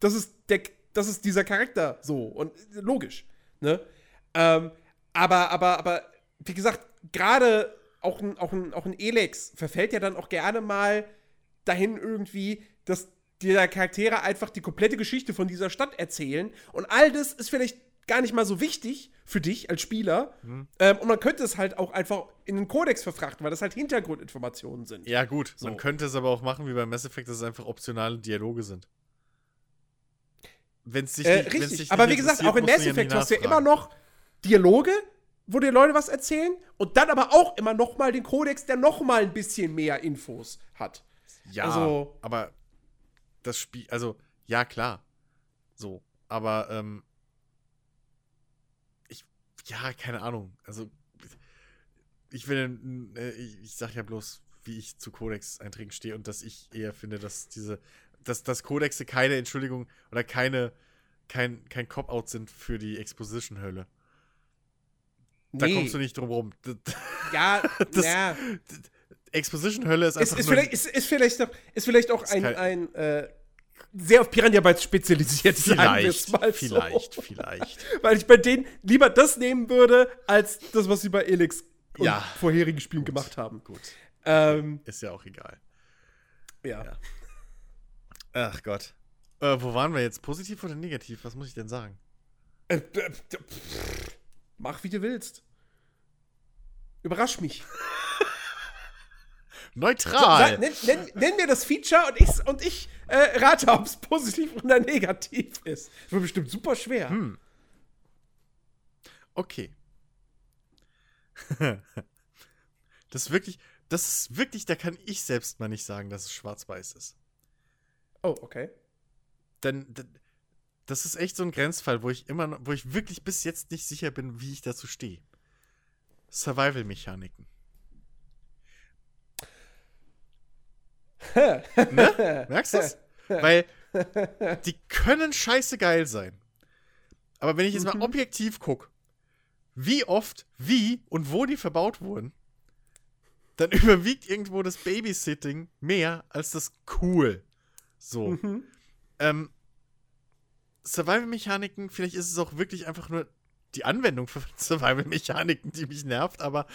das ist der, das ist dieser Charakter so und logisch, ne? Ähm, aber, aber, aber, wie gesagt, gerade auch ein, auch, ein, auch ein Elex verfällt ja dann auch gerne mal dahin irgendwie, dass die Charaktere einfach die komplette Geschichte von dieser Stadt erzählen und all das ist vielleicht gar nicht mal so wichtig für dich als Spieler ähm, und man könnte es halt auch einfach in den Kodex verfrachten, weil das halt Hintergrundinformationen sind. Ja, gut, So. man könnte es aber auch machen wie bei Mass Effect, dass es einfach optionale Dialoge sind. Wenn es dich Äh, nicht, richtig, dich aber nicht wie gesagt, auch in Mass Effect nicht hast du ja immer noch Dialoge, wo dir Leute was erzählen und dann aber auch immer noch mal den Kodex, der noch mal ein bisschen mehr Infos hat. Ja, Also- aber das Spiel, also, ja, klar. So, aber, ähm, ich, ja, keine Ahnung. Also, ich will, äh, ich, sag ja bloß, wie ich zu Codex-Einträgen stehe und dass ich eher finde, dass diese, dass, dass Codexe keine Entschuldigung oder keine, kein, kein Cop-Out sind für die Exposition-Hölle. Da Nee. kommst du nicht drum rum. Ja, Das- ja. Exposition-Hölle ist Ist, einfach ist, nur vielleicht, ist, ist, vielleicht auch, ist vielleicht auch ein, ein äh, sehr auf Piranha Bytes spezialisiert, Vielleicht, mal vielleicht, so. vielleicht. Weil ich bei denen lieber das nehmen würde, als das, was sie bei Elix und Ja. vorherigen Spielen gemacht haben. Gut, Ähm, ist ja auch egal. ja. Ja. Ach Gott. Äh, wo waren wir jetzt? Positiv oder negativ? Was muss ich denn sagen? Äh, pff, Mach, wie du willst. Überrasch mich. Neutral! Sag, nenn, nenn, nenn mir das Feature und ich, und ich äh, rate, ob es positiv oder negativ ist. Das wird bestimmt super schwer. Hm. Okay. das ist wirklich, das ist wirklich, da kann ich selbst mal nicht sagen, dass es schwarz-weiß ist. Oh, okay. Denn das ist echt so ein Grenzfall, wo ich immer wo ich wirklich bis jetzt nicht sicher bin, wie ich dazu stehe. Survival-Mechaniken. Ne? Merkst du das? Weil die können scheiße geil sein. Aber wenn ich jetzt mal objektiv gucke, wie oft, wie und wo die verbaut wurden, dann überwiegt irgendwo das Babysitting mehr als das cool. So. Mhm. Ähm, Survival-Mechaniken, vielleicht ist es auch wirklich einfach nur die Anwendung für Survival-Mechaniken, die mich nervt, aber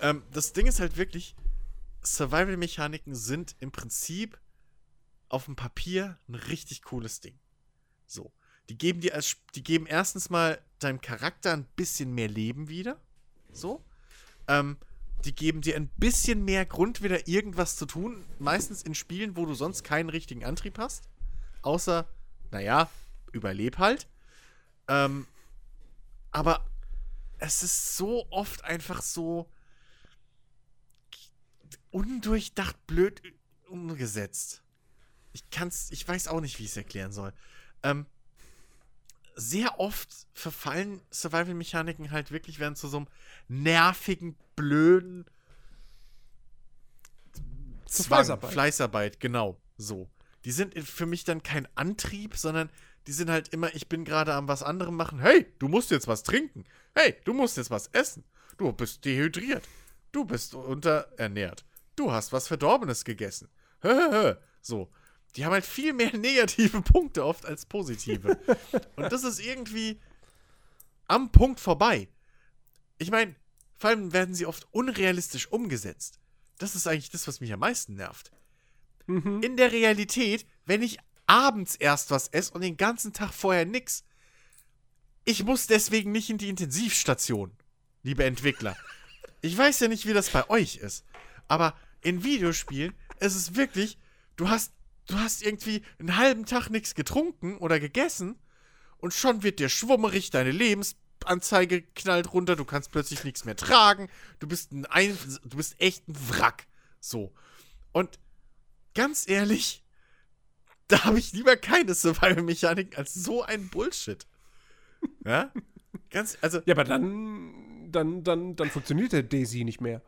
ähm, das Ding ist halt wirklich, Survival-Mechaniken sind im Prinzip auf dem Papier ein richtig cooles Ding. So. Die geben dir als, die geben erstens mal deinem Charakter ein bisschen mehr Leben wieder. So. Ähm, die geben dir ein bisschen mehr Grund, wieder irgendwas zu tun. Meistens in Spielen, wo du sonst keinen richtigen Antrieb hast. Außer, naja, überleb halt. Ähm, aber es ist so oft einfach so undurchdacht blöd umgesetzt. Ich kann's, ich weiß auch nicht, wie ich es erklären soll. Ähm, sehr oft verfallen Survival-Mechaniken halt wirklich werden zu so einem nervigen, blöden Zwang, Fleißarbeit. Fleißarbeit, genau, so. Die sind für mich dann kein Antrieb, sondern die sind halt immer, ich bin gerade am was anderem machen. Hey, du musst jetzt was trinken. Hey, du musst jetzt was essen. Du bist dehydriert. Du bist unterernährt. Du hast was Verdorbenes gegessen. So. Die haben halt viel mehr negative Punkte oft als positive. Und das ist irgendwie am Punkt vorbei. Ich meine, vor allem werden sie oft unrealistisch umgesetzt. Das ist eigentlich das, was mich am meisten nervt. Mhm. In der Realität, wenn ich abends erst was esse und den ganzen Tag vorher nix, ich muss deswegen nicht in die Intensivstation, liebe Entwickler. Ich weiß ja nicht, wie das bei euch ist, aber in Videospielen ist es wirklich, du hast, du hast irgendwie einen halben Tag nichts getrunken oder gegessen und schon wird dir schwummerig, deine Lebensanzeige knallt runter, du kannst plötzlich nichts mehr tragen, du bist ein, ein du bist echt ein Wrack. So. Und ganz ehrlich, da habe ich lieber keine Survival-Mechanik als so ein Bullshit. Ja? Ganz, also, Ja, aber dann, dann, dann, dann funktioniert der Daisy nicht mehr.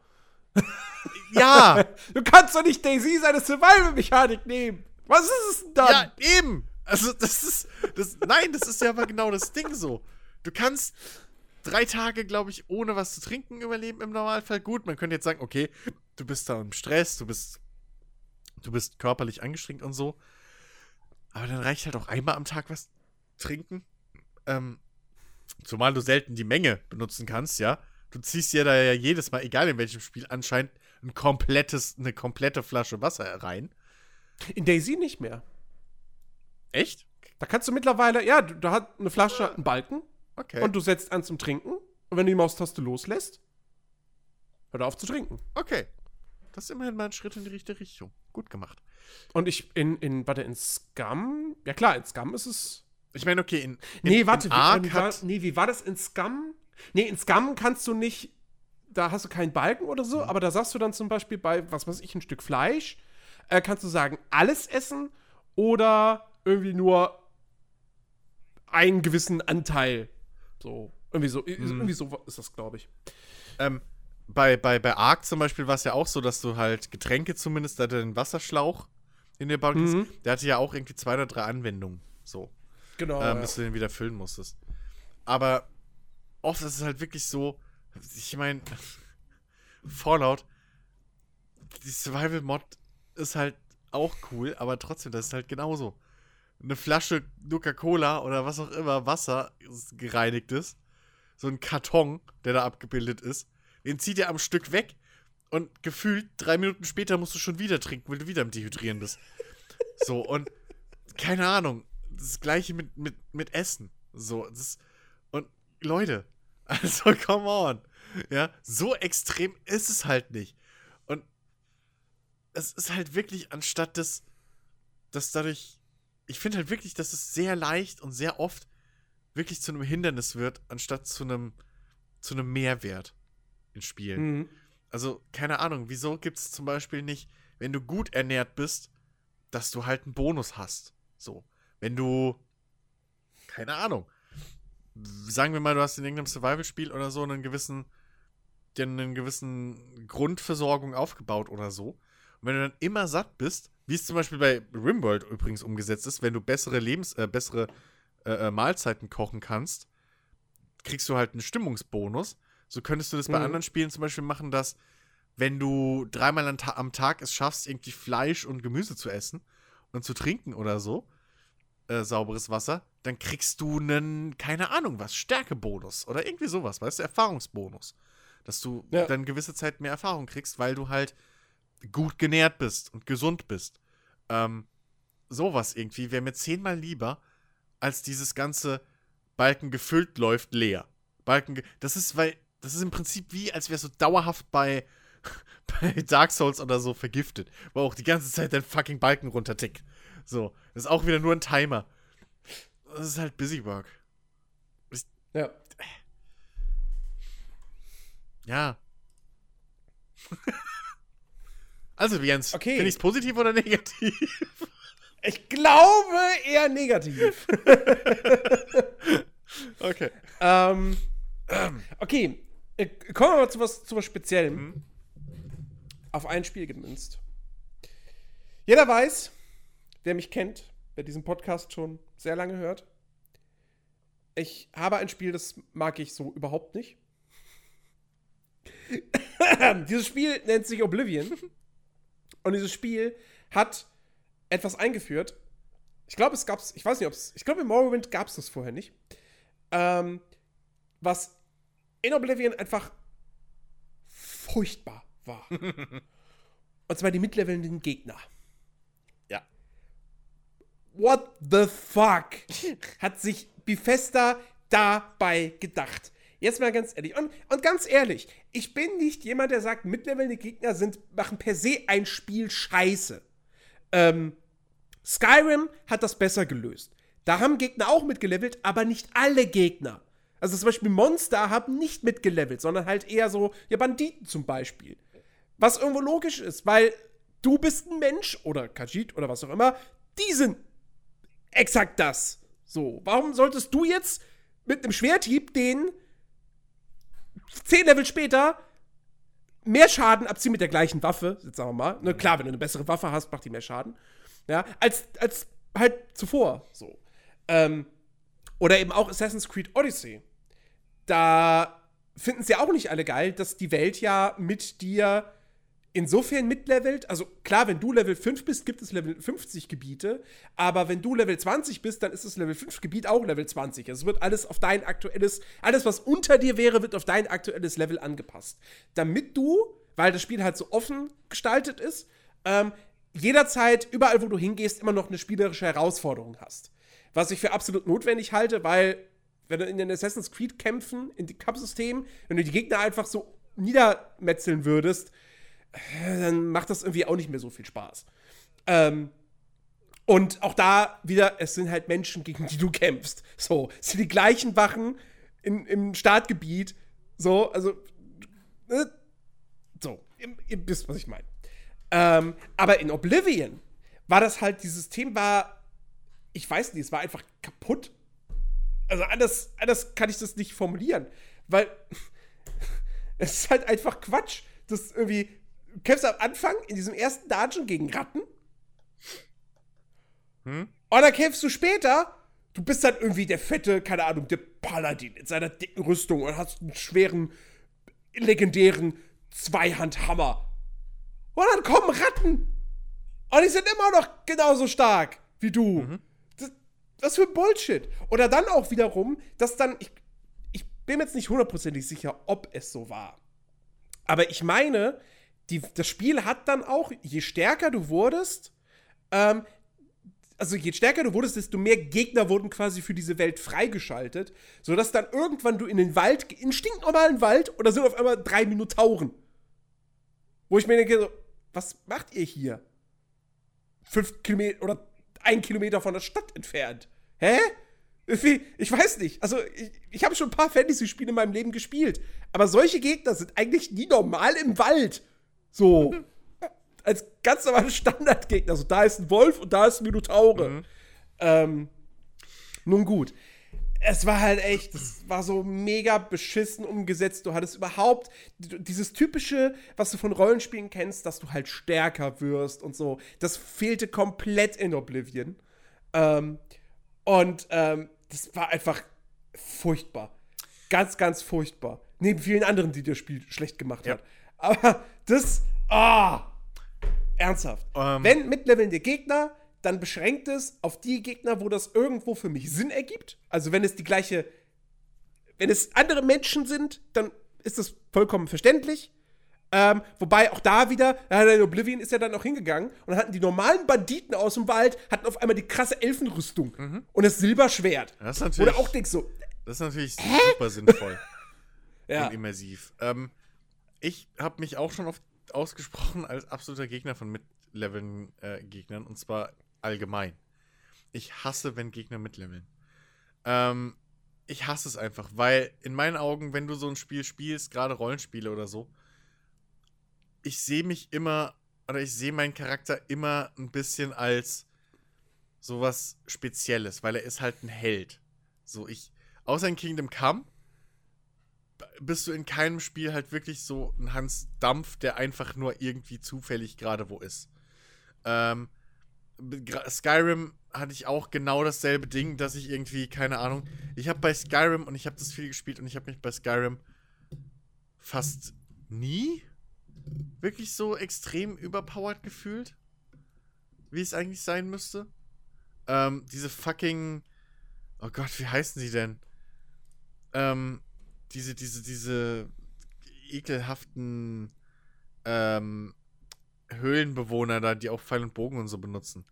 ja, Du kannst doch nicht Daisy seine Survival-Mechanik nehmen. Was ist es denn dann? ja, eben. Also, das ist, das, nein, das ist ja aber genau das Ding so. Du kannst drei Tage, glaube ich, ohne was zu trinken überleben im Normalfall. Gut, man könnte jetzt sagen, okay, du bist da im Stress, du bist, du bist körperlich angestrengt und so. Aber dann reicht halt auch einmal am Tag was trinken. Ähm, zumal du selten die Menge benutzen kannst, ja. Du ziehst dir da ja jedes Mal, egal in welchem Spiel, anscheinend ein komplettes, eine komplette Flasche Wasser rein. In Daisy nicht mehr. Echt? Da kannst du mittlerweile, ja, du, da hat eine Flasche einen Balken Okay. und du setzt an zum Trinken. Und wenn du die Maustaste loslässt, hört auf zu trinken. Okay. Das ist immerhin mal ein Schritt in die richtige Richtung. Gut gemacht. Und ich in, in, warte, in Scum, ja klar, in Scum ist es. Ich meine, okay, in, in Nee, warte, in wie, Ark wie hat, nee, wie war das in Scum? Nee, in Scum kannst du nicht, da hast du keinen Balken oder so, aber da sagst du dann zum Beispiel bei, was weiß ich, ein Stück Fleisch, äh, kannst du sagen, alles essen oder irgendwie nur einen gewissen Anteil. So, irgendwie so, irgendwie so ist das, glaube ich. Ähm, bei, bei, bei Ark zum Beispiel war es ja auch so, dass du halt Getränke zumindest, da hatte den Wasserschlauch in der Bank, Mhm. der hatte ja auch irgendwie zwei oder drei Anwendungen. So. Genau. ähm, ja. bis du den wieder füllen musstest. Aber oft ist es halt wirklich so, ich meine, Fallout, die Survival-Mod ist halt auch cool, aber trotzdem, das ist halt genauso. Eine Flasche Coca-Cola oder was auch immer, Wasser ist gereinigtes, so ein Karton, der da abgebildet ist, den zieht er am Stück weg und gefühlt drei Minuten später musst du schon wieder trinken, weil du wieder am Dehydrieren bist. So, und keine Ahnung, das gleiche mit, mit, mit Essen. So, das, und Leute, also come on. Ja, so extrem ist es halt nicht. Und es ist halt wirklich, anstatt des, dass dadurch, ich finde halt wirklich, dass es sehr leicht und sehr oft wirklich zu einem Hindernis wird, anstatt zu einem, zu einem Mehrwert in Spielen. Mhm. Also, keine Ahnung, wieso gibt es zum Beispiel nicht, wenn du gut ernährt bist, dass du halt einen Bonus hast? So. Wenn du, keine Ahnung, sagen wir mal, du hast in irgendeinem Survival-Spiel oder so einen gewissen, dir einen gewissen Grundversorgung aufgebaut oder so. Und wenn du dann immer satt bist, wie es zum Beispiel bei Rimworld übrigens umgesetzt ist, wenn du bessere Lebens, äh, bessere äh, äh, Mahlzeiten kochen kannst, kriegst du halt einen Stimmungsbonus. So könntest du das bei Mhm. anderen Spielen zum Beispiel machen, dass wenn du dreimal am Tag es schaffst, irgendwie Fleisch und Gemüse zu essen und zu trinken oder so, äh, sauberes Wasser, dann kriegst du einen, keine Ahnung was, Stärkebonus oder irgendwie sowas, weißt du, Erfahrungsbonus. Dass du Ja. dann gewisse Zeit mehr Erfahrung kriegst, weil du halt gut genährt bist und gesund bist. Ähm, sowas irgendwie wäre mir zehnmal lieber, als dieses ganze Balken gefüllt läuft leer. Balken, das ist, weil, das ist im Prinzip wie, als wärst du dauerhaft bei, bei Dark Souls oder so vergiftet, wo auch die ganze Zeit dein fucking Balken runtertickt. So, das ist auch wieder nur ein Timer. Das ist halt Busywork. Ja. Ja. also, Jens, Okay. finde ich es positiv oder negativ? Ich glaube eher negativ. okay. ähm, okay, äh, kommen wir mal zu was, zu was Speziellem. Auf ein Spiel gemünzt. Jeder weiß, wer mich kennt, wer diesen Podcast schon sehr lange hört. Ich habe ein Spiel, das mag ich so überhaupt nicht. dieses Spiel nennt sich Oblivion. Und dieses Spiel hat etwas eingeführt. Ich glaube, es gab's, ich weiß nicht, ob es, ich glaube, in Morrowind gab es das vorher nicht. Ähm, was in Oblivion einfach furchtbar war. Und zwar die mitlevelnden Gegner. What the fuck? Hat sich Bethesda dabei gedacht? Jetzt mal ganz ehrlich. Und, und ganz ehrlich, ich bin nicht jemand, der sagt, mitlevelnde Gegner sind, machen per se ein Spiel scheiße. Ähm, Skyrim hat das besser gelöst. Da haben Gegner auch mitgelevelt, aber nicht alle Gegner. Also zum Beispiel Monster haben nicht mitgelevelt, sondern halt eher so, ja, Banditen zum Beispiel. Was irgendwo logisch ist, weil du bist ein Mensch oder Khajiit oder was auch immer, die sind exakt das. So, warum solltest du jetzt mit einem Schwerthieb den zehn Level später mehr Schaden abziehen mit der gleichen Waffe, jetzt sagen wir mal. Ne, klar, wenn du eine bessere Waffe hast, macht die mehr Schaden. Ja, als, als halt zuvor. So. Ähm, oder eben auch Assassin's Creed Odyssey. Da finden sie auch nicht alle geil, dass die Welt ja mit dir insofern mitlevelt. Also klar, wenn du Level 5 bist, gibt es Level 50 Gebiete. Aber wenn du Level 20 bist, dann ist das Level 5 Gebiet auch Level 20. Also es wird alles auf dein aktuelles, alles was unter dir wäre, wird auf dein aktuelles Level angepasst. Damit du, weil das Spiel halt so offen gestaltet ist, ähm, jederzeit, überall wo du hingehst, immer noch eine spielerische Herausforderung hast. Was ich für absolut notwendig halte, weil wenn du in den Assassin's Creed Kämpfen, in die Kampfsystemen, wenn du die Gegner einfach so niedermetzeln würdest, dann macht das irgendwie auch nicht mehr so viel Spaß. Ähm, und auch da wieder, es sind halt Menschen, gegen die du kämpfst. So, es sind die gleichen Wachen in, im Startgebiet. So, also. Ne? So, ihr, ihr wisst, was ich meine. Ähm, aber in Oblivion war das halt, dieses System war, ich weiß nicht, es war einfach kaputt. Also anders, anders kann ich das nicht formulieren. Weil es ist halt einfach Quatsch. Das irgendwie, du kämpfst am Anfang in diesem ersten Dungeon gegen Ratten. Hm? Und dann kämpfst du später, du bist dann irgendwie der fette, keine Ahnung, der Paladin in seiner dicken Rüstung und hast einen schweren, legendären Zweihandhammer. Und dann kommen Ratten. Und die sind immer noch genauso stark wie du. Mhm. Das, was für Bullshit. Oder dann auch wiederum, dass dann, ich, ich bin mir jetzt nicht hundertprozentig sicher, ob es so war. Aber ich meine, die, das Spiel hat dann auch, je stärker du wurdest, ähm, also je stärker du wurdest, desto mehr Gegner wurden quasi für diese Welt freigeschaltet, sodass dann irgendwann du in den Wald, in den stinknormalen Wald, oder sind auf einmal drei Minotauren. Wo ich mir denke, was macht ihr hier? Fünf Kilometer oder ein Kilometer von der Stadt entfernt. Hä? Ich weiß nicht. Also, ich, ich habe schon ein paar Fantasy-Spiele in meinem Leben gespielt. Aber solche Gegner sind eigentlich nie normal im Wald. So. Als ganz normale Standardgegner. So, da ist ein Wolf und da ist ein Minotaure. Mhm. Ähm, nun gut es war halt echt, das war so mega beschissen umgesetzt. Du hattest überhaupt dieses typische, was du von Rollenspielen kennst, dass du halt stärker wirst und so. Das fehlte komplett in Oblivion. Ähm, und ähm, das war einfach furchtbar. Ganz, ganz furchtbar. Neben vielen anderen, die das Spiel schlecht gemacht ja. hat. Aber das, ah, ernsthaft. Um. Ähm. Wenn mitlevelnde Gegner dann beschränkt es auf die Gegner, wo das irgendwo für mich Sinn ergibt. Also wenn es die gleiche, wenn es andere Menschen sind, dann ist das vollkommen verständlich. Ähm, wobei auch da wieder, in Oblivion ist ja dann auch hingegangen und hatten die normalen Banditen aus dem Wald, hatten auf einmal die krasse Elfenrüstung mhm. und das Silberschwert. Das ist natürlich, Oder auch denkst so. Das ist natürlich Hä? super sinnvoll. ja. Und immersiv. Ähm, ich habe mich auch schon oft ausgesprochen als absoluter Gegner von Mid-Level-Gegnern. Äh, und zwar allgemein. Ich hasse, wenn Gegner mitleveln. Ähm, ich hasse es einfach, weil in meinen Augen, wenn du so ein Spiel spielst, gerade Rollenspiele oder so, ich sehe mich immer, oder ich sehe meinen Charakter immer ein bisschen als sowas Spezielles, weil er ist halt ein Held. So, ich, außer in Kingdom Come, bist du in keinem Spiel halt wirklich so ein Hans Dampf, der einfach nur irgendwie zufällig gerade wo ist. Ähm, Skyrim hatte ich auch genau dasselbe Ding, dass ich irgendwie, keine Ahnung, ich habe bei Skyrim und ich habe das viel gespielt und ich habe mich bei Skyrim fast nie wirklich so extrem überpowered gefühlt, wie es eigentlich sein müsste. Ähm, diese fucking, oh Gott, wie heißen sie denn? Ähm, diese, diese, diese ekelhaften, ähm, Höhlenbewohner da, die auch Pfeil und Bogen und so benutzen.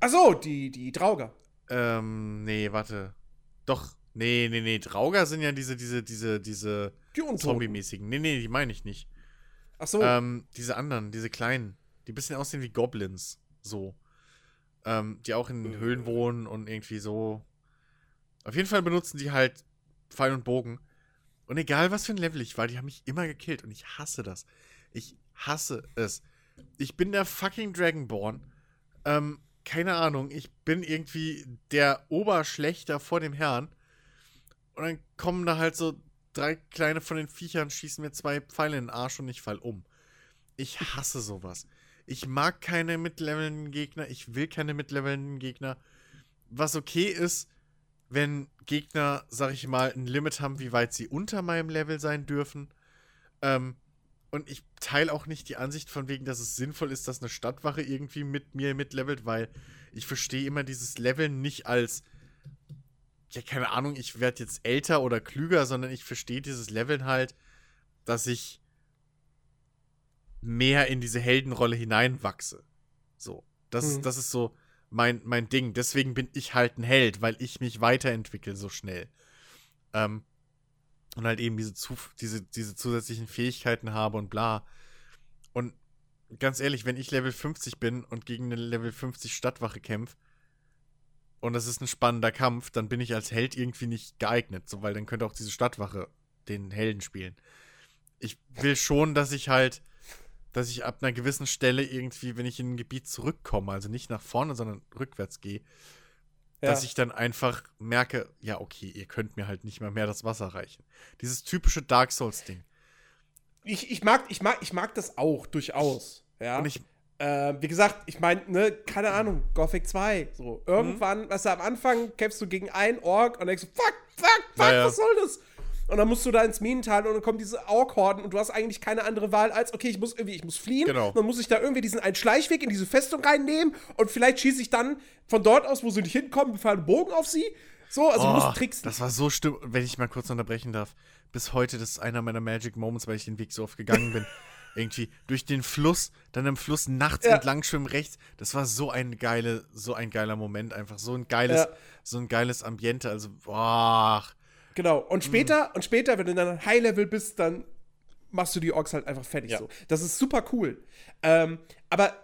Ach so, die, die Drauger. Ähm, nee, warte. Doch, nee, nee, nee. Drauger sind ja diese, diese, diese, diese die Zombie-mäßigen. Nee, nee, die meine ich nicht. Ach so. Ähm, diese anderen, diese kleinen, die ein bisschen aussehen wie Goblins. So. Ähm, die auch in äh. Höhlen wohnen und irgendwie so. Auf jeden Fall benutzen die halt Pfeil und Bogen. Und egal was für ein Level ich war, die haben mich immer gekillt. Und ich hasse das. Ich hasse es ich bin der fucking Dragonborn. Ähm, keine Ahnung, ich bin irgendwie der Oberschlechter vor dem Herrn. Und dann kommen da halt so drei kleine von den Viechern, schießen mir zwei Pfeile in den Arsch und ich fall um. Ich hasse sowas. Ich mag keine mitlevelnden Gegner, ich will keine mitlevelnden Gegner. Was okay ist, wenn Gegner, sag ich mal, ein Limit haben, wie weit sie unter meinem Level sein dürfen. Ähm, und ich teile auch nicht die Ansicht von wegen, dass es sinnvoll ist, dass eine Stadtwache irgendwie mit mir mitlevelt, weil ich verstehe immer dieses Leveln nicht als, ja, keine Ahnung, ich werde jetzt älter oder klüger, sondern ich verstehe dieses Leveln halt, dass ich mehr in diese Heldenrolle hineinwachse. So. Das, mhm. das ist so mein, mein Ding. Deswegen bin ich halt ein Held, weil ich mich weiterentwickle so schnell. Ähm, und halt eben diese, diese, diese zusätzlichen Fähigkeiten habe und bla. Und ganz ehrlich, wenn ich Level 50 bin und gegen eine Level 50 Stadtwache kämpfe, und das ist ein spannender Kampf, dann bin ich als Held irgendwie nicht geeignet, so, weil dann könnte auch diese Stadtwache den Helden spielen. Ich will schon, dass ich halt, dass ich ab einer gewissen Stelle irgendwie, wenn ich in ein Gebiet zurückkomme, also nicht nach vorne, sondern rückwärts gehe, Ja. dass ich dann einfach merke, ja, okay, ihr könnt mir halt nicht mal mehr das Wasser reichen. Dieses typische Dark Souls-Ding. Ich, ich, mag, ich, mag, ich mag das auch durchaus. Ja. Und ich, äh, wie gesagt, ich meine, ne, keine Ahnung, Gothic 2. So, irgendwann, Mhm. weißt du, am Anfang kämpfst du gegen einen Ork und denkst fuck, fuck, fuck, Ja, ja. was soll das? Und dann musst du da ins Minental und dann kommen diese Ork-Horden und du hast eigentlich keine andere Wahl als, okay, ich muss irgendwie, ich muss fliehen. Genau. Dann muss ich da irgendwie diesen einen Schleichweg in diese Festung reinnehmen und vielleicht schieße ich dann von dort aus, wo sie nicht hinkommen, befahre einen Bogen auf sie. So, also du oh, musst tricksen. das war so stimm, wenn ich mal kurz unterbrechen darf. Bis heute, das ist einer meiner Magic Moments, weil ich den Weg so oft gegangen bin. Irgendwie durch den Fluss, dann am Fluss nachts Ja. entlang schwimmen rechts. Das war so ein geile, so ein geiler Moment, einfach so ein geiles, Ja. so ein geiles Ambiente. Also, boah, Genau. Und Mhm. später, und später, wenn du dann High-Level bist, dann machst du die Orks halt einfach fertig. Ja. So. Das ist super cool. Ähm, aber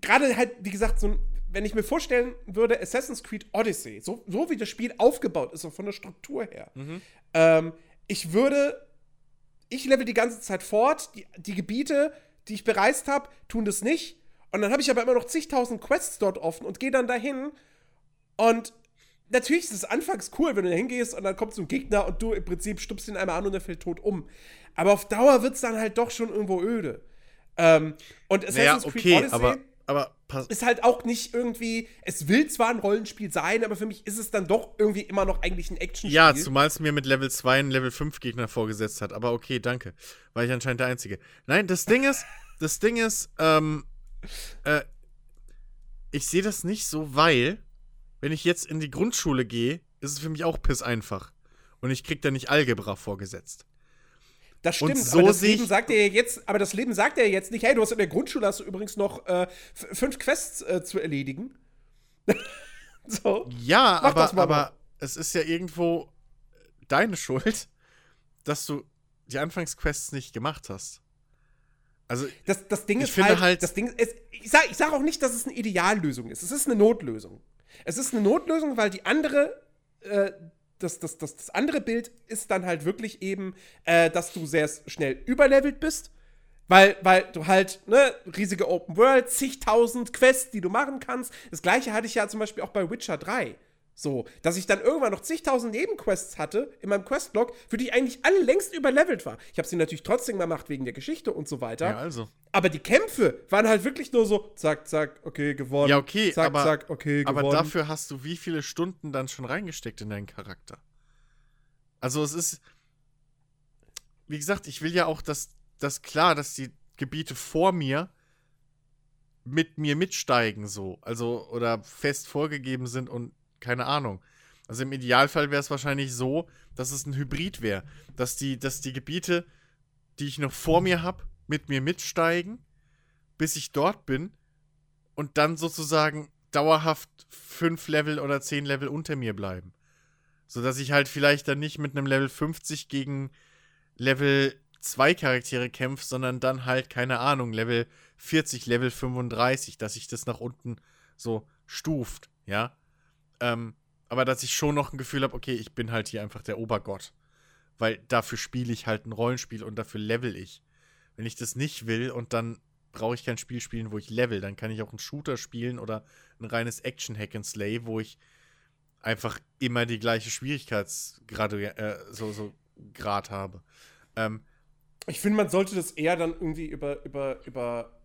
gerade halt, wie gesagt, so ein, wenn ich mir vorstellen würde, Assassin's Creed Odyssey, so, so wie das Spiel aufgebaut ist, so von der Struktur her, Mhm. ähm, ich würde, ich level die ganze Zeit fort, die, die Gebiete, die ich bereist habe, tun das nicht. Und dann habe ich aber immer noch zigtausend Quests dort offen und gehe dann dahin und natürlich ist es anfangs cool, wenn du da hingehst und dann kommt so ein Gegner und du im Prinzip stupst ihn einmal an und er fällt tot um. Aber auf Dauer wird es dann halt doch schon irgendwo öde. Ähm, und Assassin's naja, Creed okay, Odyssey aber, aber pass, ist halt auch nicht irgendwie, es will zwar ein Rollenspiel sein, aber für mich ist es dann doch irgendwie immer noch eigentlich ein Actionspiel. Ja, zumal es mir mit Level 2 einen Level 5 Gegner vorgesetzt hat. Aber okay, danke. War ich anscheinend der Einzige. Nein, das Ding ist, das Ding ist, ähm, äh, ich sehe das nicht so, weil, wenn ich jetzt in die Grundschule gehe, ist es für mich auch piss einfach. Und ich krieg da nicht Algebra vorgesetzt. Das Und stimmt, so aber das Leben sagt ja jetzt, aber das Leben sagt ja jetzt nicht, hey, du hast in der Grundschule hast du übrigens noch äh, fünf Quests äh, zu erledigen. so. Ja, Mach aber, aber es ist ja irgendwo deine Schuld, dass du die Anfangsquests nicht gemacht hast. Also, Das, das Ding Ich ist finde halt, halt- das Ding ist, ich sag, ich sag auch nicht, dass es eine Ideallösung ist. Es ist eine Notlösung. Es ist eine Notlösung, weil die andere, äh, das, das, das, das andere Bild ist dann halt wirklich eben, äh, dass du sehr schnell überlevelt bist. Weil, weil du halt, ne, riesige Open World, zigtausend Quests, die du machen kannst. Das gleiche hatte ich ja zum Beispiel auch bei Witcher 3. So, dass ich dann irgendwann noch zigtausend Nebenquests hatte in meinem Questlog, für die ich eigentlich alle längst überlevelt war. Ich habe sie natürlich trotzdem gemacht wegen der Geschichte und so weiter. ja, also. Aber die Kämpfe waren halt wirklich nur so, zack, zack, okay, gewonnen. Ja, okay, zack, aber, zack, okay, gewonnen. aber dafür hast du wie viele Stunden dann schon reingesteckt in deinen Charakter? Also es ist, wie gesagt, ich will ja auch, dass das klar, dass die Gebiete vor mir mit mir mitsteigen so, also oder fest vorgegeben sind und keine Ahnung. Also im Idealfall wäre es wahrscheinlich so, dass es ein Hybrid wäre, dass die, dass die Gebiete, die ich noch vor mir habe, mit mir mitsteigen, bis ich dort bin und dann sozusagen dauerhaft fünf Level oder zehn Level unter mir bleiben. Sodass ich halt vielleicht dann nicht mit einem Level 50 gegen Level 2 Charaktere kämpfe, sondern dann halt, keine Ahnung, Level 40, Level 35, dass sich das nach unten so stuft, ja. Ähm, aber dass ich schon noch ein Gefühl habe, okay, ich bin halt hier einfach der Obergott. Weil dafür spiele ich halt ein Rollenspiel und dafür level ich. Wenn ich das nicht will und dann brauche ich kein Spiel spielen, wo ich level, dann kann ich auch einen Shooter spielen oder ein reines Action Hack and Slay, wo ich einfach immer die gleiche Schwierigkeitsgrad äh, so, so Grad habe. Ähm, ich finde, man sollte das eher dann irgendwie über, über, über.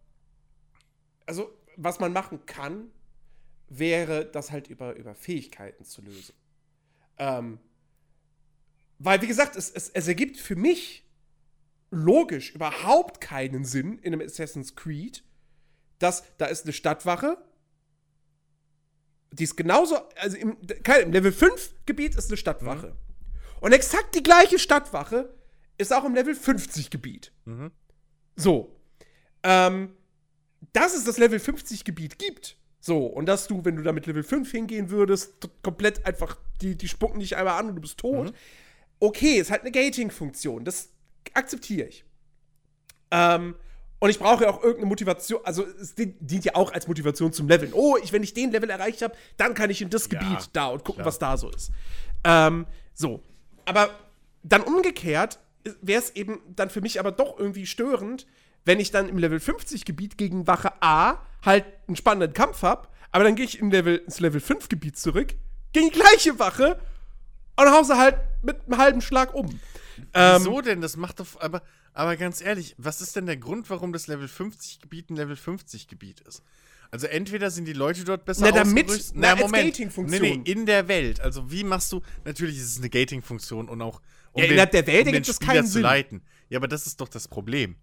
Also, was man machen kann, wäre das halt über, über Fähigkeiten zu lösen. Ähm, weil, wie gesagt, es, es, es ergibt für mich logisch überhaupt keinen Sinn in einem Assassin's Creed, dass da ist eine Stadtwache, die ist genauso, also im, im Level 5 Gebiet ist eine Stadtwache. Und exakt die gleiche Stadtwache ist auch im Level 50 Gebiet. Mhm. So. Ähm, dass es das Level 50 Gebiet gibt. So, und dass du, wenn du da mit Level 5 hingehen würdest, komplett einfach, die, die spucken dich einmal an und du bist tot. Okay, ist halt eine Gating-Funktion. Das akzeptiere ich. Ähm, Und ich brauche ja auch irgendeine Motivation. Also, es dient ja auch als Motivation zum Leveln. Oh, ich, wenn ich den Level erreicht habe, dann kann ich in das Ja, Gebiet da und gucken, klar. was da so ist. Ähm, so. Aber dann umgekehrt wäre es eben dann für mich aber doch irgendwie störend, wenn ich dann im Level 50 Gebiet gegen Wache A halt einen spannenden Kampf habe, aber dann gehe ich in Level, ins Level 5 Gebiet zurück, gegen die gleiche Wache und hau sie halt mit einem halben Schlag um. Ähm, Wieso denn? Das macht doch. Aber, aber ganz ehrlich, was ist denn der Grund, warum das Level 50 Gebiet ein Level 50 Gebiet ist? Also entweder sind die Leute dort besser Na, damit- na, als Moment. Gating-Funktion. Nee, nee, in der Welt. Also wie machst du. Natürlich ist es eine Gating-Funktion und auch. Um Ja, innerhalb der Welt um den Spieler keinen zu Sinn. leiten. Ja, aber das ist doch das Problem.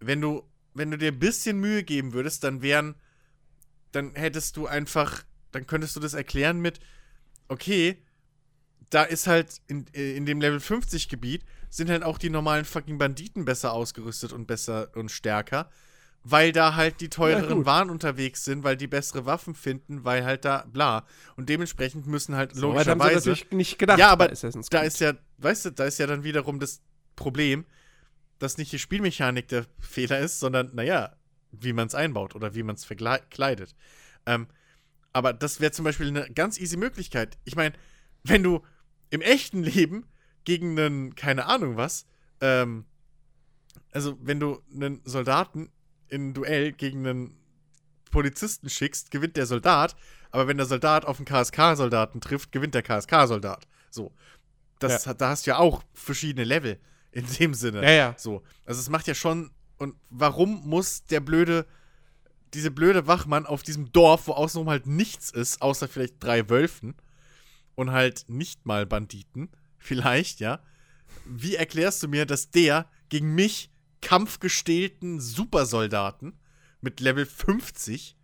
Wenn du, wenn du dir ein bisschen Mühe geben würdest, dann wären. Dann hättest du einfach. Dann könntest du das erklären mit. Okay, da ist halt in, äh, in dem Level 50 Gebiet sind halt auch die normalen fucking Banditen besser ausgerüstet und besser und stärker, weil da halt die teureren. Waren unterwegs sind, weil die bessere Waffen finden, weil halt da bla und dementsprechend müssen halt so, weit haben sie logischerweise natürlich nicht gedacht. ja, aber Assassin's da ist ja, weißt du, da ist ja dann wiederum das Problem, dass nicht die Spielmechanik der Fehler ist, sondern, naja, wie man es einbaut oder wie man es verkleidet. Ähm, aber das wäre zum Beispiel eine ganz easy Möglichkeit. Ich meine, wenn du im echten Leben gegen einen, keine Ahnung was, ähm, also wenn du einen Soldaten in ein Duell gegen einen Polizisten schickst, gewinnt der Soldat, aber wenn der Soldat auf einen KSK-Soldaten trifft, gewinnt der KSK-Soldat. So. Das, hat- Da hast du ja auch verschiedene Level in dem Sinne. Ja, ja. So. Also es macht ja schon. Und warum muss der blöde, diese blöde Wachmann auf diesem Dorf, wo außenrum halt nichts ist, außer vielleicht drei Wölfen und halt nicht mal Banditen, vielleicht, ja. Wie erklärst du mir, dass der gegen mich kampfgestählten Supersoldaten mit Level 50,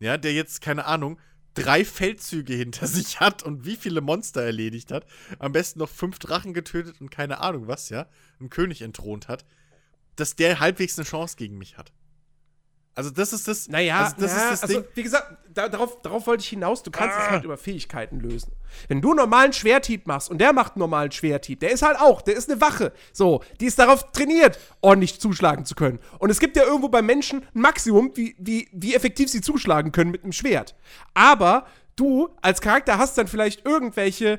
ja, der jetzt, keine Ahnung, drei Feldzüge hinter sich hat und wie viele Monster erledigt hat, am besten noch fünf Drachen getötet und keine Ahnung was, ja, einen König entthront hat, dass der halbwegs eine Chance gegen mich hat. Also das ist das, Naja, also das na, ist das also, Ding. wie gesagt, da, darauf, darauf wollte ich hinaus. Du kannst es Ah. halt über Fähigkeiten lösen. Wenn du einen normalen Schwerthieb machst und der macht einen normalen Schwerthieb, der ist halt auch, der ist eine Wache. So, die ist darauf trainiert, ordentlich zuschlagen zu können. Und es gibt ja irgendwo beim Menschen ein Maximum, wie, wie, wie effektiv sie zuschlagen können mit einem Schwert. Aber du als Charakter hast dann vielleicht irgendwelche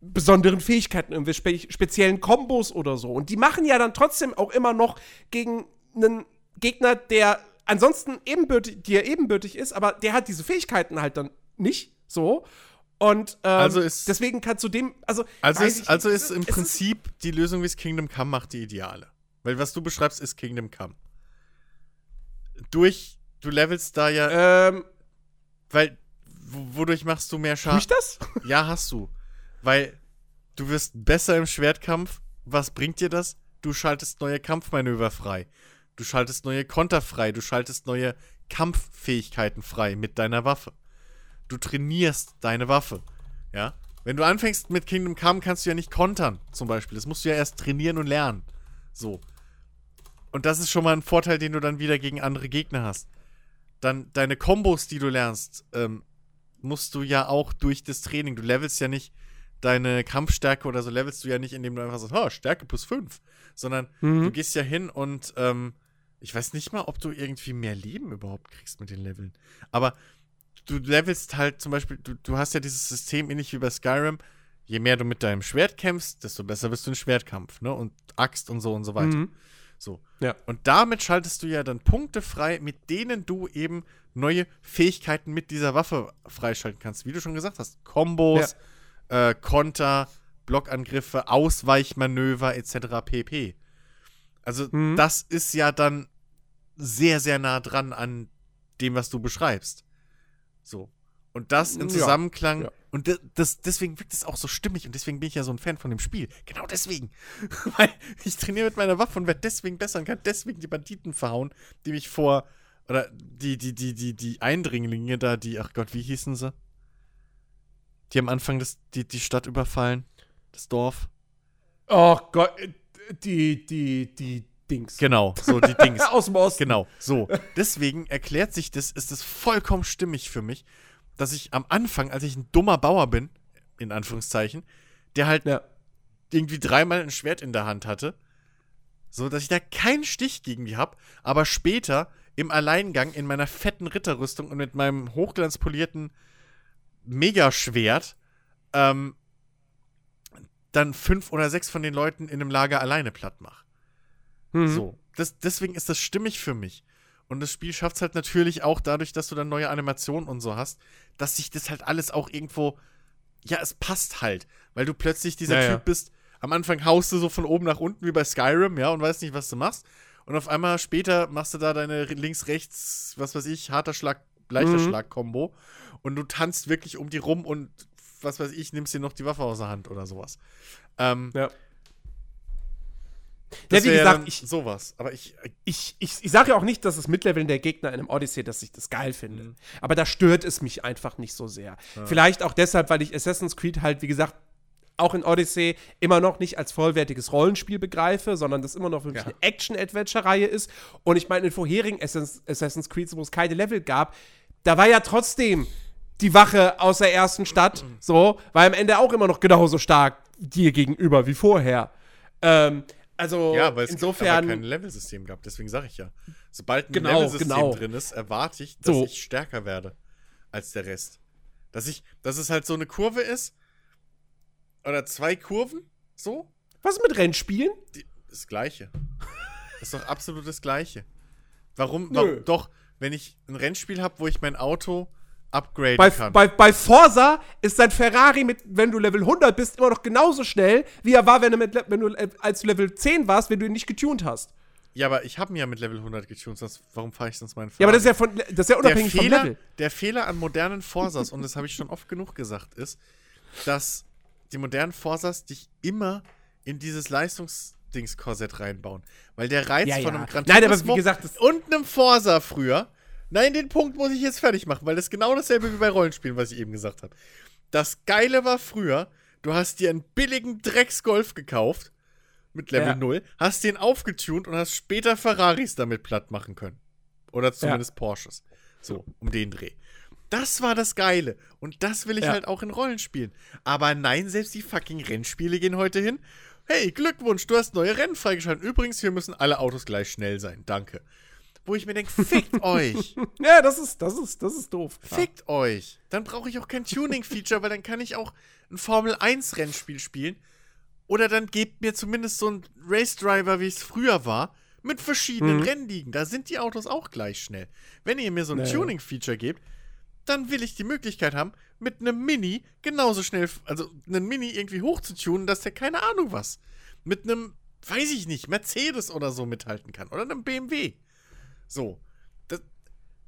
besonderen Fähigkeiten, irgendwelche spe speziellen Kombos oder so. Und die machen ja dann trotzdem auch immer noch gegen einen Gegner, der ansonsten ebenbürtig, dir ebenbürtig ist, aber der hat diese Fähigkeiten halt dann nicht so. Und ähm, Also ist- deswegen kannst du dem, also Also ist, also nicht, ist im Prinzip die Lösung, wie es Kingdom Come macht, die ideale. Weil was du beschreibst, ist Kingdom Come. Durch, du levelst da ja, ähm, weil, wodurch machst du mehr Schaden? ich das? Ja, hast du. Weil du wirst besser im Schwertkampf. Was bringt dir das? Du schaltest neue Kampfmanöver frei. Du schaltest neue Konter frei. Du schaltest neue Kampffähigkeiten frei mit deiner Waffe. Du trainierst deine Waffe. Ja? Wenn du anfängst mit Kingdom Come, kannst du ja nicht kontern, zum Beispiel. Das musst du ja erst trainieren und lernen. So. Und das ist schon mal ein Vorteil, den du dann wieder gegen andere Gegner hast. Dann deine Kombos, die du lernst, ähm, musst du ja auch durch das Training. Du levelst ja nicht deine Kampfstärke oder so, levelst du ja nicht, indem du einfach sagst, oh, Stärke plus 5. Sondern du gehst ja hin und ähm, ich weiß nicht mal, ob du irgendwie mehr Leben überhaupt kriegst mit den Leveln. Aber du levelst halt zum Beispiel, du, du hast ja dieses System ähnlich wie bei Skyrim. Je mehr du mit deinem Schwert kämpfst, desto besser bist du im Schwertkampf, ne? Und Axt und so und so weiter. Mhm. So. Ja. Und damit schaltest du ja dann Punkte frei, mit denen du eben neue Fähigkeiten mit dieser Waffe freischalten kannst. Wie du schon gesagt hast. Kombos, äh, Konter, Blockangriffe, Ausweichmanöver etc. pp. Also Mhm. das ist ja dann sehr, sehr nah dran an dem, was du beschreibst. So. Und das in Ja, Zusammenklang. ja. Und das, das, deswegen wirkt es auch so stimmig und deswegen bin ich ja so ein Fan von dem Spiel. Genau deswegen. Weil ich trainiere mit meiner Waffe und werde deswegen besser und kann deswegen die Banditen verhauen, die mich vor. Oder die, die, die, die, die Eindringlinge da, die, ach Gott, wie hießen sie? Die am Anfang das, die, die Stadt überfallen. Das Dorf. Oh Gott, äh, die, die, die Dings. Genau, so die Dings. Aus dem Osten. Genau, so. Deswegen erklärt sich das, ist es vollkommen stimmig für mich, dass ich am Anfang, als ich ein dummer Bauer bin, in Anführungszeichen, der halt Ja. irgendwie dreimal ein Schwert in der Hand hatte, So, dass ich da keinen Stich gegen die hab, aber später im Alleingang in meiner fetten Ritterrüstung und mit meinem hochglanzpolierten Megaschwert ähm, dann fünf oder sechs von den Leuten in einem Lager alleine platt mache. Mhm. So. Das, deswegen ist das stimmig für mich. Und das Spiel schafft es halt natürlich auch dadurch, dass du dann neue Animationen und so hast, dass sich das halt alles auch irgendwo. Ja, es passt halt. Weil du plötzlich dieser Ja, Typ bist. Am Anfang haust du so von oben nach unten wie bei Skyrim, ja, und weißt nicht, was du machst. Und auf einmal später machst du da deine links-rechts, was weiß ich, harter Schlag, leichter Mhm. Schlag-Kombo. Und du tanzt wirklich um die rum und was weiß ich, nimmst dir noch die Waffe aus der Hand oder sowas. Ähm, Ja. das Ja, wie gesagt, ich- sowas. Aber ich, ich, ich, ich sage ja auch nicht, dass das Mitleveln der Gegner in einem Odyssey, dass ich das geil finde. Mhm. Aber da stört es mich einfach nicht so sehr. Vielleicht auch deshalb, weil ich Assassin's Creed halt, wie gesagt, auch in Odyssey immer noch nicht als vollwertiges Rollenspiel begreife, sondern das immer noch wirklich Ja. eine Action-Adventure-Reihe ist. Und ich meine, in vorherigen Assass Assassin's Creed, wo es keine Level gab, da war ja trotzdem die Wache aus der ersten Stadt, so, war am Ende auch immer noch genauso stark dir gegenüber wie vorher. Ähm, also Ja, weil es insofern. kein Level-System gab. Deswegen sage ich ja. Sobald ein Genau, Level-System genau. drin ist, erwarte ich, dass So. ich stärker werde als der Rest. Dass ich, dass es halt so eine Kurve ist. Oder zwei Kurven. So. Was mit Rennspielen? Die, das Gleiche. Das ist doch absolut das Gleiche. Warum? Nö. warum doch, wenn ich ein Rennspiel habe, wo ich mein Auto upgraden Bei, kann. bei, bei Forza ist dein Ferrari, mit, wenn du Level 100 bist, immer noch genauso schnell, wie er war, wenn du, mit, wenn du äh, als du Level 10 warst, wenn du ihn nicht getunt hast. ja, aber ich habe ihn ja mit Level 100 getuned. Sonst, warum fahre ich sonst meinen Ja, aber das ist ja, von, das ist ja unabhängig der vom Fehler, Level. Der Fehler an modernen Forsas, und das habe ich schon oft genug gesagt, ist, dass die modernen Forsas dich immer in dieses Leistungsdings-Korsett reinbauen. Weil der Reiz Ja, von ja. einem Gran Nein, aber Turismo wie gesagt, das- und einem Forsa früher, nein, den Punkt muss ich jetzt fertig machen, weil das ist genau dasselbe wie bei Rollenspielen, was ich eben gesagt habe. Das Geile war früher, du hast dir einen billigen Drecksgolf gekauft mit Level Ja. 0, hast den aufgetunt und hast später Ferraris damit platt machen können. Oder zumindest Porsches. So, um den Dreh. Das war das Geile. Und das will ich Ja. halt auch in Rollenspielen. Aber nein, selbst die fucking Rennspiele gehen heute hin. Hey, Glückwunsch, du hast neue Rennen freigeschaltet. Übrigens, hier müssen alle Autos gleich schnell sein. Danke. Wo ich mir denke, fickt euch. Ja, das ist, das ist, das ist doof. Ja. Fickt euch. Dann brauche ich auch kein Tuning-Feature, weil dann kann ich auch ein Formel-1-Rennspiel spielen. Oder dann gebt mir zumindest so einen Race-Driver, wie es früher war, mit verschiedenen Mhm. Rennligen. Da sind die Autos auch gleich schnell. Wenn ihr mir so ein Naja. Tuning-Feature gebt, dann will ich die Möglichkeit haben, mit einem Mini genauso schnell, also einen Mini irgendwie hochzutunen, dass der keine Ahnung was, mit einem, weiß ich nicht, Mercedes oder so mithalten kann. Oder einem BMW. So. Das,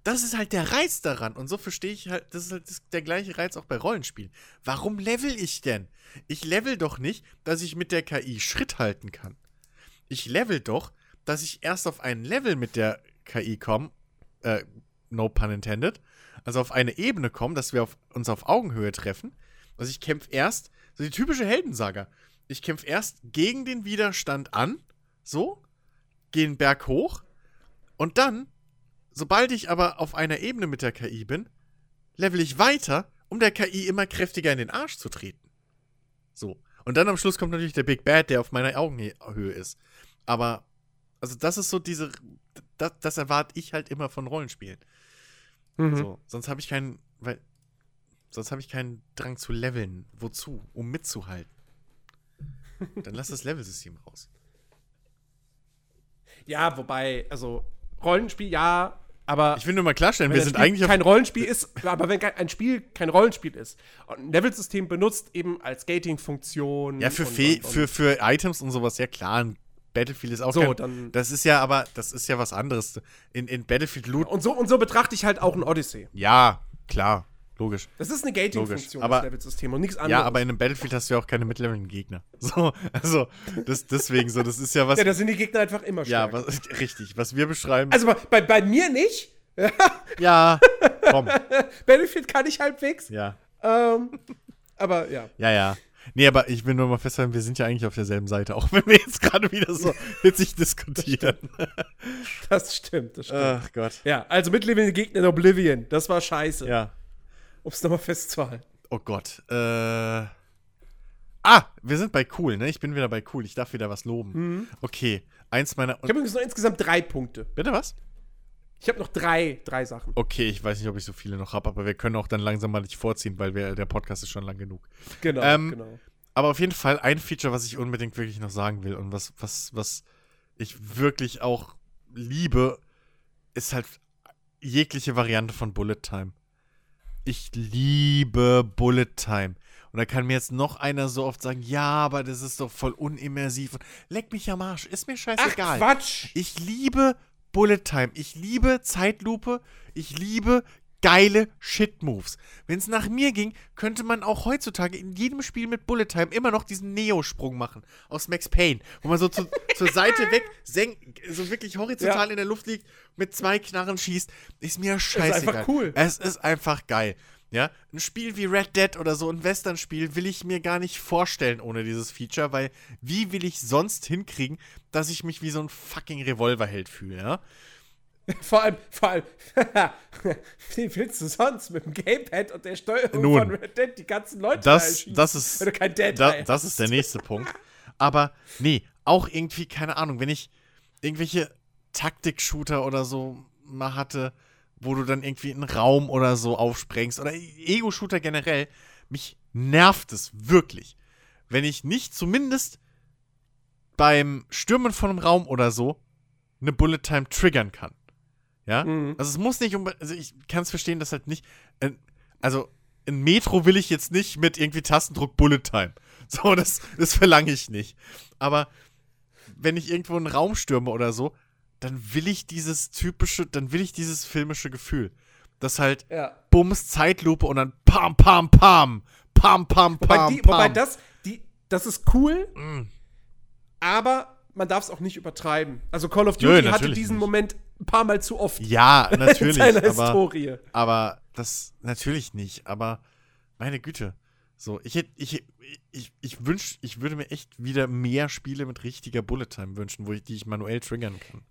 das ist halt der Reiz daran. Und so verstehe ich halt, das ist halt das, der gleiche Reiz auch bei Rollenspielen. Warum level ich denn? Ich level doch nicht, dass ich mit der KI Schritt halten kann. Ich level doch, dass ich erst auf ein Level mit der KI komme, äh, no pun intended, also auf eine Ebene kommen, dass wir auf, uns auf Augenhöhe treffen. Also ich kämpfe erst, so die typische Heldensaga. Ich kämpfe erst gegen den Widerstand an, so, gehe einen Berg hoch und dann, sobald ich aber auf einer Ebene mit der KI bin, level ich weiter, um der KI immer kräftiger in den Arsch zu treten. So. Und dann am Schluss kommt natürlich der Big Bad, der auf meiner Augenhöhe ist. Aber, also das ist so diese, das, das erwarte ich halt immer von Rollenspielen. Mhm. So, sonst habe ich keinen, weil, sonst habe ich keinen Drang zu leveln. Wozu? Um mitzuhalten. Dann lass das Levelsystem raus. Ja, wobei, also Rollenspiel, ja, aber Ich will nur mal klarstellen, wir sind Spiel eigentlich kein Rollenspiel ist, aber wenn ein Spiel kein Rollenspiel ist und ein Levelsystem benutzt eben als Gating-Funktion. Ja, für, und, und, und, für, für Items und sowas, ja klar. Ein Battlefield ist auch So, kein, dann- Das ist ja aber, das ist ja was anderes. In, in Battlefield Loot. und so und so betrachte ich halt auch ein Odyssey. Ja, klar. Logisch. Das ist eine Gating-Funktion, das Levelsystem und nichts anderes. Ja, aber in einem Battlefield hast du ja auch keine mittleren Gegner. So, also, das, deswegen so, das ist ja was. ja, da sind die Gegner einfach immer ja, stärker. was, richtig. Was wir beschreiben. Also bei, bei, mir nicht. ja, komm. Battlefield kann ich halbwegs. Ja. Ähm, aber ja. Ja, ja. Nee, aber ich will nur mal festhalten, wir sind ja eigentlich auf derselben Seite, auch wenn wir jetzt gerade wieder so hitzig diskutieren. Das stimmt, das stimmt. Ach Gott. ja, also mitlebende Gegner in Oblivion. Das war scheiße. Ja. Um es nochmal festzuhalten. Oh Gott. Äh. Ah, wir sind bei cool, ne? Ich bin wieder bei cool. Ich darf wieder was loben. Mhm. Okay, eins meiner. Ich habe übrigens noch insgesamt drei Punkte. Bitte was? Ich habe noch drei, drei Sachen. Okay, ich weiß nicht, ob ich so viele noch habe, aber wir können auch dann langsam mal nicht vorziehen, weil wir, der Podcast ist schon lang genug. Genau, Ähm, genau. Aber auf jeden Fall ein Feature, was ich unbedingt wirklich noch sagen will und was, was, was ich wirklich auch liebe, ist halt jegliche Variante von Bullet Time. Ich liebe Bullet Time. Und da kann mir jetzt noch einer so oft sagen, ja, aber das ist doch voll unimmersiv. Leck mich am Arsch, ist mir Ach, scheißegal. Quatsch! Ich liebe Bullet Time. Ich liebe Zeitlupe. Ich liebe geile Shit-Moves. Wenn es nach mir ging, könnte man auch heutzutage in jedem Spiel mit Bullet Time immer noch diesen Neo-Sprung machen aus Max Payne, wo man so zu, zur Seite weg, senk, so wirklich horizontal Ja. in der Luft liegt, mit zwei Knarren schießt. Ist mir scheißegal. einfach cool. Es ist einfach geil. Ja, ein Spiel wie Red Dead oder so, ein Western-Spiel, will ich mir gar nicht vorstellen ohne dieses Feature, weil wie will ich sonst hinkriegen, dass ich mich wie so ein fucking Revolverheld fühle, ja? Vor allem, vor allem, wie willst du sonst mit dem Gamepad und der Steuerung Nun. von Red Dead die ganzen Leute Das, das ist, wenn du kein Dead da, das ist der nächste Punkt. Aber nee, auch irgendwie, keine Ahnung, wenn ich irgendwelche Taktik-Shooter oder so mal hatte, wo du dann irgendwie einen Raum oder so aufsprengst oder Ego-Shooter generell, mich nervt es wirklich, wenn ich nicht zumindest beim Stürmen von einem Raum oder so eine Bullet Time triggern kann. Ja? Mhm. Also es muss nicht um, also ich kann es verstehen, dass halt nicht, äh, also in Metro will ich jetzt nicht mit irgendwie Tastendruck Bullet Time. So, das, das verlange ich nicht. Aber wenn ich irgendwo einen Raum stürme oder so, dann will ich dieses typische, dann will ich dieses filmische Gefühl. Das halt Ja. Bums, Zeitlupe und dann pam, pam, pam, pam, pam, Wobei, pam, die, wobei pam. das, die, das ist cool, Mm. aber man darf es auch nicht übertreiben. Also Call of Nö, Duty hatte natürlich diesen nicht. Moment ein paar Mal zu oft Ja, in natürlich, seiner aber, Historie. aber das natürlich nicht, aber meine Güte. So, ich hätte, ich, ich, ich wünsch, ich würde mir echt wieder mehr Spiele mit richtiger Bullet Time wünschen, wo ich, die ich manuell triggern kann.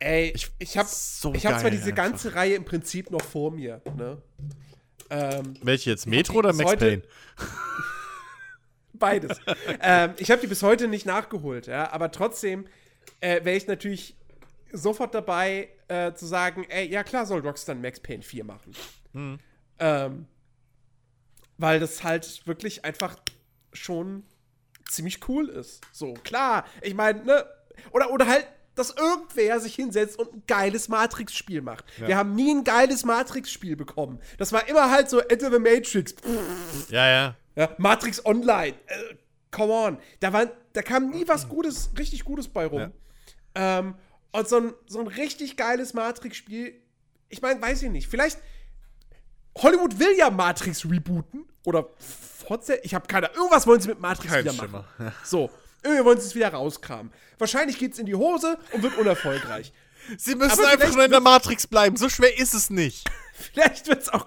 Ey, Ich- ich, habe so ich hab zwar diese einfach. ganze Reihe im Prinzip noch vor mir, ne? Ähm, Welche jetzt? Metro oder Max Payne? Beides. ähm, ich habe die bis heute nicht nachgeholt, ja, aber trotzdem äh, wäre ich natürlich sofort dabei äh, zu sagen, ey, ja klar soll Rockstar Max Payne 4 machen. Mhm. Ähm, weil das halt wirklich einfach schon ziemlich cool ist. So, klar, ich meine, ne, oder, oder halt, dass irgendwer sich hinsetzt und ein geiles Matrix-Spiel macht. Wir haben nie ein geiles Matrix-Spiel bekommen. Das war immer halt so Enter the Matrix. Ja, ja. ja, Matrix Online. Äh, come on. Da, war, da kam nie was Gutes, richtig Gutes bei rum. Ähm, und so ein, so ein richtig geiles Matrix-Spiel, ich meine, weiß ich nicht. Vielleicht. Hollywood will ja Matrix rebooten. Oder fortsetzen. Ich habe keine Irgendwas wollen sie mit Matrix Kein wieder Schimmer. machen. So. Irgendwie wollen sie es wieder rauskramen. Wahrscheinlich geht's in die Hose und wird unerfolgreich. Sie müssen Aber einfach nur in der Matrix bleiben. So schwer ist es nicht. Vielleicht wird's auch.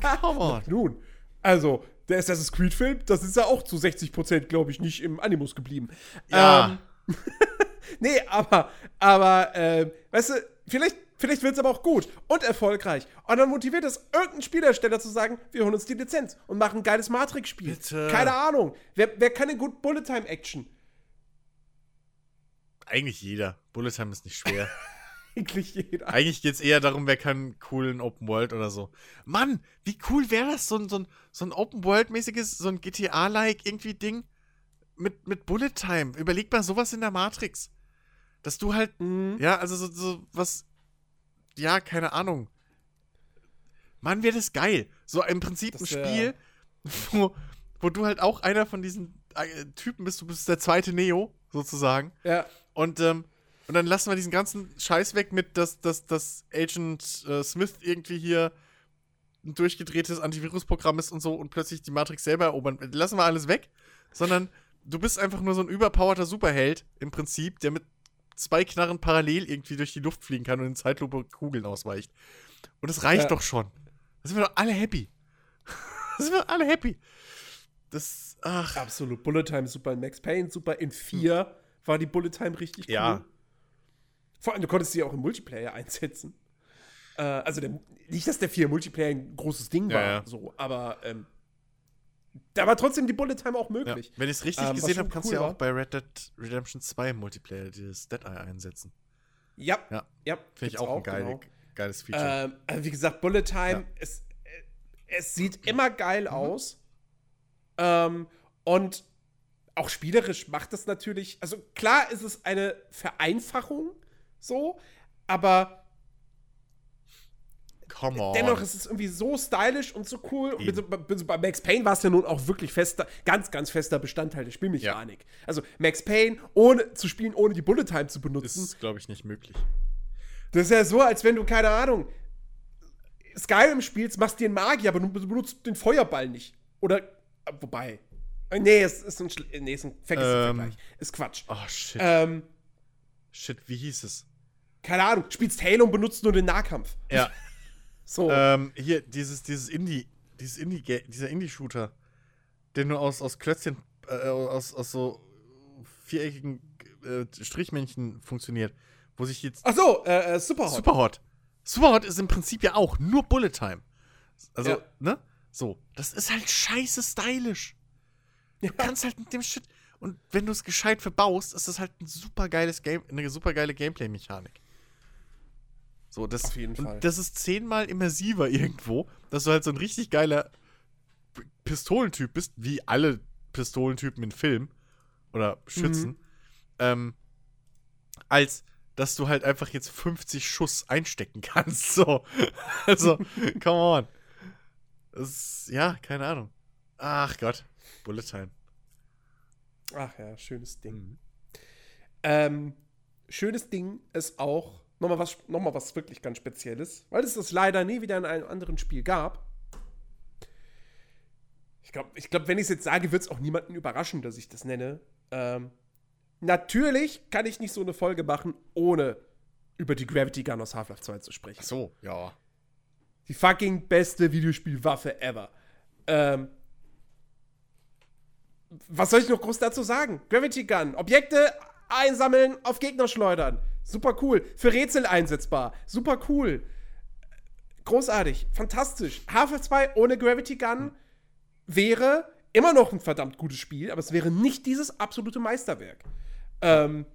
Come on. Nun, also, der Assassin's Creed-Film, das ist ja auch zu 60%, glaube ich, nicht im Animus geblieben. Ja. Ähm, nee, aber, aber, äh, weißt du, vielleicht, vielleicht wird es aber auch gut und erfolgreich. Und dann motiviert es irgendein Spielhersteller zu sagen, wir holen uns die Lizenz und machen ein geiles Matrix-Spiel. Keine Ahnung. Wer, wer kann denn gut Bullet-Time-Action? Eigentlich jeder. Bullet Time ist nicht schwer. Eigentlich jeder. Eigentlich geht es eher darum, wer kann coolen Open World oder so. Mann, wie cool wäre das, so ein, so ein, so ein Open World-mäßiges, so ein GTA-like irgendwie Ding mit, mit Bullet Time. Überleg mal sowas in der Matrix. Dass du halt, Mhm. ja, also so, so was, ja, keine Ahnung. Mann, wäre das geil. So im Prinzip Das ein Spiel, wo, wo du halt auch einer von diesen äh, Typen bist, du bist der zweite Neo, sozusagen. Ja. Und, ähm, und dann lassen wir diesen ganzen Scheiß weg mit, dass, dass, dass Agent äh, Smith irgendwie hier ein durchgedrehtes Antivirusprogramm ist und so und plötzlich die Matrix selber erobern. Lassen wir alles weg, sondern du bist einfach nur so ein überpowerter Superheld im Prinzip, der mit zwei Knarren parallel irgendwie durch die Luft fliegen kann und in Zeitlupe Kugeln ausweicht. Und das reicht Ja. doch schon. Da sind wir doch alle happy. da sind wir alle happy. Das, ach. Absolut. Bullet Time super. In Max Payne super. In 4 war die Bullet Time richtig cool. Ja. Vor allem, du konntest sie auch im Multiplayer einsetzen. Äh, also der, nicht, dass der 4 Multiplayer ein großes Ding Ja, war, ja. so, aber ähm, da war trotzdem die Bullet Time auch Ja. möglich. Wenn ich es richtig Ähm, gesehen habe, kannst cool du ja auch bei Red Dead Redemption 2 im Multiplayer dieses Dead Eye einsetzen. Ja, Ja. ja. Finde ich gibt's auch, ein geile, genau. geiles Feature. Ähm, also wie gesagt, Bullet Time, Ja. es, äh, es sieht immer geil Mhm. aus. Ähm, und auch spielerisch macht es natürlich, also klar ist es eine Vereinfachung, so, aber Come on. dennoch ist es irgendwie so stylisch und so cool. Und Eben. bei, bei- Max Payne war es ja nun auch wirklich fester, ganz, ganz fester Bestandteil der Spielmechanik. Also Max Payne ohne zu spielen, ohne die Bullet Time zu benutzen, ist, glaube ich, nicht möglich. Das ist ja so, als wenn du, keine Ahnung, Skyrim spielst, machst dir einen Magier, aber du benutzt den Feuerball nicht. Oder, äh, wobei. äh, Nee, es ist ein, nee, ist ein Ähm. Vergleich. Ist Quatsch. Oh, shit. Ähm, Shit, wie hieß es? keine Ahnung, spielst Halo und benutzt nur den Nahkampf. Ja. So. ähm, hier, dieses, dieses Indie, dieses Indie, dieser Indie-Shooter, der nur aus, aus Klötzchen, äh, aus, aus so viereckigen äh, Strichmännchen funktioniert, wo sich jetzt Ach so, äh, äh, Superhot. Superhot. Superhot ist im Prinzip ja auch nur Bullet Time. Also, Ja. ne? So, das ist halt scheiße stylisch. Ja. Du kannst halt mit dem Shit und wenn du es gescheit verbaust, ist das halt ein super geiles Game, eine super geile Gameplay-Mechanik. So, das, Auf jeden und Fall. das ist zehnmal immersiver irgendwo, dass du halt so ein richtig geiler Pistolentyp bist, wie alle Pistolentypen in Film oder Schützen, ähm, als dass du halt einfach jetzt 50 Schuss einstecken kannst. So. Also, come on. Ist, ja, keine Ahnung. Ach Gott. Bullet Time. Ach ja, schönes Ding. Mhm. Ähm, schönes Ding ist auch nochmal was, noch mal was wirklich ganz Spezielles, weil es das leider nie wieder in einem anderen Spiel gab. Ich glaube, ich glaub, wenn ich es jetzt sage, wird es auch niemanden überraschen, dass ich das nenne. Ähm, natürlich kann ich nicht so eine Folge machen, ohne über die Gravity Gun aus Half-Life 2 zu sprechen. Ach so, ja. Die fucking beste Videospielwaffe ever. Ähm, was soll ich noch groß dazu sagen? Gravity Gun, Objekte einsammeln, auf Gegner schleudern. Super cool. Für Rätsel einsetzbar. Super cool. Großartig. Fantastisch. Half-Life 2 ohne Gravity Gun wäre immer noch ein verdammt gutes Spiel, aber es wäre nicht dieses absolute Meisterwerk. Ähm,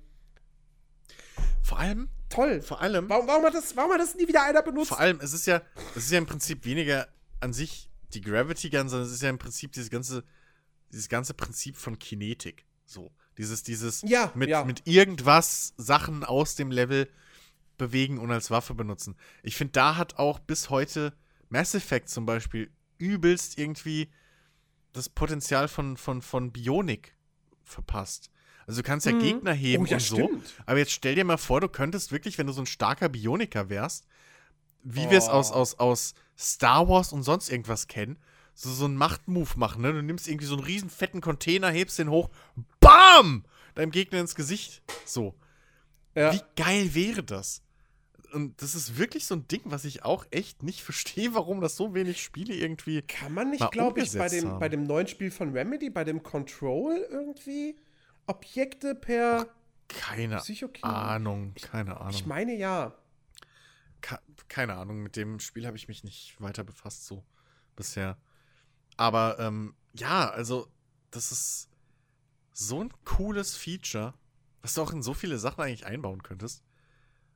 Vor allem, toll. vor allem, Warum, warum, hat das, warum hat das nie wieder einer benutzt? vor allem, es ist ja, es ist ja im Prinzip weniger an sich die Gravity Gun, sondern es ist ja im Prinzip dieses ganze, dieses ganze Prinzip von Kinetik. So. Dieses, dieses Ja, mit, ja. mit irgendwas Sachen aus dem Level bewegen und als Waffe benutzen. Ich finde, da hat auch bis heute Mass Effect zum Beispiel übelst irgendwie das Potenzial von, von, von Bionik verpasst. Also du kannst ja Mhm. Gegner heben Oh, ja, und so. stimmt. Aber jetzt stell dir mal vor, du könntest wirklich, wenn du so ein starker Bioniker wärst, wie wir es Oh. aus, aus, aus Star Wars und sonst irgendwas kennen, so, so einen Machtmove machen, ne? Du nimmst irgendwie so einen riesen fetten Container, hebst den hoch, BAM! Deinem Gegner ins Gesicht. So. Ja. Wie geil wäre das? Und das ist wirklich so ein Ding, was ich auch echt nicht verstehe, warum das so wenig Spiele irgendwie. Kann man nicht, glaube ich, bei dem, haben. bei dem neuen Spiel von Remedy, bei dem Control irgendwie Objekte per Keine Psychokin? Ahnung, keine Ahnung. Ich meine ja. Ka- keine Ahnung, mit dem Spiel habe ich mich nicht weiter befasst so bisher. Aber ähm, ja, also das ist so ein cooles Feature, was du auch in so viele Sachen eigentlich einbauen könntest.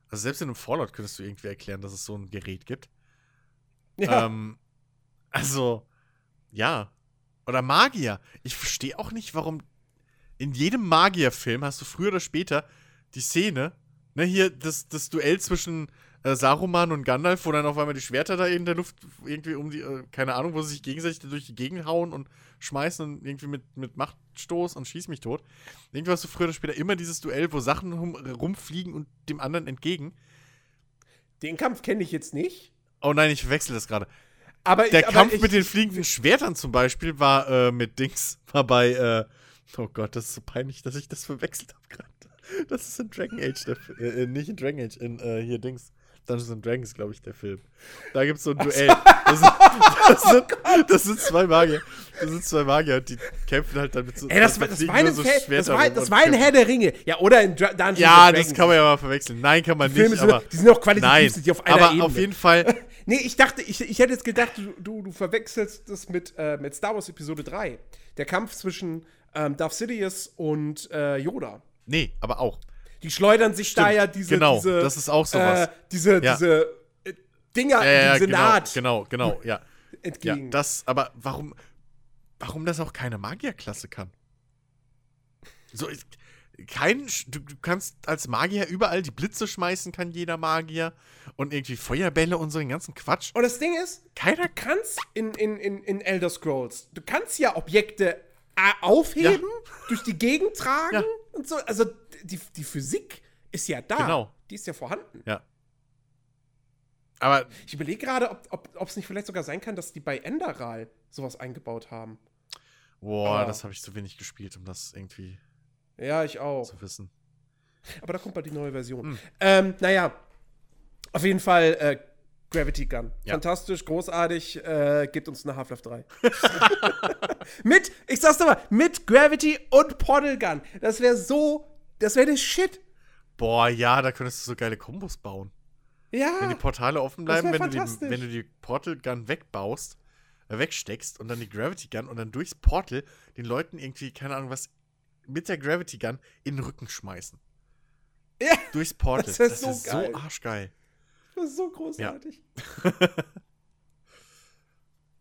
Also selbst in einem Fallout könntest du irgendwie erklären, dass es so ein Gerät gibt. Ja. Ähm, also, ja. Oder Magier. Ich verstehe auch nicht, warum in jedem Magierfilm hast du früher oder später die Szene, ne, hier das, das Duell zwischen äh, Saruman und Gandalf, wo dann auf einmal die Schwerter da in der Luft irgendwie um die, äh, keine Ahnung, wo sie sich gegenseitig durch die Gegend hauen und schmeißen und irgendwie mit, mit Machtstoß und schieß mich tot. Irgendwie hast du früher oder später immer dieses Duell, wo Sachen rum, rumfliegen und dem anderen entgegen. Den Kampf kenne ich jetzt nicht. Oh nein, ich verwechsel das gerade. Aber Der ich, aber Kampf ich, mit den fliegenden Schwertern zum Beispiel war äh, mit Dings, war bei, äh, oh Gott, das ist so peinlich, dass ich das verwechselt habe gerade. Das ist in Dragon Age, der, Fi- äh, nicht in Dragon Age, in äh, hier Dings. Dungeons and Dragons, glaube ich, der Film. Da gibt es so ein Duell. Das sind, das, sind, das sind zwei Magier. Das sind zwei Magier, die kämpfen halt dann mit so. Ey, das, das, fliegen war ein so das, war, das und war ein. Herr der Ringe. Ja, oder in Dra Dungeons Ja, and das Dragons. kann man ja mal verwechseln. Nein, kann man Die nicht, sind, aber. die sind auch qualitativ Nein, sind die auf einer aber Ebene. auf jeden Fall. Nee, ich dachte, ich, ich hätte jetzt gedacht, du, du, du verwechselst das mit, äh, mit Star Wars Episode 3. Der Kampf zwischen ähm, Darth Sidious und äh, Yoda. Nee, aber auch. Die schleudern sich da Stimmt, ja diese. genau, diese, das ist auch sowas. Äh, diese Ja. diese äh, Dinger Ja, ja, im genau, Senat genau, genau, ja. Ja, entgegen. das, aber warum, warum das auch keine Magierklasse kann? So, ich- kein, du, du kannst als Magier überall die Blitze schmeißen, kann jeder Magier. Und irgendwie Feuerbälle und so den ganzen Quatsch. und das Ding ist, Keiner du kannst in, in, in, in Elder Scrolls, du kannst ja Objekte äh, aufheben, durch die Gegend tragen Ja. und so. Also die, die Physik ist ja da. Genau. Die ist ja vorhanden. Ja. Aber Ich überlege gerade, ob es nicht vielleicht sogar sein kann, dass die bei Enderal sowas eingebaut haben. Boah, Ah. das habe ich zu wenig gespielt, um das irgendwie Ja, ich auch. zu wissen. Aber da kommt bald die neue Version. Hm. Ähm, naja, auf jeden Fall äh, Gravity Gun. Ja. Fantastisch, großartig, äh, gibt uns eine Half-Life 3. mit, ich sag's nochmal, mit Gravity und Portal Gun. Das wäre so, das wäre der Shit. Boah, ja, da könntest du so geile Kombos bauen. Wenn Ja, die Portale offen bleiben, wenn du, die, wenn du die Portal Gun wegbaust, äh, wegsteckst und dann die Gravity Gun und dann durchs Portal den Leuten irgendwie, keine Ahnung was, mit der Gravity Gun in den Rücken schmeißen. Ja, Durchs Portal. das das so ist geil. so arschgeil. das ist so großartig.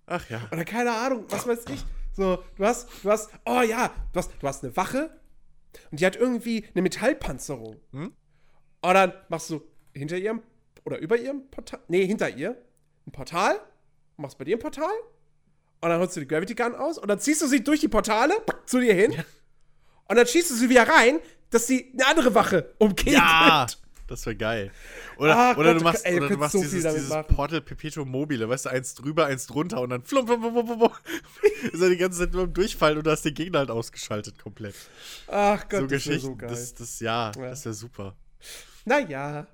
Ach ja. Oder keine Ahnung, was weiß ich. So, du hast, du hast, oh ja, du hast, du hast eine Wache und die hat irgendwie eine Metallpanzerung. Hm? Und dann machst du hinter ihrem oder über ihrem Portal, nee, hinter ihr ein Portal, machst bei dir ein Portal und dann holst du die Gravity Gun aus und dann ziehst du sie durch die Portale zu dir hin und dann schießt du sie wieder rein, dass sie eine andere Wache umgeht. Ja, das wäre geil. Oder, Ah, oder Gott, du machst, ey, oder du machst so dieses, dieses. Portal Perpetuum mobile, weißt du, eins drüber, eins drunter und dann flum, flum, flum, flum, flum, ist er die ganze Zeit nur im Durchfallen und du hast den Gegner halt ausgeschaltet komplett. Ach Gott, so das wäre so geil. das, das, ja, Ja. das wäre super. Naja.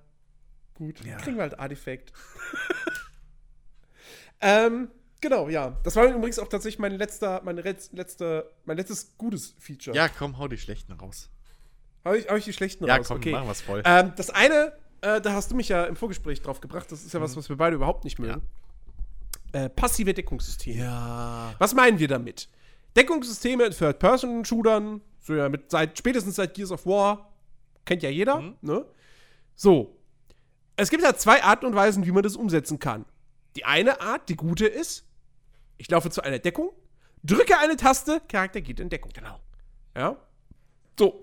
Gut, Ja. kriegen wir halt Artifact. ähm, genau, ja. Das war übrigens auch tatsächlich mein letzter, mein letz, letzte, mein letztes gutes Feature. Ja, komm, hau die schlechten raus. Habe ich, hab ich die schlechten Ja, raus? komm, okay. machen wir's voll. Ähm, das eine, äh, da hast du mich ja im Vorgespräch drauf gebracht, das ist ja Mhm. was, was wir beide überhaupt nicht mögen. Äh, passive Deckungssysteme. ja. Was meinen wir damit? Deckungssysteme in Third-Person-Shootern, so ja mit seit, spätestens seit Gears of War, kennt ja jeder, Mhm. ne? So. Es gibt ja zwei Arten und Weisen, wie man das umsetzen kann. Die eine Art, die gute ist, ich laufe zu einer Deckung, drücke eine Taste, Charakter geht in Deckung. Genau. Ja. So.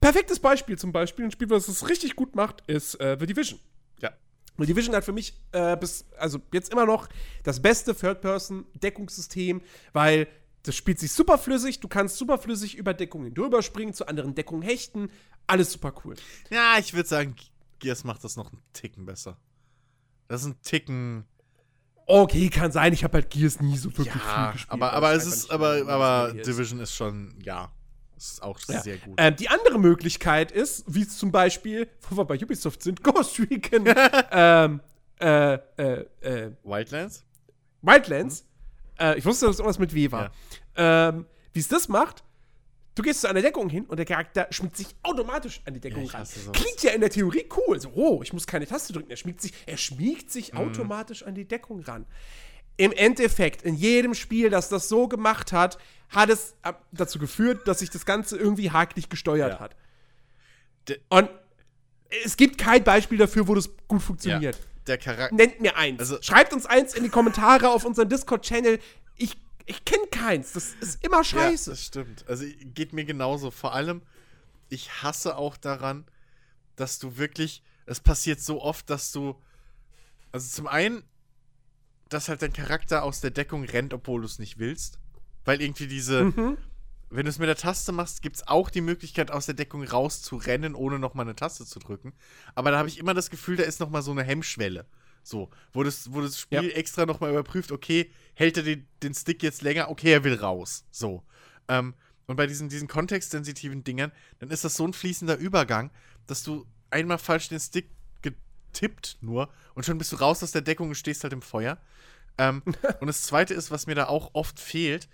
Perfektes Beispiel zum Beispiel, ein Spiel, was es richtig gut macht, ist äh, The Division. Ja. Und Division hat für mich äh, bis, also jetzt immer noch das beste Third-Person-Deckungssystem, weil das spielt sich super flüssig, du kannst super flüssig über Deckungen drüber springen, zu anderen Deckungen hechten, alles super cool. Ja, ich würde sagen, Gears macht das noch einen Ticken besser. Das ist ein Ticken. Okay, kann sein, ich habe halt Gears nie so wirklich viel Ja, gespielt. aber, aber es ist, aber, aber. Division ist schon, ja. Es ist auch Ja. sehr gut. Ähm, die andere Möglichkeit ist, wie es zum Beispiel, wo wir bei Ubisoft sind, Ghost Recon, ähm, äh, äh, äh, Wildlands? Wildlands. Äh, ich wusste, dass irgendwas mit W war. Ähm, Wie es das macht, du gehst zu einer Deckung hin und der Charakter schmiegt sich automatisch an die Deckung Ja, ran. Klingt ja in der Theorie cool. So, oh, ich muss keine Taste drücken. Er schmiegt sich, er schmiegt Mhm. sich automatisch an die Deckung ran. Im Endeffekt, in jedem Spiel, das das so gemacht hat, hat es äh, dazu geführt, dass sich das Ganze irgendwie hakelig gesteuert Ja. hat. Und es gibt kein Beispiel dafür, wo das gut funktioniert. Der Charakter. Nennt mir eins. Also- Schreibt uns eins in die Kommentare auf unseren Discord-Channel. Ich, ich kenne keins. Das ist immer Ja, scheiße. das stimmt. Also geht mir genauso. Vor allem, ich hasse auch daran, dass du wirklich, es passiert so oft, dass du, also zum einen, dass halt dein Charakter aus der Deckung rennt, obwohl du es nicht willst. Weil irgendwie diese, Mhm. wenn du es mit der Taste machst, gibt es auch die Möglichkeit, aus der Deckung rauszurennen, ohne nochmal eine Taste zu drücken. Aber da habe ich immer das Gefühl, da ist nochmal so eine Hemmschwelle. So, wo das, wo das Spiel Ja. extra nochmal überprüft, okay, hält er den, den Stick jetzt länger? Okay, er will raus. So. Ähm, und bei diesen, diesen kontextsensitiven Dingern, dann ist das so ein fließender Übergang, dass du einmal falsch den Stick getippt nur und schon bist du raus aus der Deckung und stehst halt im Feuer. Ähm, und das zweite ist, was mir da auch oft fehlt,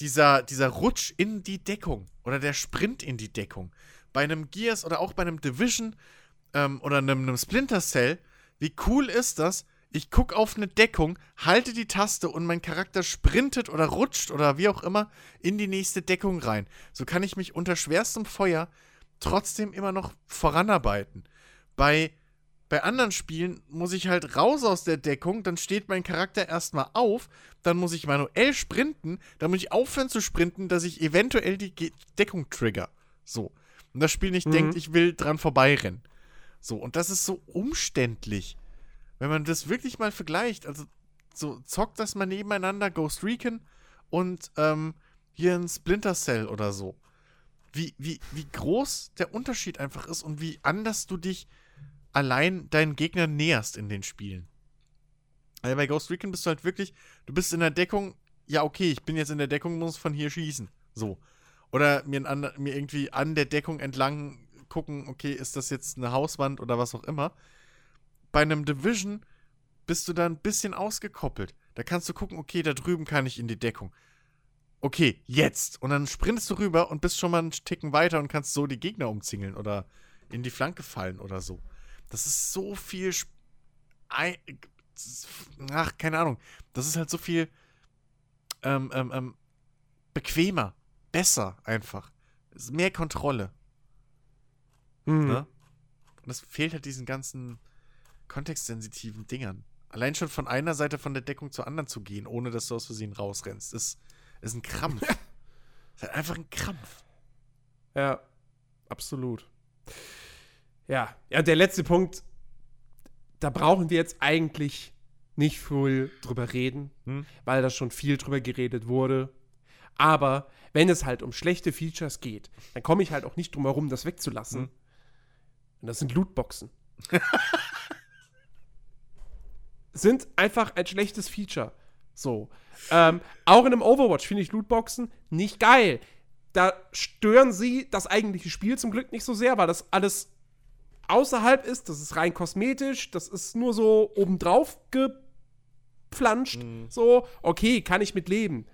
dieser, dieser Rutsch in die Deckung oder der Sprint in die Deckung. Bei einem Gears oder auch bei einem Division ähm, oder einem, einem Splinter Cell, wie cool ist das, ich gucke auf eine Deckung, halte die Taste und mein Charakter sprintet oder rutscht oder wie auch immer in die nächste Deckung rein. So kann ich mich unter schwerstem Feuer trotzdem immer noch voranarbeiten. Bei, bei anderen Spielen muss ich halt raus aus der Deckung, dann steht mein Charakter erstmal auf, dann muss ich manuell sprinten, dann muss ich aufhören zu sprinten, dass ich eventuell die Ge Deckung trigger. So. Und das Spiel nicht mhm. denkt, ich will dran vorbeirennen. So, und das ist so umständlich. Wenn man das wirklich mal vergleicht, also so zockt das mal nebeneinander, Ghost Recon und ähm, hier ein Splinter Cell oder so. Wie, wie, wie groß der Unterschied einfach ist und wie anders du dich allein deinen Gegnern näherst in den Spielen. Also bei Ghost Recon bist du halt wirklich, du bist in der Deckung, ja, okay, ich bin jetzt in der Deckung, muss von hier schießen. So. Oder mir, an, mir irgendwie an der Deckung entlang gucken, okay, ist das jetzt eine Hauswand oder was auch immer. Bei einem Division bist du da ein bisschen ausgekoppelt. Da kannst du gucken, okay, da drüben kann ich in die Deckung. Okay, jetzt. Und dann sprintest du rüber und bist schon mal einen Ticken weiter und kannst so die Gegner umzingeln oder in die Flanke fallen oder so. Das ist so viel. Sp Ach, keine Ahnung. Das ist halt so viel ähm, ähm, ähm, bequemer, besser einfach. Mehr Kontrolle. Mhm. Ne? Und das fehlt halt diesen ganzen kontextsensitiven Dingern. Allein schon von einer Seite von der Deckung zur anderen zu gehen, ohne dass du aus Versehen rausrennst, ist, ist ein Krampf. ist halt einfach ein Krampf. Ja, absolut. Ja, ja, der letzte Punkt, da brauchen wir jetzt eigentlich nicht viel drüber reden, hm? weil da schon viel drüber geredet wurde. Aber wenn es halt um schlechte Features geht, dann komme ich halt auch nicht drum herum, das wegzulassen. Hm? Und das sind Lootboxen. sind einfach ein schlechtes Feature. So. Ähm, auch in einem Overwatch finde ich Lootboxen nicht geil. Da stören sie das eigentliche Spiel zum Glück nicht so sehr, weil das alles außerhalb ist. Das ist rein kosmetisch. Das ist nur so obendrauf gepflanscht. Mhm. So, okay, kann ich mit leben.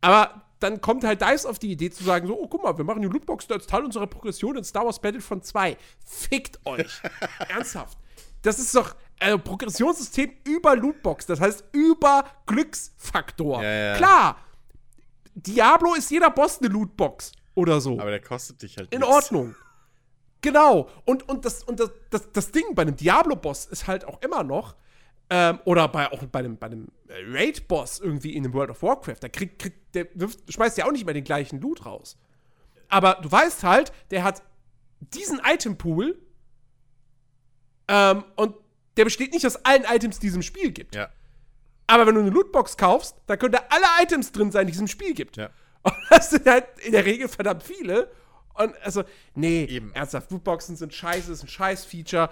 Aber dann kommt halt DICE auf die Idee zu sagen, so, oh, guck mal, wir machen die Lootbox als Teil unserer Progression in Star Wars Battlefront 2. Fickt euch. Ernsthaft. Das ist doch ein äh, Progressionssystem über Lootbox, das heißt über Glücksfaktor. Ja, ja. Klar, Diablo ist jeder Boss eine Lootbox oder so. Aber der kostet dich halt In nichts. Ordnung. Genau. Und, und, das, und das, das, das Ding bei einem Diablo-Boss ist halt auch immer noch, ähm, oder bei, auch bei einem, bei einem Raid-Boss irgendwie in dem World of Warcraft. Der, kriegt, kriegt, der wirft, schmeißt ja auch nicht mehr den gleichen Loot raus. Aber du weißt halt, der hat diesen Item-Pool ähm, und der besteht nicht aus allen Items, die es im Spiel gibt. Ja. Aber wenn du eine Lootbox kaufst, dann können da alle Items drin sein, die es im Spiel gibt. Ja. Und das sind halt in der Regel verdammt viele. Und also, nee, Eben. ernsthaft, Lootboxen sind scheiße, ist ein Scheiß-Feature.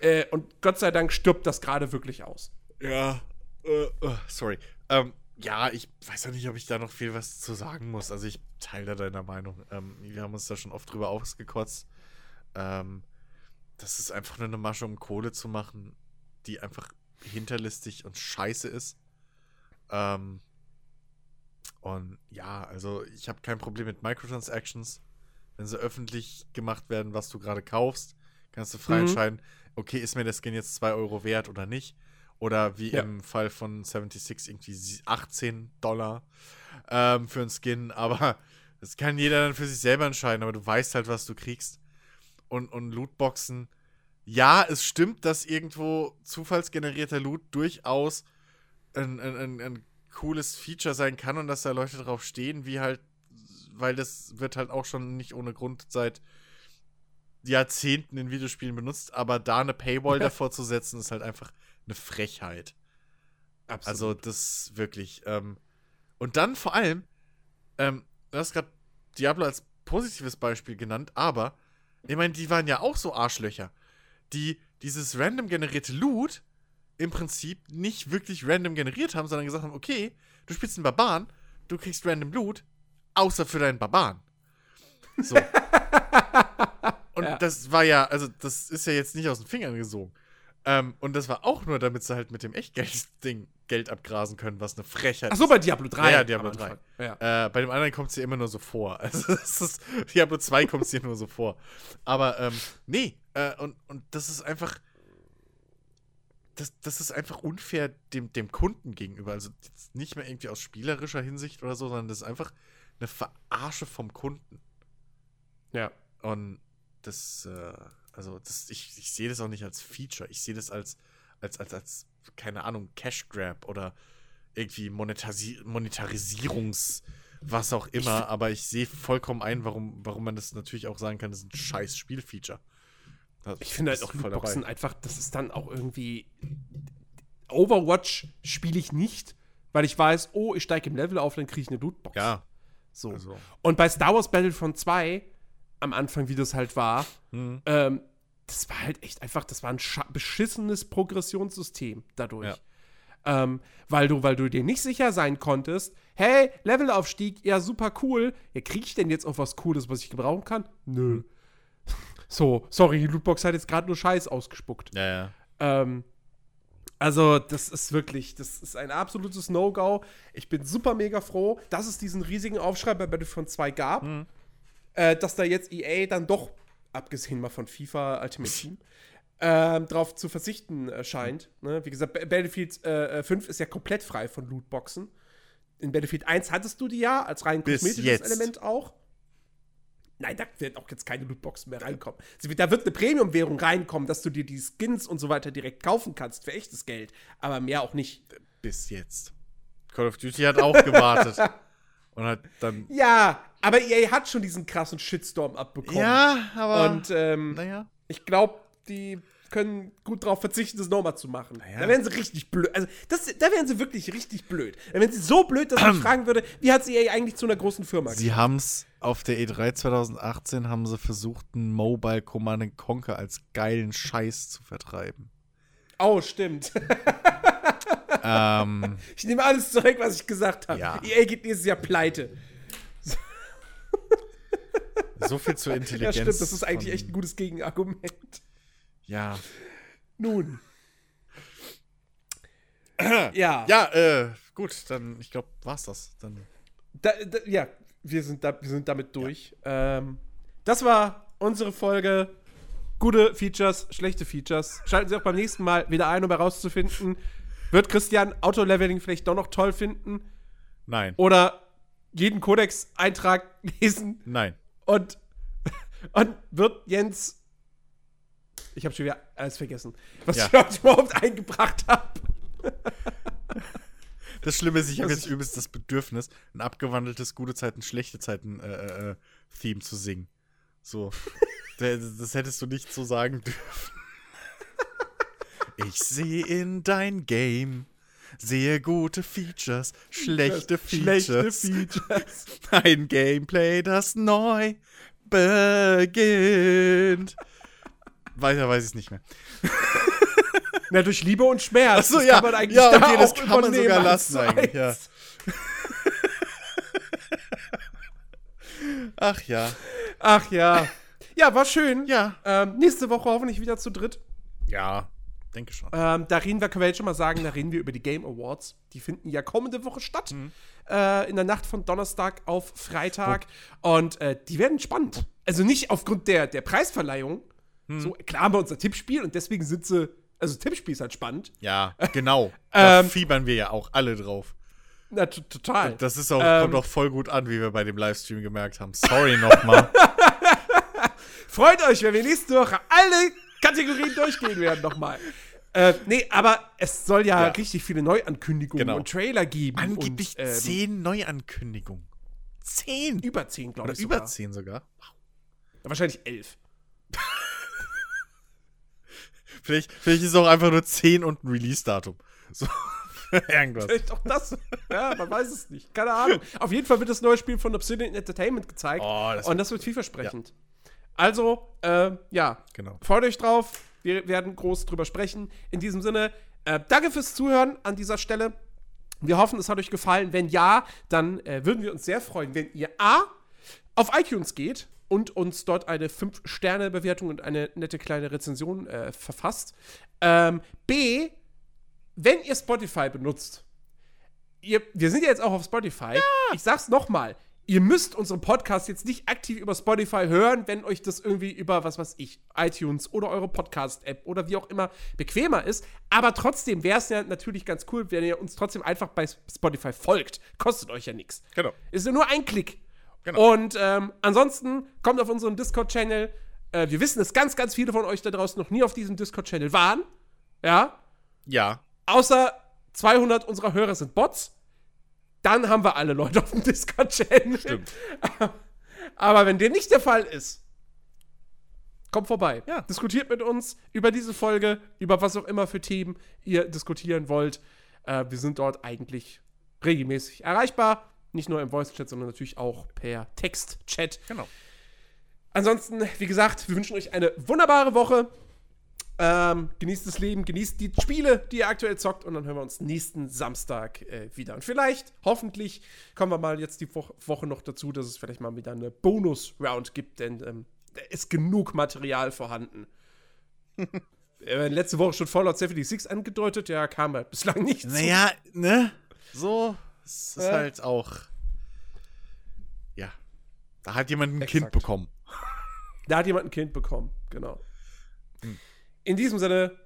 Äh, und Gott sei Dank stirbt das gerade wirklich aus. Ja, uh, sorry. Ähm, ja, ich weiß ja nicht, ob ich da noch viel was zu sagen muss. Also ich teile da deiner Meinung. Ähm, wir haben uns da schon oft drüber ausgekotzt. Ähm, das ist einfach nur eine Masche, um Kohle zu machen, die einfach hinterlistig und scheiße ist. Ähm, und ja, also ich habe kein Problem mit Microtransactions. Wenn sie öffentlich gemacht werden, was du gerade kaufst, kannst du frei mhm. entscheiden, okay, ist mir der Skin jetzt 2 Euro wert oder nicht. Oder wie ja. im Fall von 76 irgendwie 18 Dollar ähm, für einen Skin. Aber das kann jeder dann für sich selber entscheiden. Aber du weißt halt, was du kriegst. Und, und Lootboxen, ja, es stimmt, dass irgendwo zufallsgenerierter Loot durchaus ein, ein, ein, ein cooles Feature sein kann und dass da Leute drauf stehen, wie halt, weil das wird halt auch schon nicht ohne Grund seit Jahrzehnten in Videospielen benutzt, aber da eine Paywall davor zu setzen, ist halt einfach eine Frechheit. Absolut. Also das wirklich. Ähm, und dann vor allem, ähm, du hast gerade Diablo als positives Beispiel genannt, aber ich meine, die waren ja auch so Arschlöcher, die dieses random generierte Loot im Prinzip nicht wirklich random generiert haben, sondern gesagt haben, okay, du spielst einen Barbaren, du kriegst random Loot, außer für deinen Barbaren. So. Und ja. das war ja, also das ist ja jetzt nicht aus den Fingern gesogen. Ähm, und das war auch nur, damit sie halt mit dem Echtgeld-Ding Geld abgrasen können, was eine Frechheit ist. Ach so, bei Diablo 3. Ja, Diablo 3. Ja. Äh, bei dem anderen kommt es dir immer nur so vor. Also, ist, Diablo 2 kommt es dir nur so vor. Aber, ähm, nee, äh, und, und das ist einfach. das, das ist einfach unfair dem, dem Kunden gegenüber. Also nicht mehr irgendwie aus spielerischer Hinsicht oder so, sondern das ist einfach eine Verarsche vom Kunden. Ja. Und das, äh, also das, ich, ich sehe das auch nicht als Feature. Ich sehe das als, als, als, als, keine Ahnung, Cash Grab oder irgendwie Monetasi Monetarisierungs, was auch immer. Ich- aber ich sehe vollkommen ein, warum, warum man das natürlich auch sagen kann, das ist ein scheiß Spielfeature. Das- Ich finde halt auch Lootboxen dabei. einfach, das ist dann auch irgendwie. Overwatch spiele ich nicht, weil ich weiß, oh, ich steige im Level auf, dann kriege ich eine Lootbox. Ja, So. also. Und bei Star Wars Battlefront 2, am Anfang, wie das halt war, hm, ähm, das war halt echt einfach, das war ein beschissenes Progressionssystem dadurch. Ja. Ähm, weil, du, weil du dir nicht sicher sein konntest, hey, Levelaufstieg, ja, super cool. Ja, kriege ich denn jetzt auch was Cooles, was ich gebrauchen kann? Nö. So, sorry, die Lootbox hat jetzt gerade nur Scheiß ausgespuckt. Ja, ja. Ähm, also, das ist wirklich, das ist ein absolutes No-Go. Ich bin super mega froh, dass es diesen riesigen Aufschrei bei Battlefront 2 gab. Äh, dass da jetzt EA dann doch, abgesehen mal von FIFA Ultimate Team, ähm, drauf zu verzichten äh, scheint. Ne? Wie gesagt, Ba- Battlefield äh, äh, 5 ist ja komplett frei von Lootboxen. In Battlefield 1 hattest du die ja als rein Bis kosmetisches jetzt. Element auch. Nein, da werden auch jetzt keine Lootboxen mehr reinkommen. Da wird eine Premium-Währung reinkommen, dass du dir die Skins und so weiter direkt kaufen kannst für echtes Geld. Aber mehr auch nicht. Bis jetzt. Call of Duty hat auch gewartet. Und hat dann. Ja, aber EA hat schon diesen krassen Shitstorm abbekommen. Ja, aber. Und ähm, naja. ich glaube, die können gut darauf verzichten, das nochmal zu machen. Naja. Da wären sie richtig blöd. Also, das, da wären sie wirklich richtig blöd. Da wären sie so blöd, dass ich fragen würde, wie hat EA eigentlich zu einer großen Firma Sie haben es auf der E3 2018 haben sie versucht, ein Mobile Command and Conquer als geilen Scheiß zu vertreiben. Oh, stimmt. ähm, Ich nehme alles zurück, was ich gesagt habe. Ja. EA geht nächstes Jahr pleite. so viel zur Ja, Intelligenz. stimmt. Das ist eigentlich echt ein gutes Gegenargument. Ja. Nun. ja. Ja, äh, gut, dann, ich glaube, war's das. Dann. Da, da, ja, wir sind, da, wir sind damit durch. Ähm, das war unsere Folge. Gute Features, schlechte Features. Schalten Sie auch beim nächsten Mal wieder ein, um herauszufinden, wird Christian Auto-Leveling vielleicht doch noch toll finden Nein. oder jeden Codex-Eintrag lesen Nein. und, und wird Jens. Ich habe schon wieder alles vergessen, was Ja. ich heute überhaupt eingebracht habe. Das Schlimme ist, ich habe jetzt übelst das Bedürfnis, ein abgewandeltes gute Zeiten, schlechte Zeiten äh, äh, Theme zu singen. So. das, das hättest du nicht so sagen dürfen. Ich sehe in dein Game, sehe gute Features, schlechte Features. Schlechte Features. Ein Gameplay, das neu beginnt. Weiter weiß ich es nicht mehr. Na, durch Liebe und Schmerz. Ach so, Das ja. kann man eigentlich Ja, da okay, das auch kann man sogar lassen eigentlich, ja. Ach ja. Ach ja. Ja, war schön. Ja. Ähm, nächste Woche hoffentlich wieder zu dritt. Ja, denke schon. Ähm, da reden wir, können wir jetzt schon mal sagen, da reden wir über die Game Awards. Die finden ja kommende Woche statt. Mhm. Äh, in der Nacht von Donnerstag auf Freitag. Und äh, die werden spannend. Also nicht aufgrund der, der Preisverleihung. Mhm. So, klar haben wir unser Tippspiel und deswegen sind sie. Also Tippspiel ist halt spannend. Ja, genau. da Ähm, fiebern wir ja auch alle drauf. Na, total. Das ist auch, Ähm, kommt auch voll gut an, wie wir bei dem Livestream gemerkt haben. Sorry nochmal. Freut euch, wenn wir nächste Woche alle Kategorien durchgehen werden nochmal. Äh, nee, aber es soll ja, Ja. richtig viele Neuankündigungen Genau. und Trailer geben. Angeblich und, ähm, zehn Neuankündigungen. Zehn? Über zehn, glaube Oder ich. über sogar. zehn sogar. Wahrscheinlich elf. Vielleicht, vielleicht ist es auch einfach nur zehn und ein Release-Datum. So, irgendwas. Vielleicht auch das. ja, man weiß es nicht. Keine Ahnung. Auf jeden Fall wird das neue Spiel von Obsidian Entertainment gezeigt. Oh, das und das wird vielversprechend. Also, äh, ja. Genau. Freut euch drauf. Wir werden groß drüber sprechen. In diesem Sinne, äh, danke fürs Zuhören an dieser Stelle. Wir hoffen, es hat euch gefallen. Wenn ja, dann äh, würden wir uns sehr freuen, wenn ihr A auf iTunes geht und uns dort eine 5-Sterne-Bewertung und eine nette kleine Rezension äh, verfasst. Ähm, B, wenn ihr Spotify benutzt, ihr, wir sind ja jetzt auch auf Spotify. Ich sag's nochmal. ihr müsst unseren Podcast jetzt nicht aktiv über Spotify hören, wenn euch das irgendwie über, was weiß ich, iTunes oder eure Podcast-App oder wie auch immer bequemer ist. Aber trotzdem wäre es ja natürlich ganz cool, wenn ihr uns trotzdem einfach bei Spotify folgt. Kostet euch ja nichts. Genau. Ist ja nur ein Klick. Genau. Und ähm, ansonsten kommt auf unseren Discord-Channel. Äh, wir wissen, dass ganz, ganz viele von euch da draußen noch nie auf diesem Discord-Channel waren. Ja. Ja. Außer 200 unserer Hörer sind Bots. Dann haben wir alle Leute auf dem Discord-Channel. Stimmt. Aber wenn dem nicht der Fall ist, kommt vorbei. Ja. Diskutiert mit uns über diese Folge, über was auch immer für Themen ihr diskutieren wollt. Äh, wir sind dort eigentlich regelmäßig erreichbar. Nicht nur im Voice-Chat, sondern natürlich auch per Text-Chat. Genau. Ansonsten, wie gesagt, wir wünschen euch eine wunderbare Woche. Ähm, genießt das Leben, genießt die Spiele, die ihr aktuell zockt und dann hören wir uns nächsten Samstag äh, wieder. Und vielleicht, hoffentlich, kommen wir mal jetzt die Wo Woche noch dazu, dass es vielleicht mal wieder eine Bonus-Round gibt, denn ähm, da ist genug Material vorhanden. äh, letzte Woche schon Fallout 76 angedeutet, ja, kam halt bislang nichts. Naja, ne? So, es ist Ja. halt auch. Ja. Da hat jemand ein Exakt. Kind bekommen. Da hat jemand ein Kind bekommen, genau. In diesem Sinne,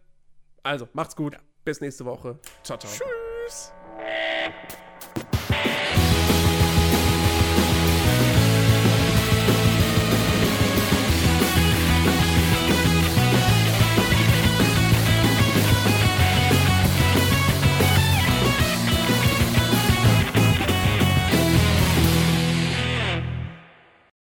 also macht's gut. Bis nächste Woche. Ciao, ciao. Tschüss.